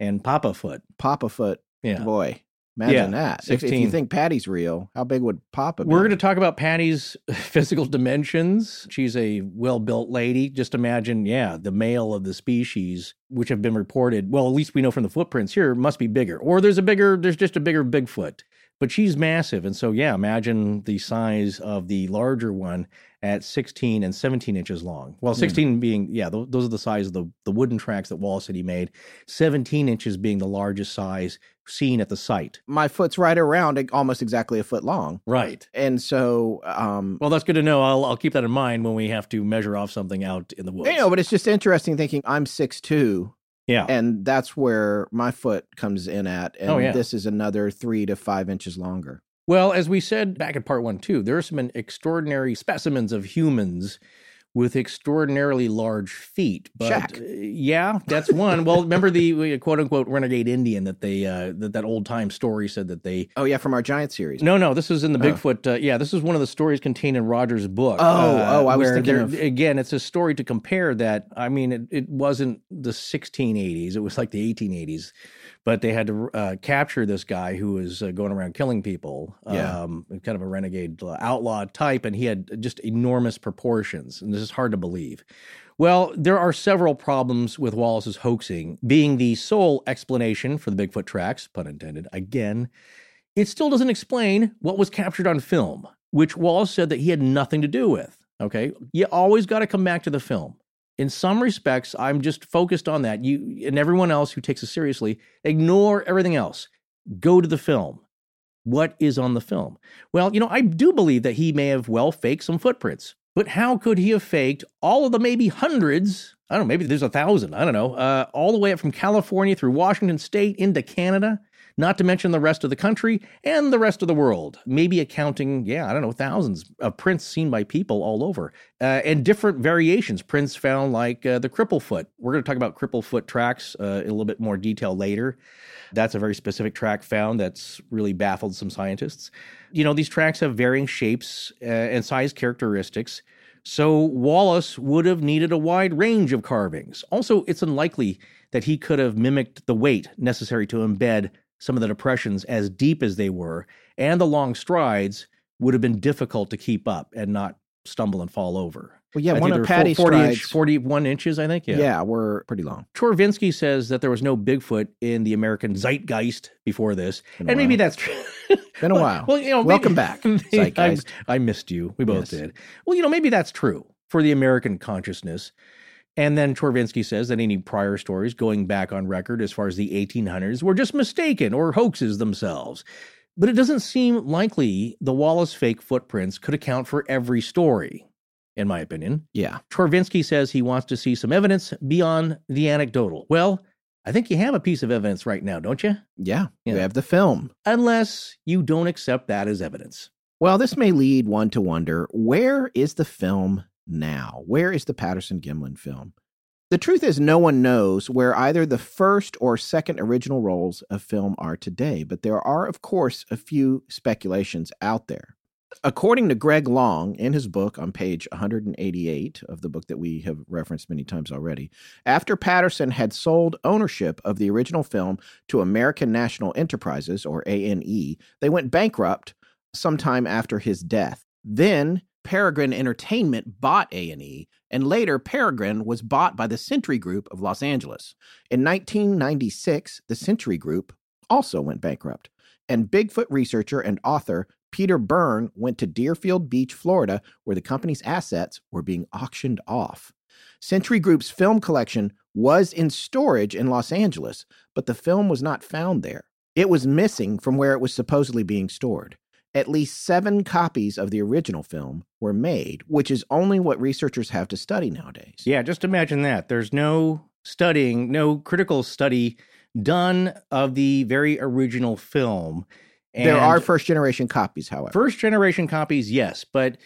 Speaker 2: and Papa Foot.
Speaker 3: Papa Foot,
Speaker 2: Yeah.
Speaker 3: boy, imagine
Speaker 2: Yeah,
Speaker 3: that. If, if
Speaker 2: 16.
Speaker 3: you think Patty's real, how big would Papa be?
Speaker 2: We're going to talk about Patty's physical dimensions. She's a well built lady. Just imagine, yeah, the male of the species, which have been reported, well, at least we know from the footprints here, must be bigger. Or there's a bigger, there's just a bigger Bigfoot. But she's massive. And so, yeah, imagine the size of the larger one at 16 and 17 inches long. Well, 16 being, yeah, tho- those are the size of the, the wooden tracks that Wallace said he made, 17 inches being the largest size seen at the site.
Speaker 3: My foot's right around almost exactly a foot long.
Speaker 2: Right.
Speaker 3: And so, um,
Speaker 2: Well, that's good to know. I'll, I'll keep that in mind when we have to measure off something out in the woods.
Speaker 3: you know, but it's just interesting thinking I'm six two,
Speaker 2: yeah.
Speaker 3: and that's where my foot comes in at. Oh, and
Speaker 2: Oh, yeah.
Speaker 3: this is another three to five inches longer.
Speaker 2: Well, as we said back in part one, too, there are some extraordinary specimens of humans with extraordinarily large feet. But
Speaker 3: Shaq.
Speaker 2: uh, yeah, that's one. well, remember the quote unquote renegade Indian that they uh, that that old time story said that they.
Speaker 3: Oh yeah, from our giant series.
Speaker 2: No, no, this is in the
Speaker 3: Oh.
Speaker 2: Bigfoot. Uh, yeah, this is one of the stories contained in Roger's book.
Speaker 3: Oh,
Speaker 2: uh,
Speaker 3: oh, I was thinking of-
Speaker 2: again, it's a story to compare that. I mean, it, it wasn't the 1680s; it was like the 1880s. But they had to uh, capture this guy who was uh, going around killing people.
Speaker 3: Yeah.
Speaker 2: um, kind of a renegade uh, outlaw type, and he had just enormous proportions, and this is hard to believe. Well, there are several problems with Wallace's hoaxing being the sole explanation for the Bigfoot tracks, pun intended, again. It still doesn't explain what was captured on film, which Wallace said that he had nothing to do with. Okay. You always got to come back to the film. In some respects, I'm just focused on that. You and everyone else who takes it seriously, ignore everything else. Go to the film. What is on the film? Well, you know, I do believe that he may have well faked some footprints. But how could he have faked all of the maybe hundreds? I don't know, maybe there's a thousand, I don't know, uh, all the way up from California through Washington State into Canada, not to mention the rest of the country and the rest of the world. Maybe accounting, yeah, I don't know, thousands of prints seen by people all over uh, and different variations. Prints found like uh, the cripple foot. We're going to talk about cripple foot tracks uh, in a little bit more detail later. That's a very specific track found that's really baffled some scientists. You know, these tracks have varying shapes uh, and size characteristics. So Wallace would have needed a wide range of carvings. Also, it's unlikely that he could have mimicked the weight necessary to embed some of the depressions as deep as they were, and the long strides would have been difficult to keep up and not stumble and fall over.
Speaker 3: Well, yeah,
Speaker 2: I
Speaker 3: one of Patty's
Speaker 2: 40 inch, 41 inches, I think.
Speaker 3: yeah. we're pretty long.
Speaker 2: Chorvinsky says that there was no Bigfoot in the American zeitgeist before this, and maybe that's true.
Speaker 3: Been a
Speaker 2: Well-
Speaker 3: while.
Speaker 2: Well, you know,
Speaker 3: Welcome
Speaker 2: maybe-
Speaker 3: back, zeitgeist.
Speaker 2: I, I missed you. We both
Speaker 3: Yes.
Speaker 2: did. Well, you know, maybe that's true for the American consciousness. And then Chorvinsky says that any prior stories going back on record as far as the 1800s were just mistaken or hoaxes themselves. But it doesn't seem likely the Wallace fake footprints could account for every story, in my opinion.
Speaker 3: Yeah.
Speaker 2: Chorvinsky says he wants to see some evidence beyond the anecdotal. Well, I think you have a piece of evidence right now, don't you?
Speaker 3: Yeah,
Speaker 2: Yeah.
Speaker 3: we have the film.
Speaker 2: Unless you don't accept that as evidence.
Speaker 3: Well, this may lead one to wonder where is the film now? Where is the Patterson Gimlin film? The truth is, no one knows where either the first or second original rolls of film are today, but there are, of course, a few speculations out there. According to Greg Long in his book on page 188 of the book that we have referenced many times already, after Patterson had sold ownership of the original film to American National Enterprises, or ANE, they went bankrupt sometime after his death. Then Peregrine Entertainment bought A&E, and later Peregrine was bought by the Century Group of Los Angeles. In 1996, the Century Group also went bankrupt, and Bigfoot researcher and author Peter Byrne went to Deerfield Beach, Florida, where the company's assets were being auctioned off. Century Group's film collection was in storage in Los Angeles, but the film was not found there. It was missing from where it was supposedly being stored. At least seven copies of the original film were made, which is only what researchers have to study nowadays.
Speaker 2: Yeah, just imagine that. There's no studying, no critical study done of the very original film.
Speaker 3: there are first generation copies, however.
Speaker 2: first generation copies, yes, but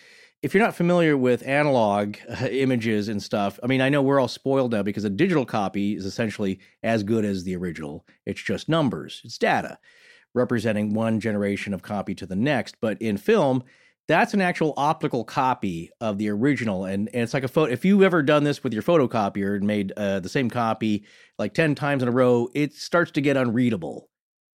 Speaker 2: if you're not familiar with analog uh, images and stuff, I mean, I know we're all spoiled now because a digital copy is essentially as good as the original. It's just numbers, it's data representing one generation of copy to the next. But in film, that's an actual optical copy of the original, and, and it's like a photo. If you've ever done this with your photocopier and made uh, the same copy like ten times in a row, it starts to get unreadable.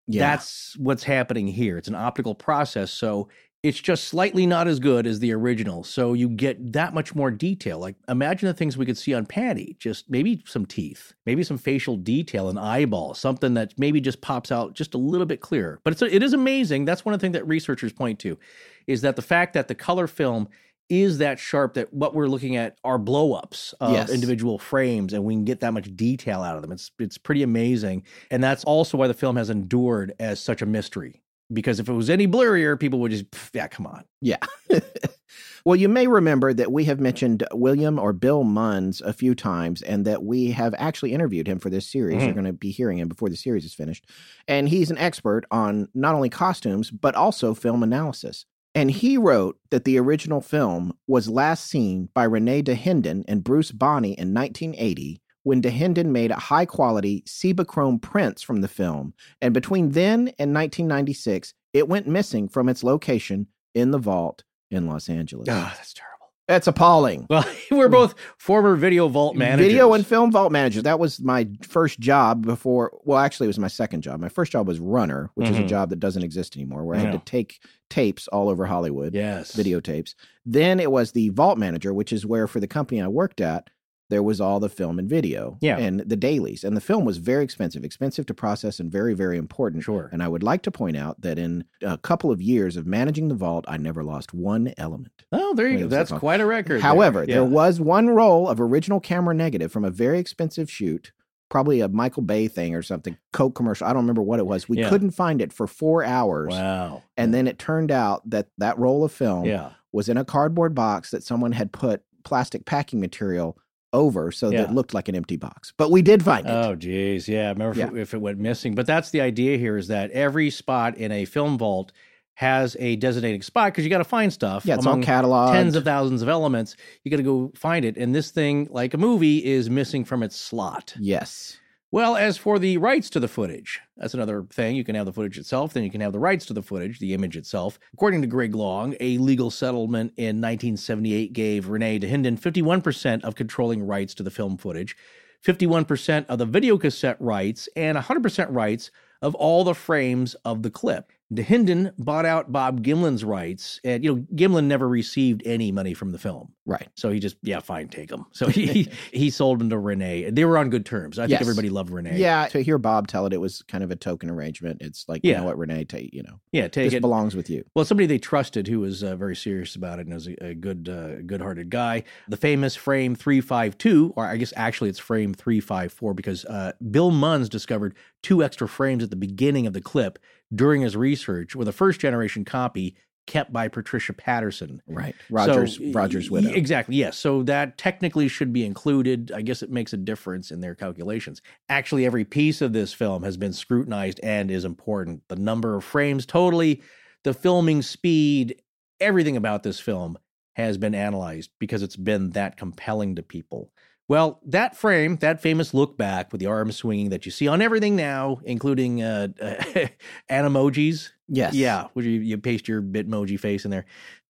Speaker 3: yeah.
Speaker 2: That's what's happening here. It's an optical process, so it's just slightly not as good as the original. So you get that much more detail. Like imagine the things we could see on Patty, just maybe some teeth, maybe some facial detail, an eyeball, something that maybe just pops out just a little bit clearer. But it's it is amazing. That's one of the things that researchers point to is that the fact that the color film is that sharp that what we're looking at are blow-ups of
Speaker 3: Yes.
Speaker 2: individual frames and we can get that much detail out of them. It's it's pretty amazing. And that's also why the film has endured as such a mystery. Because if it was any blurrier, people would just, yeah, come on.
Speaker 3: Yeah. well, you may remember that we have mentioned William or Bill Munns a few times and that we have actually interviewed him for this series.
Speaker 2: Mhm.
Speaker 3: You're going to be hearing him before the series is finished. And he's an expert on not only costumes, but also film analysis. And he wrote that the original film was last seen by Rene Dahinden and Bruce Bonney in 1980 when Dahinden made a high quality Cibachrome prints from the film. And between then and 1996, it went missing from its location in the vault in Los Angeles.
Speaker 2: Ah, that's terrible.
Speaker 3: That's appalling.
Speaker 2: Well, we're both former video vault managers.
Speaker 3: Video and film vault managers. That was my first job before. Well, actually, it was my second job. My first job was runner, which is a
Speaker 2: Mhm.
Speaker 3: job that doesn't exist anymore, where I had
Speaker 2: Yeah.
Speaker 3: to take tapes all over Hollywood,
Speaker 2: Yes.
Speaker 3: videotapes. Then it was the vault manager, which is where for the company I worked at, there was all the film and video
Speaker 2: Yeah.
Speaker 3: and the dailies. And the film was very expensive, expensive to process and very, very important.
Speaker 2: Sure.
Speaker 3: And I would like to point out that in a couple of years of managing the vault, I never lost one element.
Speaker 2: Oh, there you go. That's quite a record.
Speaker 3: However,
Speaker 2: there,
Speaker 3: there was one roll of original camera negative from a very expensive shoot, probably a Michael Bay thing or something, Coke commercial. I don't remember what it was. We
Speaker 2: Yeah.
Speaker 3: couldn't find it for four hours.
Speaker 2: Wow.
Speaker 3: And then it turned out that that roll of film
Speaker 2: yeah.
Speaker 3: was in a cardboard box that someone had put plastic packing material over so that it looked like an empty box. But we did find it.
Speaker 2: Oh, geez. Yeah. I remember if,
Speaker 3: Yeah.
Speaker 2: it, if it went missing. But that's the idea here is that every spot in a film vault has a designated spot because you got to find stuff.
Speaker 3: yeah, it's all cataloged.
Speaker 2: Tens of thousands of elements. You got to go find it. And this thing, like a movie, is missing from its slot.
Speaker 3: Yes.
Speaker 2: Well, as for the rights to the footage, that's another thing. You can have the footage itself, then you can have the rights to the footage, the image itself. According to Greg Long, a legal settlement in 1978 gave Renee Dahinden 51% of controlling rights to the film footage, 51% of the videocassette rights, and 100% rights of all the frames of the clip. Dahinden bought out Bob Gimlin's rights, and you know Gimlin never received any money from the film.
Speaker 3: Right.
Speaker 2: So he just, yeah, fine, take them. So he he sold them to Renee. They were on good terms. I think everybody loved Renee.
Speaker 3: Yeah. To hear Bob tell it, it was kind of a token arrangement. It's like, you
Speaker 2: Yeah.
Speaker 3: know what, Renee, take, you know,
Speaker 2: yeah, take
Speaker 3: this
Speaker 2: it.
Speaker 3: belongs with you.
Speaker 2: Well, somebody they trusted who was uh, very serious about it and was a, a good, uh, good-hearted guy. The famous frame three five two, or I guess actually it's frame three five four, because uh, Bill Munns discovered two extra frames at the beginning of the clip during his research with a first-generation copy kept by Patricia Patterson.
Speaker 3: Right. Rogers
Speaker 2: So,
Speaker 3: Rogers widow.
Speaker 2: Exactly. Yes. So that technically should be included. I guess it makes a difference in their calculations. Actually, every piece of this film has been scrutinized and is important. The number of frames, totally, the filming speed, everything about this film has been analyzed because it's been that compelling to people. Well, that frame, that famous look back with the arm swinging that you see on everything now, including uh, animojis,
Speaker 3: yes.
Speaker 2: yeah, where you, you paste your Bitmoji face in there.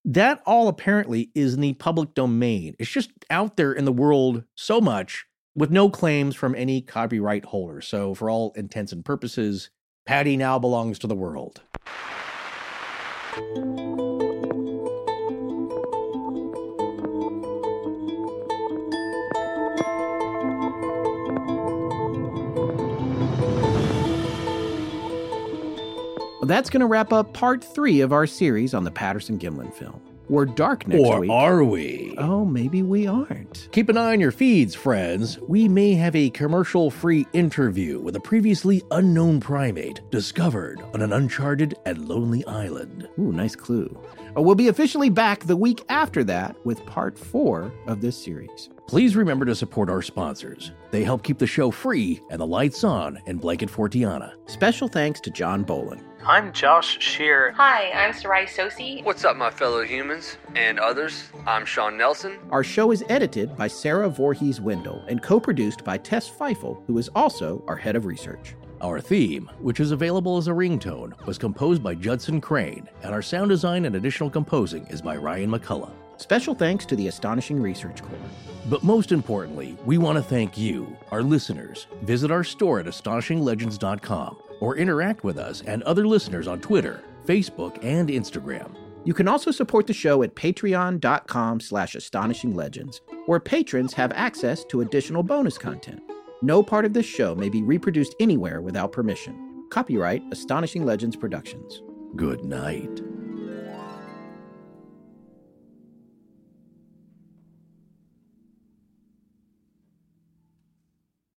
Speaker 2: That all apparently is in the public domain. It's just out there in the world so much with no claims from any copyright holder. So, for all intents and purposes, Patty now belongs to the world.
Speaker 3: Well, that's going to wrap up part three of our series on the Patterson Gimlin film. We're dark next
Speaker 2: or
Speaker 3: week.
Speaker 2: are we?
Speaker 3: oh, maybe we aren't.
Speaker 2: Keep an eye on your feeds, friends. We may have a commercial free interview with a previously unknown primate discovered on an uncharted and lonely island.
Speaker 3: Ooh, nice clue. Uh, We'll be officially back the week after that with part four of this series.
Speaker 2: Please remember to support our sponsors. They help keep the show free and the lights on in Blanket Fortiana.
Speaker 3: Special thanks to John Bolin.
Speaker 4: I'm Josh Shear.
Speaker 5: Hi, I'm Sarai Sosi.
Speaker 6: What's up, my fellow humans and others? I'm Sean Nelson.
Speaker 3: Our show is edited by Sarah Voorhees Wendell and co produced by Tess Feifel, who is also our head of research.
Speaker 2: Our theme, which is available as a ringtone, was composed by Judson Crane, and our sound design and additional composing is by Ryan McCullough.
Speaker 3: Special thanks to the Astonishing Research Corps.
Speaker 2: But most importantly, we want to thank you, our listeners. Visit our store at astonishinglegends.com or interact with us and other listeners on Twitter, Facebook, and Instagram.
Speaker 3: You can also support the show at patreon.com slash astonishinglegends, where patrons have access to additional bonus content. No part of this show may be reproduced anywhere without permission. Copyright Astonishing Legends Productions.
Speaker 2: Good night.